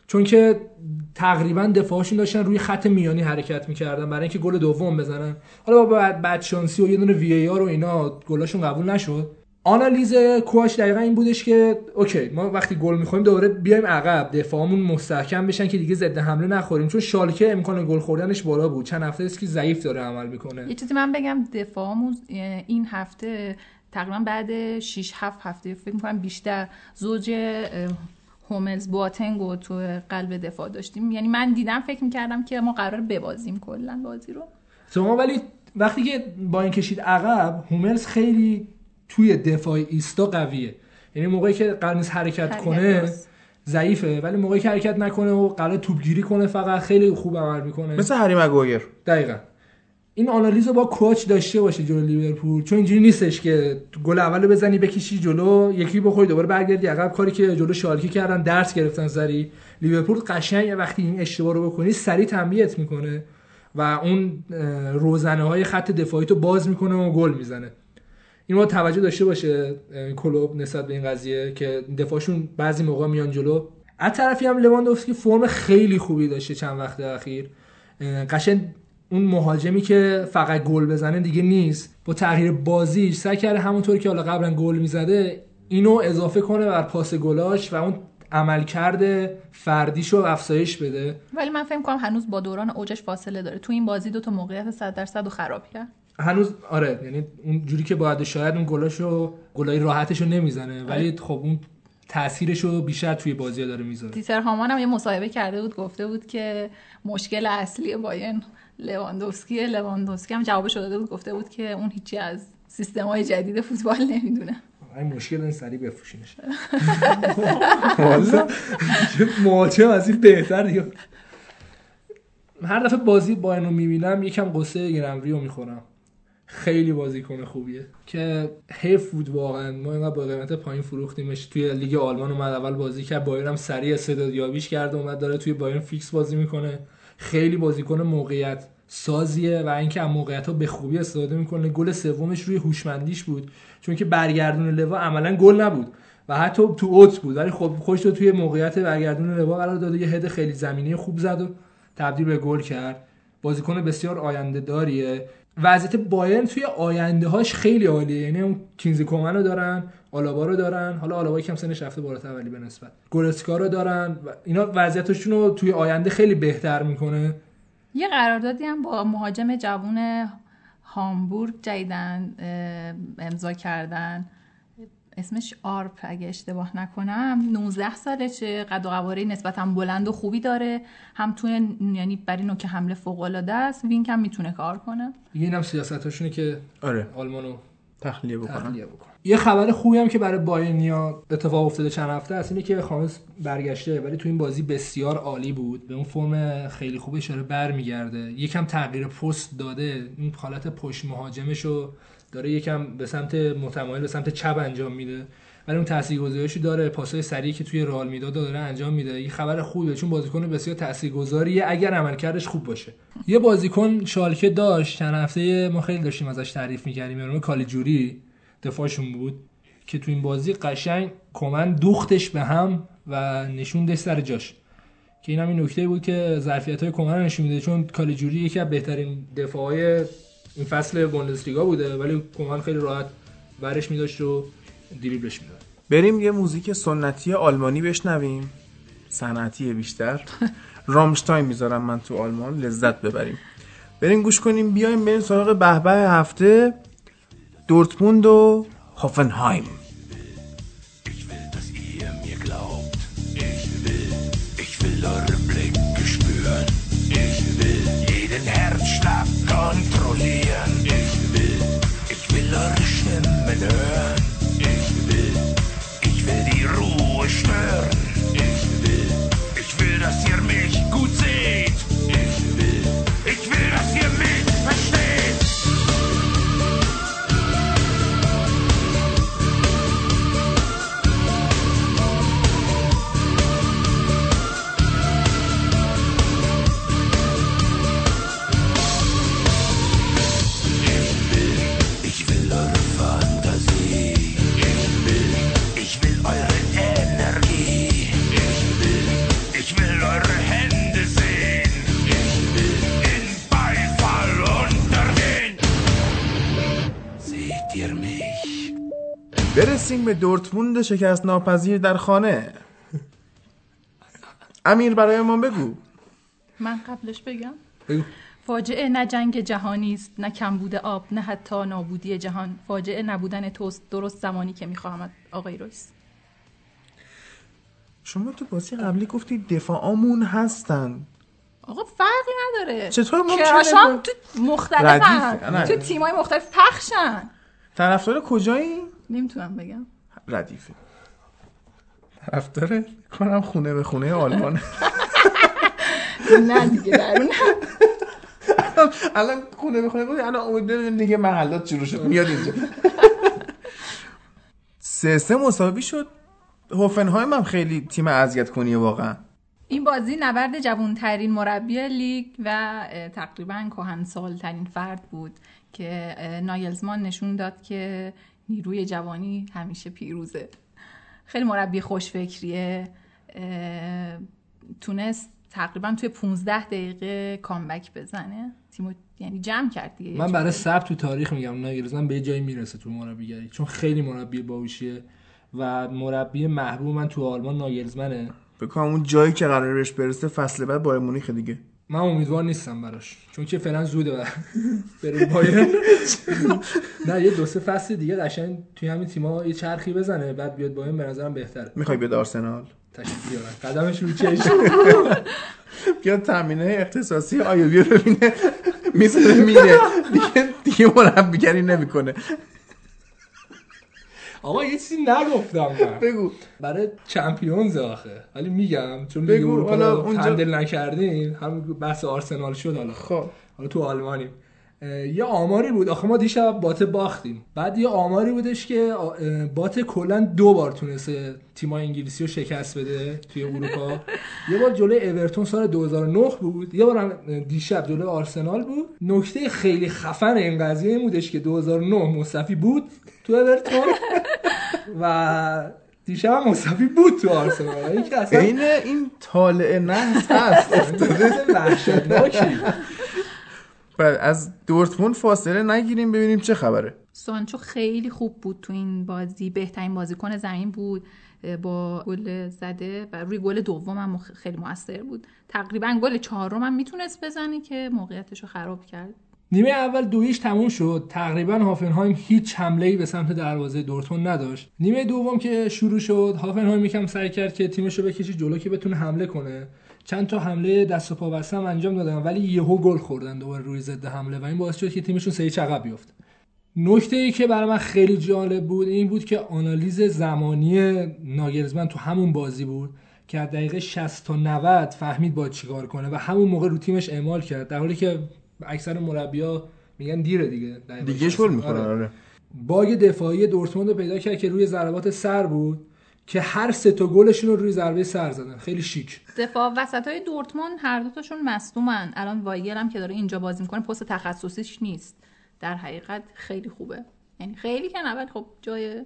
چون که تقریبا دفاعشون داشتن روی خط میانی حرکت می‌کردن برای اینکه گل دوم بزنن. حالا با بد شانسی و یه دونه VAR و اینا گلاشون قبول نشد. آنالیز coach دقیقا این بودش که okay ما وقتی گل می‌خوایم دوباره بیایم عقب دفاعمون مستحکم بشن که دیگه ضد حمله نخوریم. چون شالکه امکان گل خوردنش بالا بود. چند هفته است که ضعیف داره عمل می‌کنه. یه چیزی من بگم دفاعمون این هفته تقریبا بعد 6 7 هفته فکر می‌کنم بیشتر زوج هوملز بواتنگ تو قلب دفاع داشتیم. یعنی من دیدم فکر می‌کردم که ما قرار ببازیم کلا بازی رو. شما ولی وقتی که با این کشید عقب هوملز خیلی توی دفاع ایستا قویه. یعنی موقعی که قرار حرکت کنه ضعیفه ولی موقعی که حرکت نکنه و قرار توپگیری کنه فقط خیلی خوب عمل می‌کنه. مثل هری مگوایر دقیقا. این آنالیز رو با کوچ داشته باشه جلو لیورپول چون اینجوری نیستش که گل اول بزنی بکشی جلو یکی بخوری دوباره برگردی عقب. کاری که جلو شالکی کردن درس گرفتن سری. لیورپول قشنگ وقتی این اشتباه رو بکنی سری تنبیهت می‌کنه و اون روزنه های خط دفاعی تو باز می‌کنه و گل می‌زنه. این ما توجه داشته باشه کلوب نسبت به این قضیه که دفاعشون بعضی موقع میان جلو. از طرفی هم لواندوفسکی فرم خیلی خوبی داشته چند وقت اخیر. قشن اون مهاجمی که فقط گل بزنه دیگه نیست. با تغییر بازیش سعی کرده همونطوری که حالا قبلا گل می‌زده اینو اضافه کنه بر پاس گلاش و اون عملکرد فردیشو افزایش بده. ولی من فکر کنم هنوز با دوران اوجش فاصله داره. تو این بازی دو تا موقعیت 100 درصد و خراب کرد. هنوز آره یعنی اون جوری که باید شاید اون گلاشو گلای راحتشو نمی‌زنه ولی خب اون تاثیرشو بیشتر توی بازی داره می‌ذاره. دیتر هامان هم یه مصاحبه کرده بود گفته بود که مشکل اصلی باین لواندوفسکی لواندوفسکی هم جوابش داده بود گفته بود که اون هیچی از سیستم های جدید فوتبال نمی‌دونه. این مشکل این سریع بفروشینش. مهاجم از این بهتر هر دفعه بازی با اینو می‌بینم یکم غصه گنابری رو می‌خورم. خیلی بازیکن خوبیه. که حیف بود واقعا. ما اینقدر با قیمت پایین فروختیمش توی لیگ آلمان اومد اول بازی کرد. بایرن هم سریع استعداد یابیش کرده اومد داره توی بایرن فیکس بازی می‌کنه. خیلی بازیکن موقعیت سازیه و اینکه از موقعیت ها به خوبی استفاده می‌کنه. گل سومش روی هوشمندیش بود. چون که برگردون لوا عملا گل نبود و حتی تو اوت بود. ولی خب خوش تو توی موقعیت برگردون لوا قرار داده یه هد خیلی زمینی خوب زد و تبدیل به گل کرد. بازیکن بسیار آینده داریه وضعیت بایرن توی آینده هاش خیلی عالیه. یعنی اون کینزی کومن رو دارن آلابا رو دارن. حالا آلابا کم سنش رفته بالاتر ولی به نسبت. گورسکا رو دارن و اینا وضعیتشون رو توی آینده خیلی بهتر می‌کنه. یه قراردادی هم با مهاجم جوون هامبورگ جدیدن امضا کردن. اسمش آرپ اگه اشتباه نکنم. 19 سالشه قد و قواره نسبتا بلند و خوبی داره. هم تو، یعنی برای نوک حمله فوق العاده است وینگ هم می‌تونه کار کنه. دیگه اینم سیاستاشونه که آره. آلمانو تخلیه بکنن تخلیه بکنن یه خبر خوبی هم که برای بایرنیا اتفاق افتاده چند هفته است اینه که خامس برگشته ولی تو این بازی بسیار عالی بود. به اون فرم خیلی خوبش داره برمیگرده. یکم تغییر پست داده. این حالت پشت مهاجمش رو داره یکم به سمت متمایل به سمت چپ انجام میده. ولی اون تاثیرگذاریشو داره پاسای سریعی که توی رئال می‌داد داره انجام میده. یه خبر خوبه چون بازیکن بسیار تاثیرگذاریه اگر عملکردش خوب باشه. یه بازیکن شالکه داشت. چند هفته ما خیلی داشتیم ازش تعریف می‌کردیم. یعنی کالیجوری دفاعشون بود که تو این بازی قشنگ کمن دوختش به هم و نشوندش سر جاش. که این هم این نکته بود که ظرفیت های کمن نشون میده. چون کالیجوری یکی از بهترین دفاعهای این فصل بوندسلیگا بوده ولی کمن خیلی راحت برش میداشت و دریبلش می‌داد. بریم یه موزیک سنتی آلمانی بشنویم. صنعتی بیشتر. رامشتاین می‌ذارم من تو آلمان لذت ببریم. بریم گوش کنیم بیایم بریم سراغ بهبه هفته دورتموند و هوفنهایم لا رشتم ملاه برسیم به دورتموند شکست ناپذیر در خانه. امیر برای ما بگو. من قبلش بگم. بگو. فاجعه نه جنگ جهانی است نه کمبود آب نه حتی نابودی جهان. فاجعه نبودن توست درست زمانی که میخواهمد آقای رویس شما تو بازی قبلی گفتی دفاعامون هستن. آقا فرقی نداره. چطور ممکنه تو مختلف. تو تیمای مختلف پخشن. طرفدار کجایی؟ نمی‌تونم بگم. ردیفه. طرفدار کنم خونه به خونه آلمان. نه دیگه درون الان خونه به خونه بود الان امید ببینیم دیگه محلات شروع شد میاد اینجا. سه سه مساوی شد. هوفنهایم هم خیلی تیم اذیت کنیه واقعا. این بازی نبرد جوانترین مربی لیگ و تقریبا کهن ترین فرد بود. که نایلزمان نشون داد که نیروی جوانی همیشه پیروزه. خیلی مربی خوشفکریه. تونست تقریبا توی 15 دقیقه کامبک بزنه. تیمو یعنی جمع کرد دیگه. من برای. ثبت تو تاریخ میگم ناگلزمن به یه جایی می‌رسه تو مربیگری چون خیلی مربی باهوشیه و مربی محبوب من تو آلمان ناگلزمنه بکنم اون جایی که قرار بهش برسه فصل بعد بایر مونیخ دیگه. من امیدوار نیستم براش. چون که فعلا زوده بره بایر. نه یه دو سه فصل دیگه قشنگ توی همین تیما یه چرخی بزنه بعد بیاد بایر به نظرم بهتره. می‌خوای بیاد آرسنال؟ تشریف بیارن قدمش رو چش بیاد تامینه اختصاصی آیوبی رو ببینه. می‌زنه میره. دیگه دیگه مربیگری نمی‌کنه. آقا یه چیزی نگفتم من. بگو. برای چمپیونز آخه. ولی میگم چون بگو، حالا اونجا- هندل نکردیم هم بحث آرسنال شد حالا. خب. حالا تو آلمانیم. یه آماری بود. آخه ما دیشب بات باختیم. بعد یه آماری بودش که بات کلا دو بار تونسته تیمای انگلیسی رو شکست بده توی اروپا. یه بار جلوی اورتون سال 2009 بود. یه بار هم دیشب جلوی آرسنال بود. نکته خیلی خفن این قضیه این بودش که 2009 مصطفی بود تو اورتون. و دیشب هم مصطفی بود تو آرسنال. این که اصلا عین این طالع نحس هست. افتاده وحشتناکی. بعد از دورتموند فاصله نگیریم ببینیم چه خبره. سانچو خیلی خوب بود تو این بازی بهترین بازیکن زمین بود با گل زده و روی گل دوم هم مخ- خیلی موثر بود. تقریبا گل چهارم هم می‌تونست بزنه که موقعیتش رو خراب کرد. نیمه اول دویش تموم شد. تقریبا هافنهایم هیچ حمله ای به سمت دروازه دورتموند نداشت. نیمه دوم که شروع شد هافنهایم یکم سعی کرد که تیمش رو بکشه جلو که بتونه حمله کنه. چند تا حمله دست و پا بسته هم انجام دادن ولی یهو گل خوردن دوباره روی ضد حمله و این باعث شد که تیمشون سه هیچ عقب بیفته نکته ای که برای من خیلی جالب بود این بود که آنالیز زمانی ناگلزمن تو همون بازی بود که از دقیقه 60 تا 90 فهمید باید چیکار کنه و همون موقع رو تیمش اعمال کرد در حالی که اکثر مربیا میگن دیره دیگه دیگه 60. شل می‌کنه آره. آره باگ دفاعی دورتموند رو پیدا کرد که روی ضربات سر بود که هر سه تا گلشون رو روی ضربه سر زدن. خیلی شیک. دفاع وسط های دورتموند هر دوتاشون مصدومن. الان وایگل هم که داره اینجا بازی می‌کنه پست تخصصیش نیست. در حقیقت خیلی خوبه. یعنی خیلی که ولی خب جای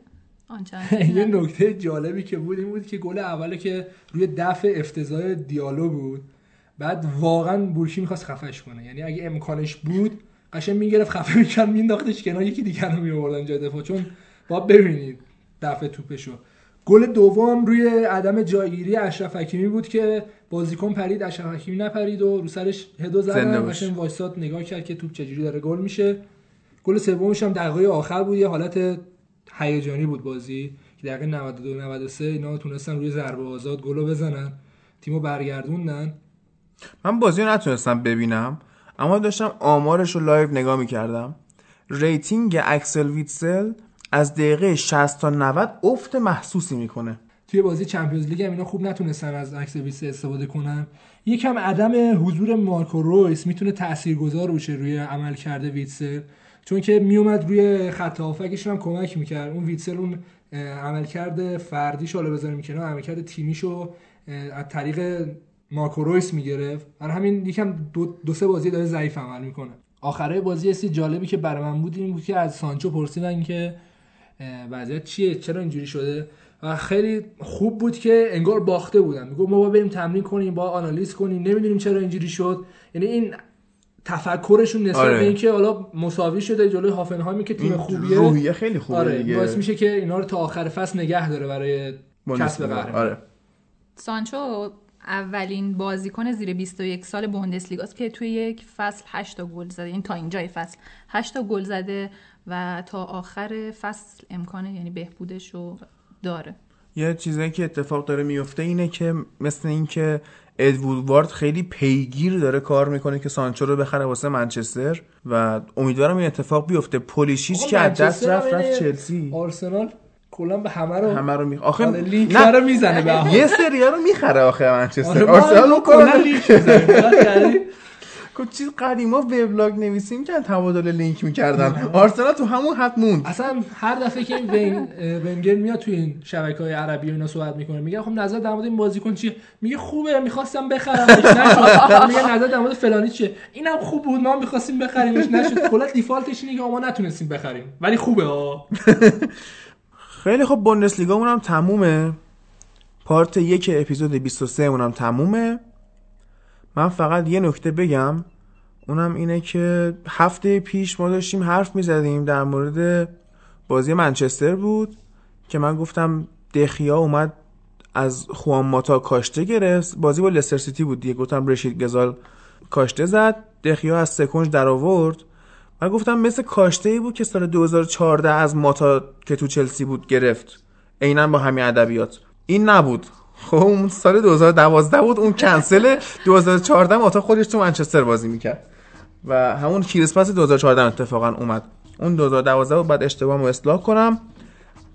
یه نکته جالبی که بود این بود که گل اوله که روی دفع افتضاح دیالو بود بعد واقعا بورکی می‌خواست خفش کنه. یعنی اگه امکانش بود قشنگ می‌گرفت خفه می‌کرد مینداختش کنار یکی دیگر رو میآوردن جای دفاع. چون با ببینید دفع توپشو. گل دوم روی عدم جایگیری اشرف حکیمی بود که بازیکن پرید اشرف حکیمی نپرید و رو سرش هدو زدن. قشنگ وایساد نگاه کرد که توپ چجوری داره گل میشه. گل سومش هم دقیقه آخر بود یه حالت هیجانی بود بازی. که دقیقه 92 93 اینا تونستن روی ضربه آزاد گلو بزنن. تیمو برگردوندن. من بازی رو نتونستم ببینم اما داشتم آمارش رو live نگاه می‌کردم. rating اکسل ویتسل از دقیقه 60 تا 90 افت محسوسی می‌کنه. توی بازی چمپیونز لیگ هم اینا خوب نتونستن از اکسل ویتسل استفاده کنن. یکم عدم حضور مارکو رویس می‌تونه تاثیرگذار باشه روی عملکرد ویتسل. چون که میومد روی خط هافکشون هم کمک می‌کرد. اون ویتسل اون عمل کرده فردیش حالا بذاریم کنار. عمل کرده تیمیشو از طریق مارکو رویس می‌گرفت. برای همین یکم دو, دو سه بازی داره ضعیف عمل می‌کنه. آخره بازی چیز جالبی که برای من بود این بود که از سانچو پرسیدن که وضعیت چیه؟ چرا اینجوری شده؟ و خیلی خوب بود که انگار باخته بودن. می‌گفت ما با بریم تمرین کنیم با آنالیز کنیم. نمی‌دونیم چرا اینجوری شد. یعنی این تفکرشون نسبت آره. به اینکه حالا مساوی شده جلوی هافنهایمی که تیم خوبیه. روحیه خیلی خوبه آره دیگه. باعث میشه که اینا رو تا آخر فصل نگه داره برای کسب. قهرمانی. آره. سانچو اولین بازیکن زیر 21 سال بوندسلیگاست که توی یک فصل 8 تا گل زده. این تا اینجای فصل 8 تا گل زده. و تا آخر فصل امکان یعنی بهبودش رو داره. یه چیزایی که اتفاق داره میفته اینه که مثل اینکه ادوارد وارد خیلی پیگیر داره کار می‌کنه که سانچو رو بخره واسه منچستر و امیدوارم این اتفاق بیفته. پولیشیچ که از دست رفت رفت. چلسی. آرسنال کلا به همه رو همه رو می آخه آره، لینک نه، رو می‌زنه به هم. یه سریا رو می‌خره آخه منچستر. آره، آرسنال کلا کلا لینک خب چیز قدیما وبلاگ نویسیم که تبادل لینک می‌کردن. آرسنال تو همون حد موند. اصلا هر دفعه که این ون... ونگر میاد توی این شبکه های عربی و اینا صحبت می‌کنه میگه خب نظر در مورد این بازیکن چیه؟ میگه خوبه می‌خواستم بخرمش نشد. میگه نظر در مورد فلانی چیه؟ اینم خوب بود ما می‌خواستیم بخریمش نشد. کلا default ش اینه که ما نتونستیم بخریم. ولی خوبه ها خیلی خب بوندسلیگا هم تمومه. پارت یک اپیزود 23 اونم تمومه. من فقط یه نکته بگم. اونم اینه که هفته پیش ما داشتیم حرف می‌زدیم در مورد بازی منچستر بود که من گفتم دخیا اومد از خوان ماتا کاشته گرفت. بازی با لستر سیتی بود دیگه گفتم رشید گزال کاشته زد. دخیا از سکنج در آورد. من گفتم مثل کاشته ای بود که سال 2014 از ماتا که تو چلسی بود گرفت. عینا با همین ادبیات. این نبود. خب اون سال 2012 بود اون کنسله 2014 ماتا خودش تو منچستر بازی می‌کرد. و همون کریسمس 2014 اتفاقا اومد. اون 2012 بود بعد اشتباهمو اصلاح کنم.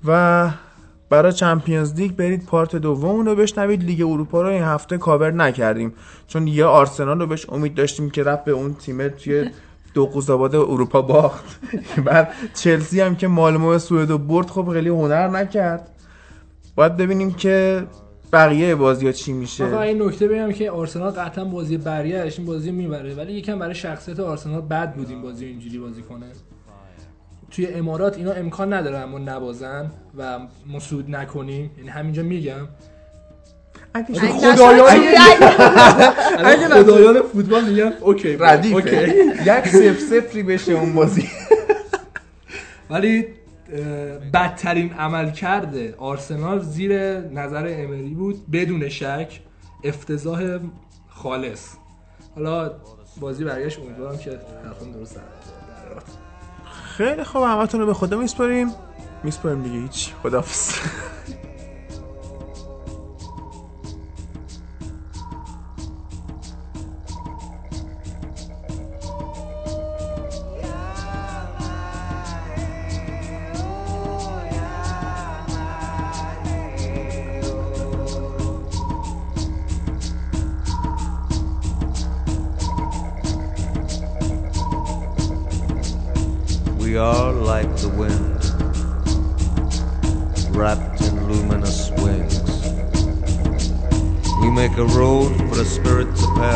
و برای چمپیونز لیگ برید پارت دوم رو بشنوید. لیگ اروپا رو این هفته کاور نکردیم. چون یه آرسنال رو بهش امید داشتیم که رفت به اون تیم توی دو قوزاباد اروپا باخت. بعد چلسی هم که مالمو سوئد برد خب خیلی هنر نکرد. باید ببینیم که بقیه بازی ها چی میشه؟ این نکته بگم که آرسنال قطعا بازی برگشت این بازی می‌بره ولی یکم برای شخصیت آرسنال بد بود این بازی اینجوری بازی کنه. توی امارات اینا امکان نداره اما نبازن و مسود نکنیم. یعنی همینجا میگم. خدایان خدایان فوتبال میگم اوکی. ردیفه. یک سف سفری بشه اون بازی. ولی بدترین عمل کرده آرسنال زیر نظر امری بود بدون شک افتضاح خالص. حالا بازی برگشت امیدوارم که حرفم درست در بیاد. خیلی خوب همتون رو به خدا میسپاریم. میسپاریم دیگه هیچ. خدافز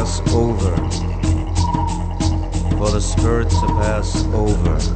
pass over. For the spirit to pass over.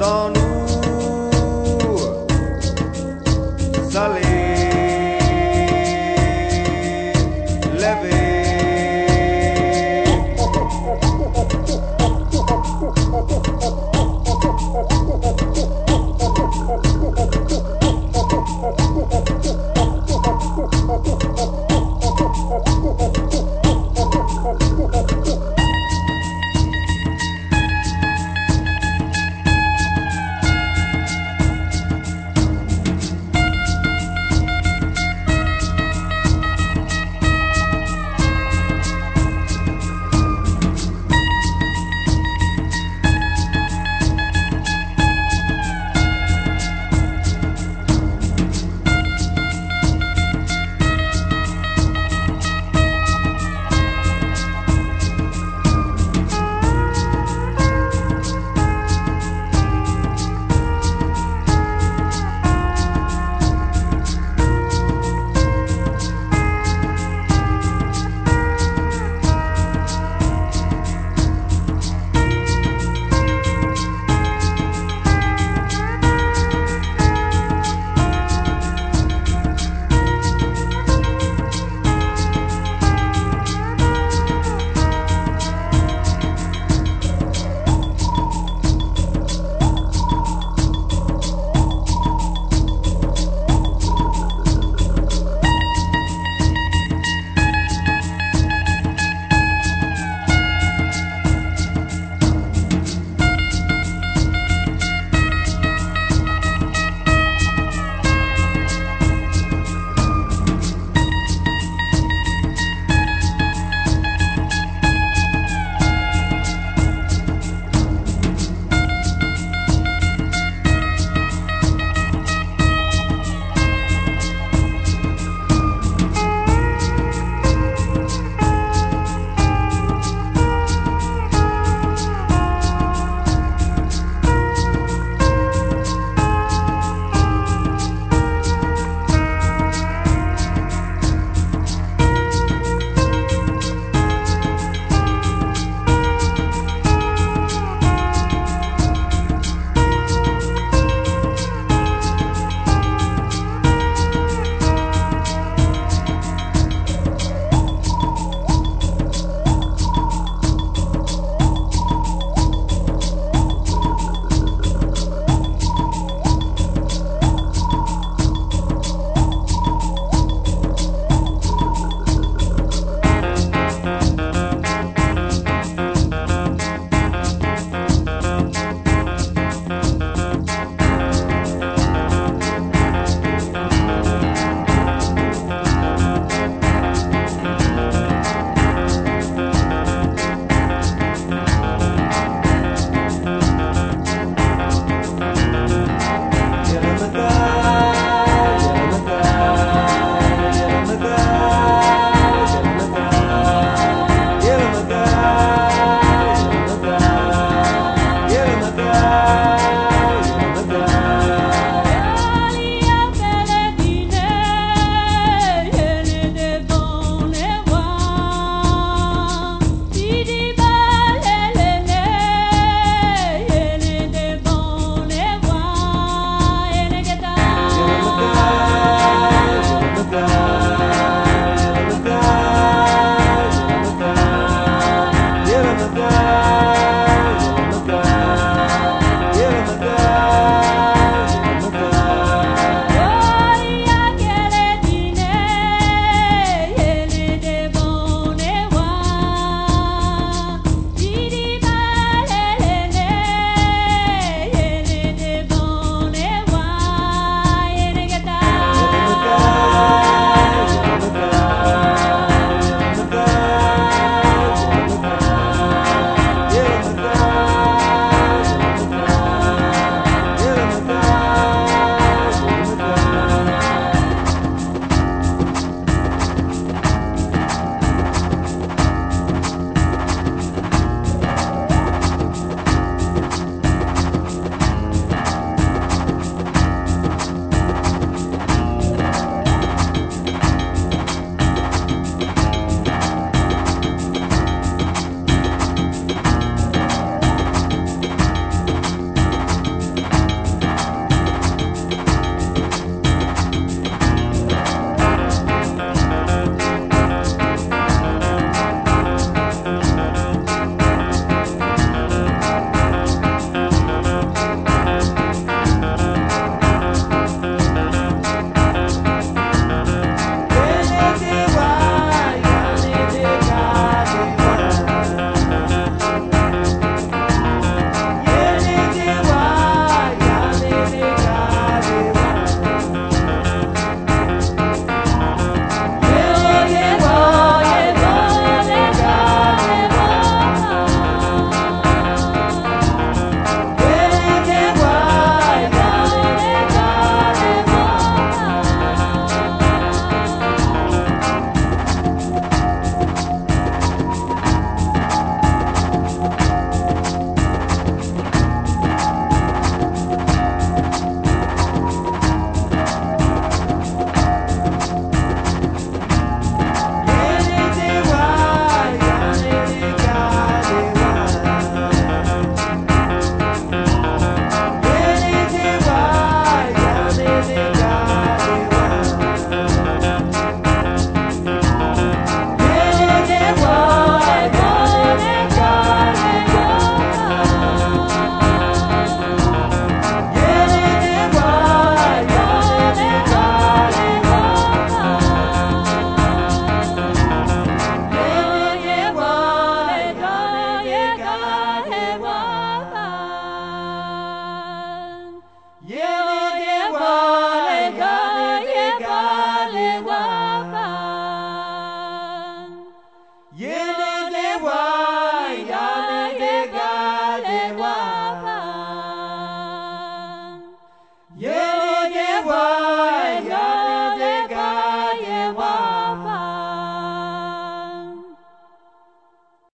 on